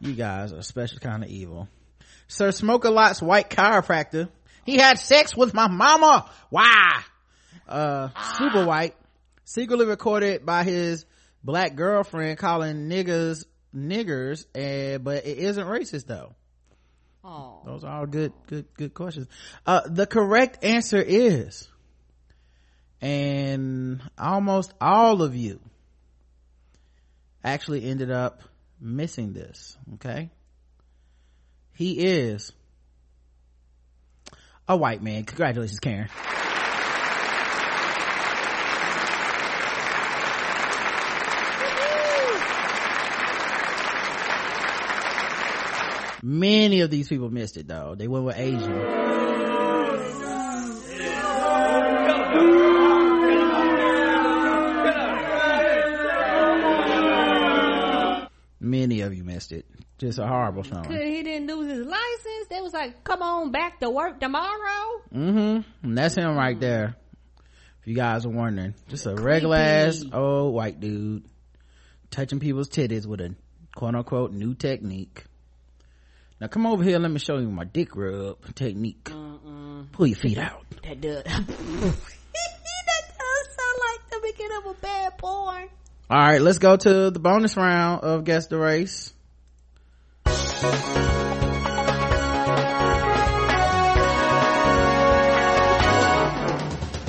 You guys are a special kind of evil. Sir Smoke a Lot's white chiropractor. He had sex with my mama. Why? Uh, super white. Secretly recorded by his black girlfriend calling niggas niggers, and, but it isn't racist though. Oh. Those are all good, good, good questions. Uh, the correct answer is, and almost all of you actually ended up missing this. Okay. He is a white man. Congratulations, Karen. Many of these people missed it though. They went with Asian. Many of you missed it. Just a horrible showing. he didn't lose his license. They was like, come on back to work tomorrow. Mm-hmm. And that's him right there. If you guys are wondering. Just a regular ass old white dude touching people's titties with a quote unquote new technique. Now come over here, let me show you my dick rub technique. Pull your feet out. That does. [laughs] that does sound like the beginning of a bad porn. Alright, let's go to the bonus round of Guess the Race.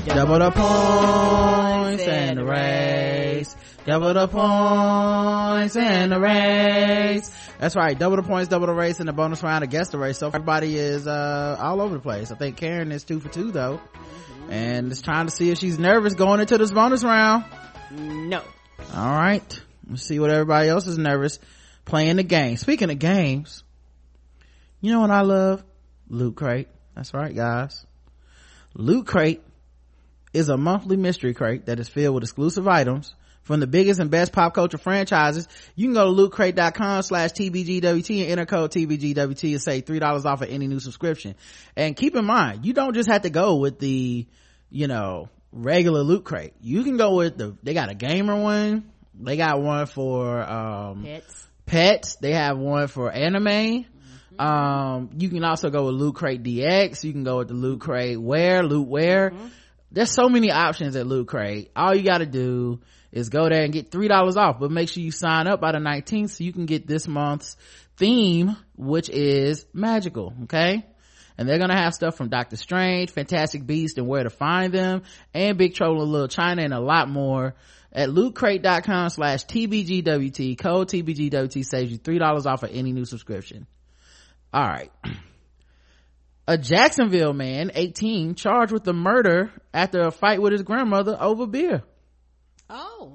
Double the points and the race. Double the points and the race. That's right. Double the points, double the race, and the bonus round against the race. So everybody is uh all over the place. I think Karen is two for two though, and is trying to see if she's nervous going into this bonus round. No. All right. Let's see what everybody else is nervous playing the game. Speaking of games, you know what I love? Loot Crate. That's right, guys. Loot Crate is a monthly mystery crate that is filled with exclusive items from the biggest and best pop culture franchises. You can go to lootcrate.com slash TBGWT and enter code TBGWT and save $3 off of any new subscription. And keep in mind, you don't just have to go with the, you know, regular loot crate. You can go with the, they got a gamer one. They got one for, um, Pets. pets. They have one for anime. Um, you can also go with Loot Crate DX. You can go with the Loot Crate Wear, Loot Wear. There's so many options at Loot Crate. All you gotta do is go there and get $3 off, but make sure you sign up by the 19th so you can get this month's theme, which is magical. Okay. and they're gonna have stuff from Doctor Strange, Fantastic Beast, and Where to Find Them, and Big Trouble in Little China, and a lot more at lootcrate.com slash tbgwt. Code tbgwt saves you $3 off of any new subscription. All right. A Jacksonville man, 18, charged with the murder after a fight with his grandmother over beer. Oh.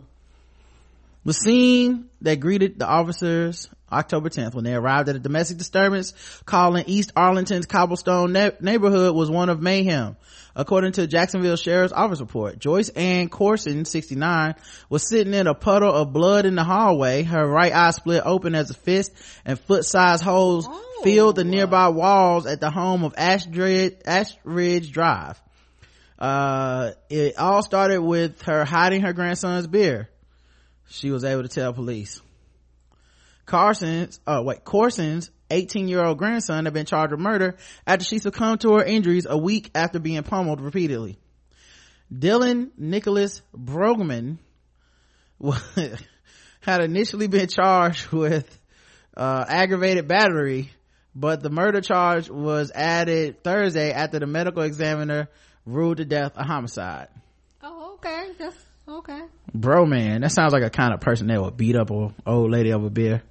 The scene that greeted the officers October 10th when they arrived at a domestic disturbance calling East Arlington's Cobblestone ne- neighborhood was one of mayhem. According to Jacksonville Sheriff's Office report, Joyce Ann Corson, 69, was sitting in a puddle of blood in the hallway. Her right eye split open as a fist and foot-sized holes filled the oh. nearby walls at the home of Ashridge, Ashridge Drive. Uh, it all started with her hiding her grandson's beer. She was able to tell police. Carson's, oh wait, Corson's 18 year old grandson had been charged with murder after she succumbed to her injuries a week after being pummeled repeatedly. Dylan Nicholas Brogman [laughs] had initially been charged with uh, aggravated battery, but the murder charge was added Thursday after the medical examiner ruled to death a homicide. Oh, okay. That's okay. Bro, man, that sounds like a kind of person that would beat up an old lady over beer.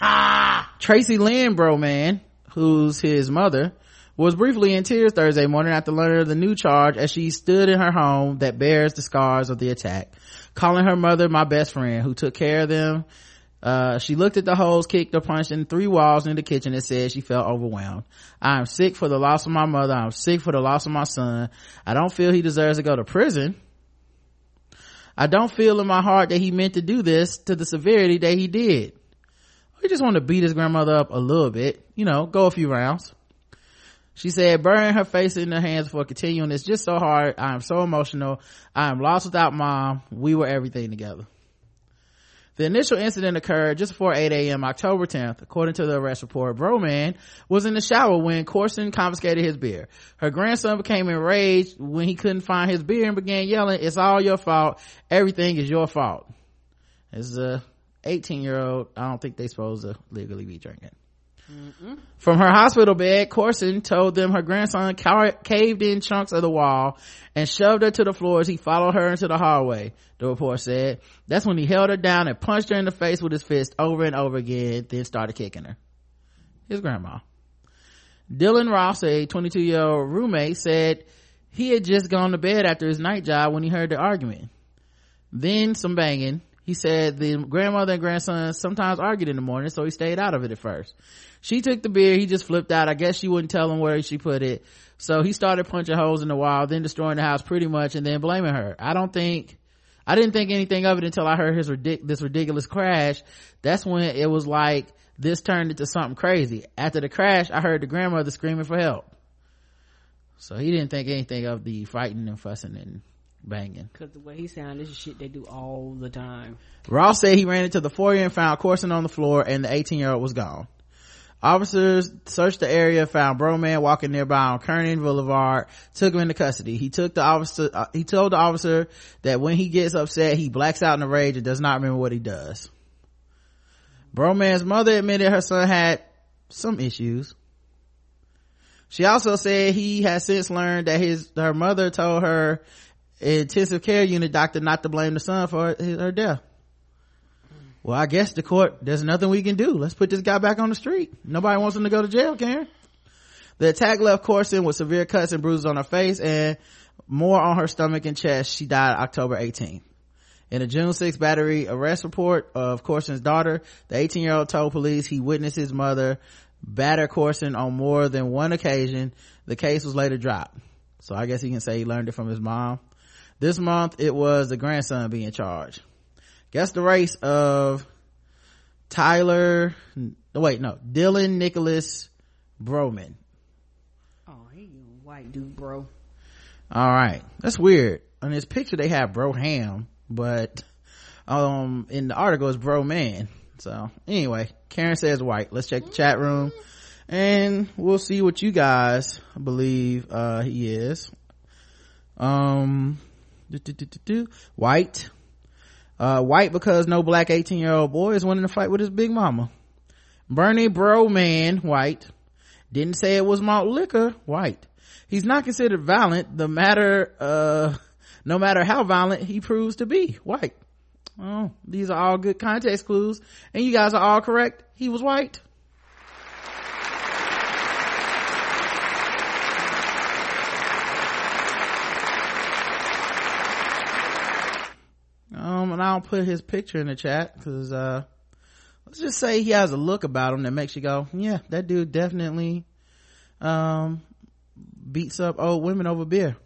Ah! Tracy Lynn, bro, man, who's his mother, was briefly in tears Thursday morning after learning of the new charge as she stood in her home that bears the scars of the attack, calling her mother my best friend who took care of them. Uh, she looked at the holes kicked or punched in three walls in the kitchen and said she felt overwhelmed. I am sick for the loss of my mother. I'm sick for the loss of my son. I don't feel he deserves to go to prison. I don't feel in my heart that he meant to do this to the severity that he did. He just wanted to beat his grandmother up a little bit, you know, go a few rounds. She said, burying her face in her hands for continuing it's just so hard. I am so emotional. I am lost without mom. We were everything together. The initial incident occurred just before 8 a.m. October 10th. According to the arrest report, Broman was in the shower when Corson confiscated his beer. Her grandson became enraged when he couldn't find his beer and began yelling, it's all your fault. Everything is your fault. As a 18 year old, I don't think they supposed to legally be drinking. Mm-hmm. From her hospital bed, Corson told them her grandson ca- caved in chunks of the wall and shoved her to the floor as he followed her into the hallway, the report said. That's when he held her down and punched her in the face with his fist over and over again, then started kicking her. His grandma. Dylan Ross, a 22 year old roommate, said he had just gone to bed after his night job when he heard the argument. Then some banging. He said the grandmother and grandson sometimes argued in the morning, so he stayed out of it at first. She took the beer, he just flipped out. I guess she wouldn't tell him where she put it. So he started punching holes in the wall, then destroying the house pretty much, and then blaming her. I don't think, I didn't think anything of it until I heard his ridic- this ridiculous crash. That's when it was like, this turned into something crazy. After the crash, I heard the grandmother screaming for help. So he didn't think anything of the fighting and fussing and banging. Cause the way he sounded, this is shit they do all the time. Ross said he ran into the foyer and found Corson on the floor and the 18 year old was gone. Officers searched the area, found Broman walking nearby on Kernan Boulevard, took him into custody. He took the officer, uh, he told the officer that when he gets upset, he blacks out in a rage and does not remember what he does. Broman's mother admitted her son had some issues. She also said he has since learned that his, her mother told her intensive care unit doctor not to blame the son for his, her death. Well, I guess the court, there's nothing we can do. Let's put this guy back on the street. Nobody wants him to go to jail, Karen. The attack left Corson with severe cuts and bruises on her face and more on her stomach and chest. She died October 18th. In a June 6 battery arrest report of Corson's daughter, the 18 year old told police he witnessed his mother batter Corson on more than one occasion. The case was later dropped. So I guess he can say he learned it from his mom. This month it was the grandson being charged. Guess the race of Tyler, wait, no, Dylan Nicholas Broman. Oh, he a white dude, bro. All right. That's weird. On this picture they have bro ham, but um in the article it's bro man. So anyway, Karen says white. Let's check the chat room and we'll see what you guys believe uh he is. Um do, do, do, do, do. white. Uh white because no black 18 year old boy is winning a fight with his big mama. Bernie bro man white. Didn't say it was malt liquor, white. He's not considered violent, the matter, uh, no matter how violent he proves to be, white. Oh, these are all good context clues, and you guys are all correct. He was white. Um, and I don't put his picture in the chat because, uh, let's just say he has a look about him that makes you go, yeah, that dude definitely, um, beats up old women over beer.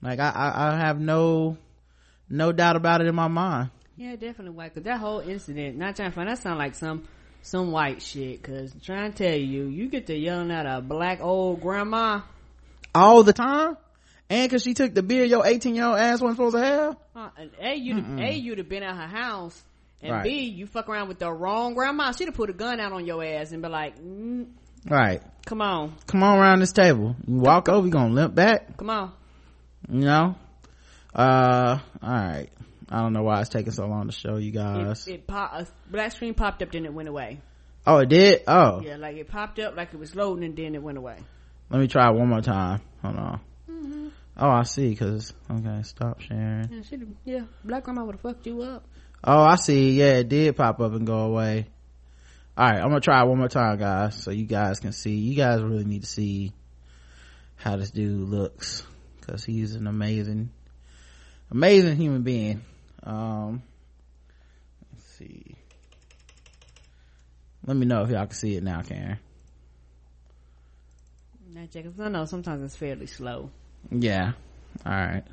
Like I, I, I have no, no doubt about it in my mind. Yeah, definitely white. Cause that whole incident, not trying to find, that sound like some, some white shit. Cause I'm trying to tell you, you get to yelling at a black old grandma. All the time? And cause she took the beer your 18 year old ass wasn't supposed to have? Uh, and A, you'd, A, you'd have been at her house. And Right. B, you fuck around with the wrong grandma. She'd have put a gun out on your ass and be like, mm, Right. come on, Come on around this table. You walk over, you gonna limp back, come on. you know? Uh, alright. I don't know why it's taking so long to show you guys. It, it pop, a black screen popped up, then it went away. oh, it did? Oh. Yeah, like it popped up like it was loading and then it went away. Let me try it one more time. Hold on. Oh, I see, cause, okay, stop sharing. Yeah, she'd yeah, black grandma would have fucked you up. Oh, I see. Yeah, it did pop up and go away. All right, I'm gonna try it one more time, guys, so you guys can see. You guys really need to see how this dude looks, cause he's an amazing, amazing human being. Um, let's see. Let me know if y'all can see it now, Karen. Check, 'cause I know sometimes it's fairly slow. Yeah. All right.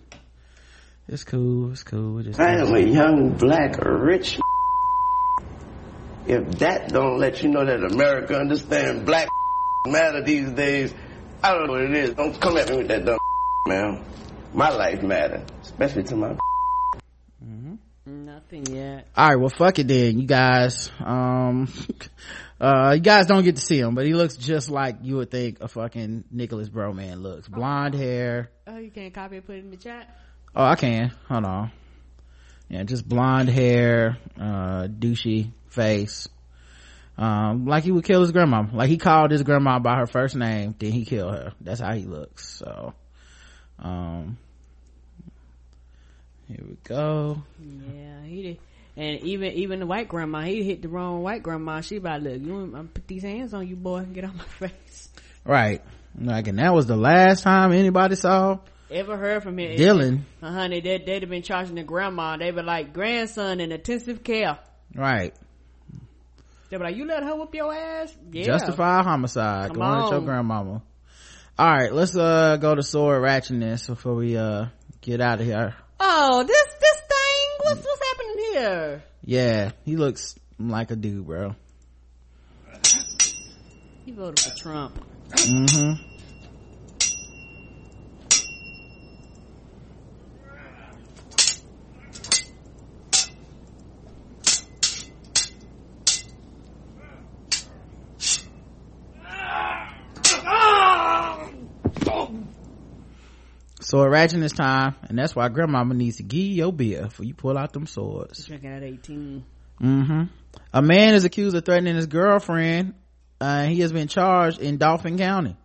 It's cool. It's cool. It just I am a young, black, rich. If that don't let you know that America understands black matter these days, I don't know what it is. Don't come at me with that dumb [laughs] man. My life matter, especially to my. Mm-hmm. Nothing yet. all right well fuck it then you guys um [laughs] uh you guys don't get to see him but he looks just like you would think a fucking nicholas bro man looks. Blonde hair. Oh, you can't copy and put it in the chat? oh i can. Hold on. Yeah just blonde hair uh douchey face. Um like he would kill his grandma. Like he called his grandma by her first name then he killed her. That's how he looks so um here we go. Yeah, he did. And even even the white grandma, he hit the wrong white grandma. She about look, you to put these hands on you, boy, get out my [laughs] face. right like and that was the last time anybody saw Ever heard from him? Dylan. Uh, honey, they, they'd have been charging the grandma. They were like, grandson in intensive care. right They were like, you let her whoop your ass? Yeah. justify homicide Come going at your on. grandmama all right let's uh go to sword ratchetness before we uh get out of here Oh, this, this thing? What's, what's here? yeah he looks like a dude bro He voted for Trump. mm-hmm Sword ratchetness time, and that's why grandmama needs to give you your beer before you pull out them swords. Drinking at 18. hmm A man is accused of threatening his girlfriend. Uh, he has been charged in Dauphin County.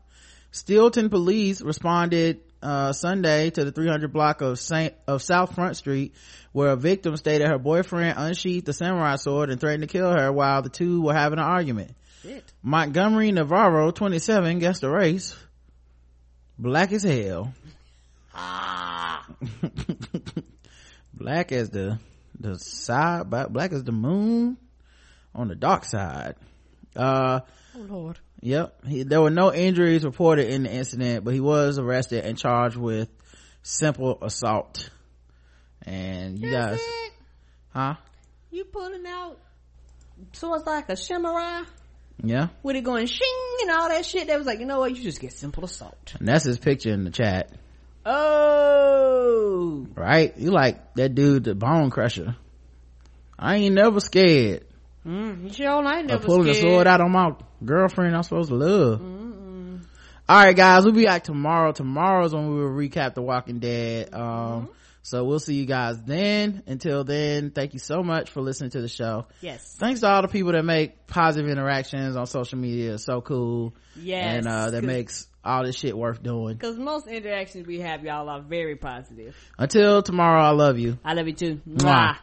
Steelton police responded uh, Sunday to the 300 block of Saint of South Front Street, where a victim stated her boyfriend unsheathed the samurai sword and threatened to kill her while the two were having an argument. Shit. Montgomery Navarro, 27, guessed the race. Black as hell. [laughs] black as the the side black as the moon on the dark side uh Oh, Lord. yep he, there were no injuries reported in the incident but he was arrested and charged with simple assault and you That's guys it? huh You pulling out swords like a samurai? yeah With it going shing and all that shit. that was like, you know what? You just get simple assault. and that's his picture in the chat Oh. right you like that dude the bone crusher i ain't never scared Mm, you sure I of never pulling a scared. sword out on my girlfriend I'm supposed to love. All right, guys, we'll be back tomorrow. Tomorrow's when we will recap The Walking Dead. Um, so we'll see you guys then until then thank you so much for listening to the show Yes. thanks to all the people that make positive interactions on social media it's so cool Yes, and uh that makes all this shit worth doing Because most interactions we have, y'all are very positive. until tomorrow i love you I love you too. Mwah. Mwah.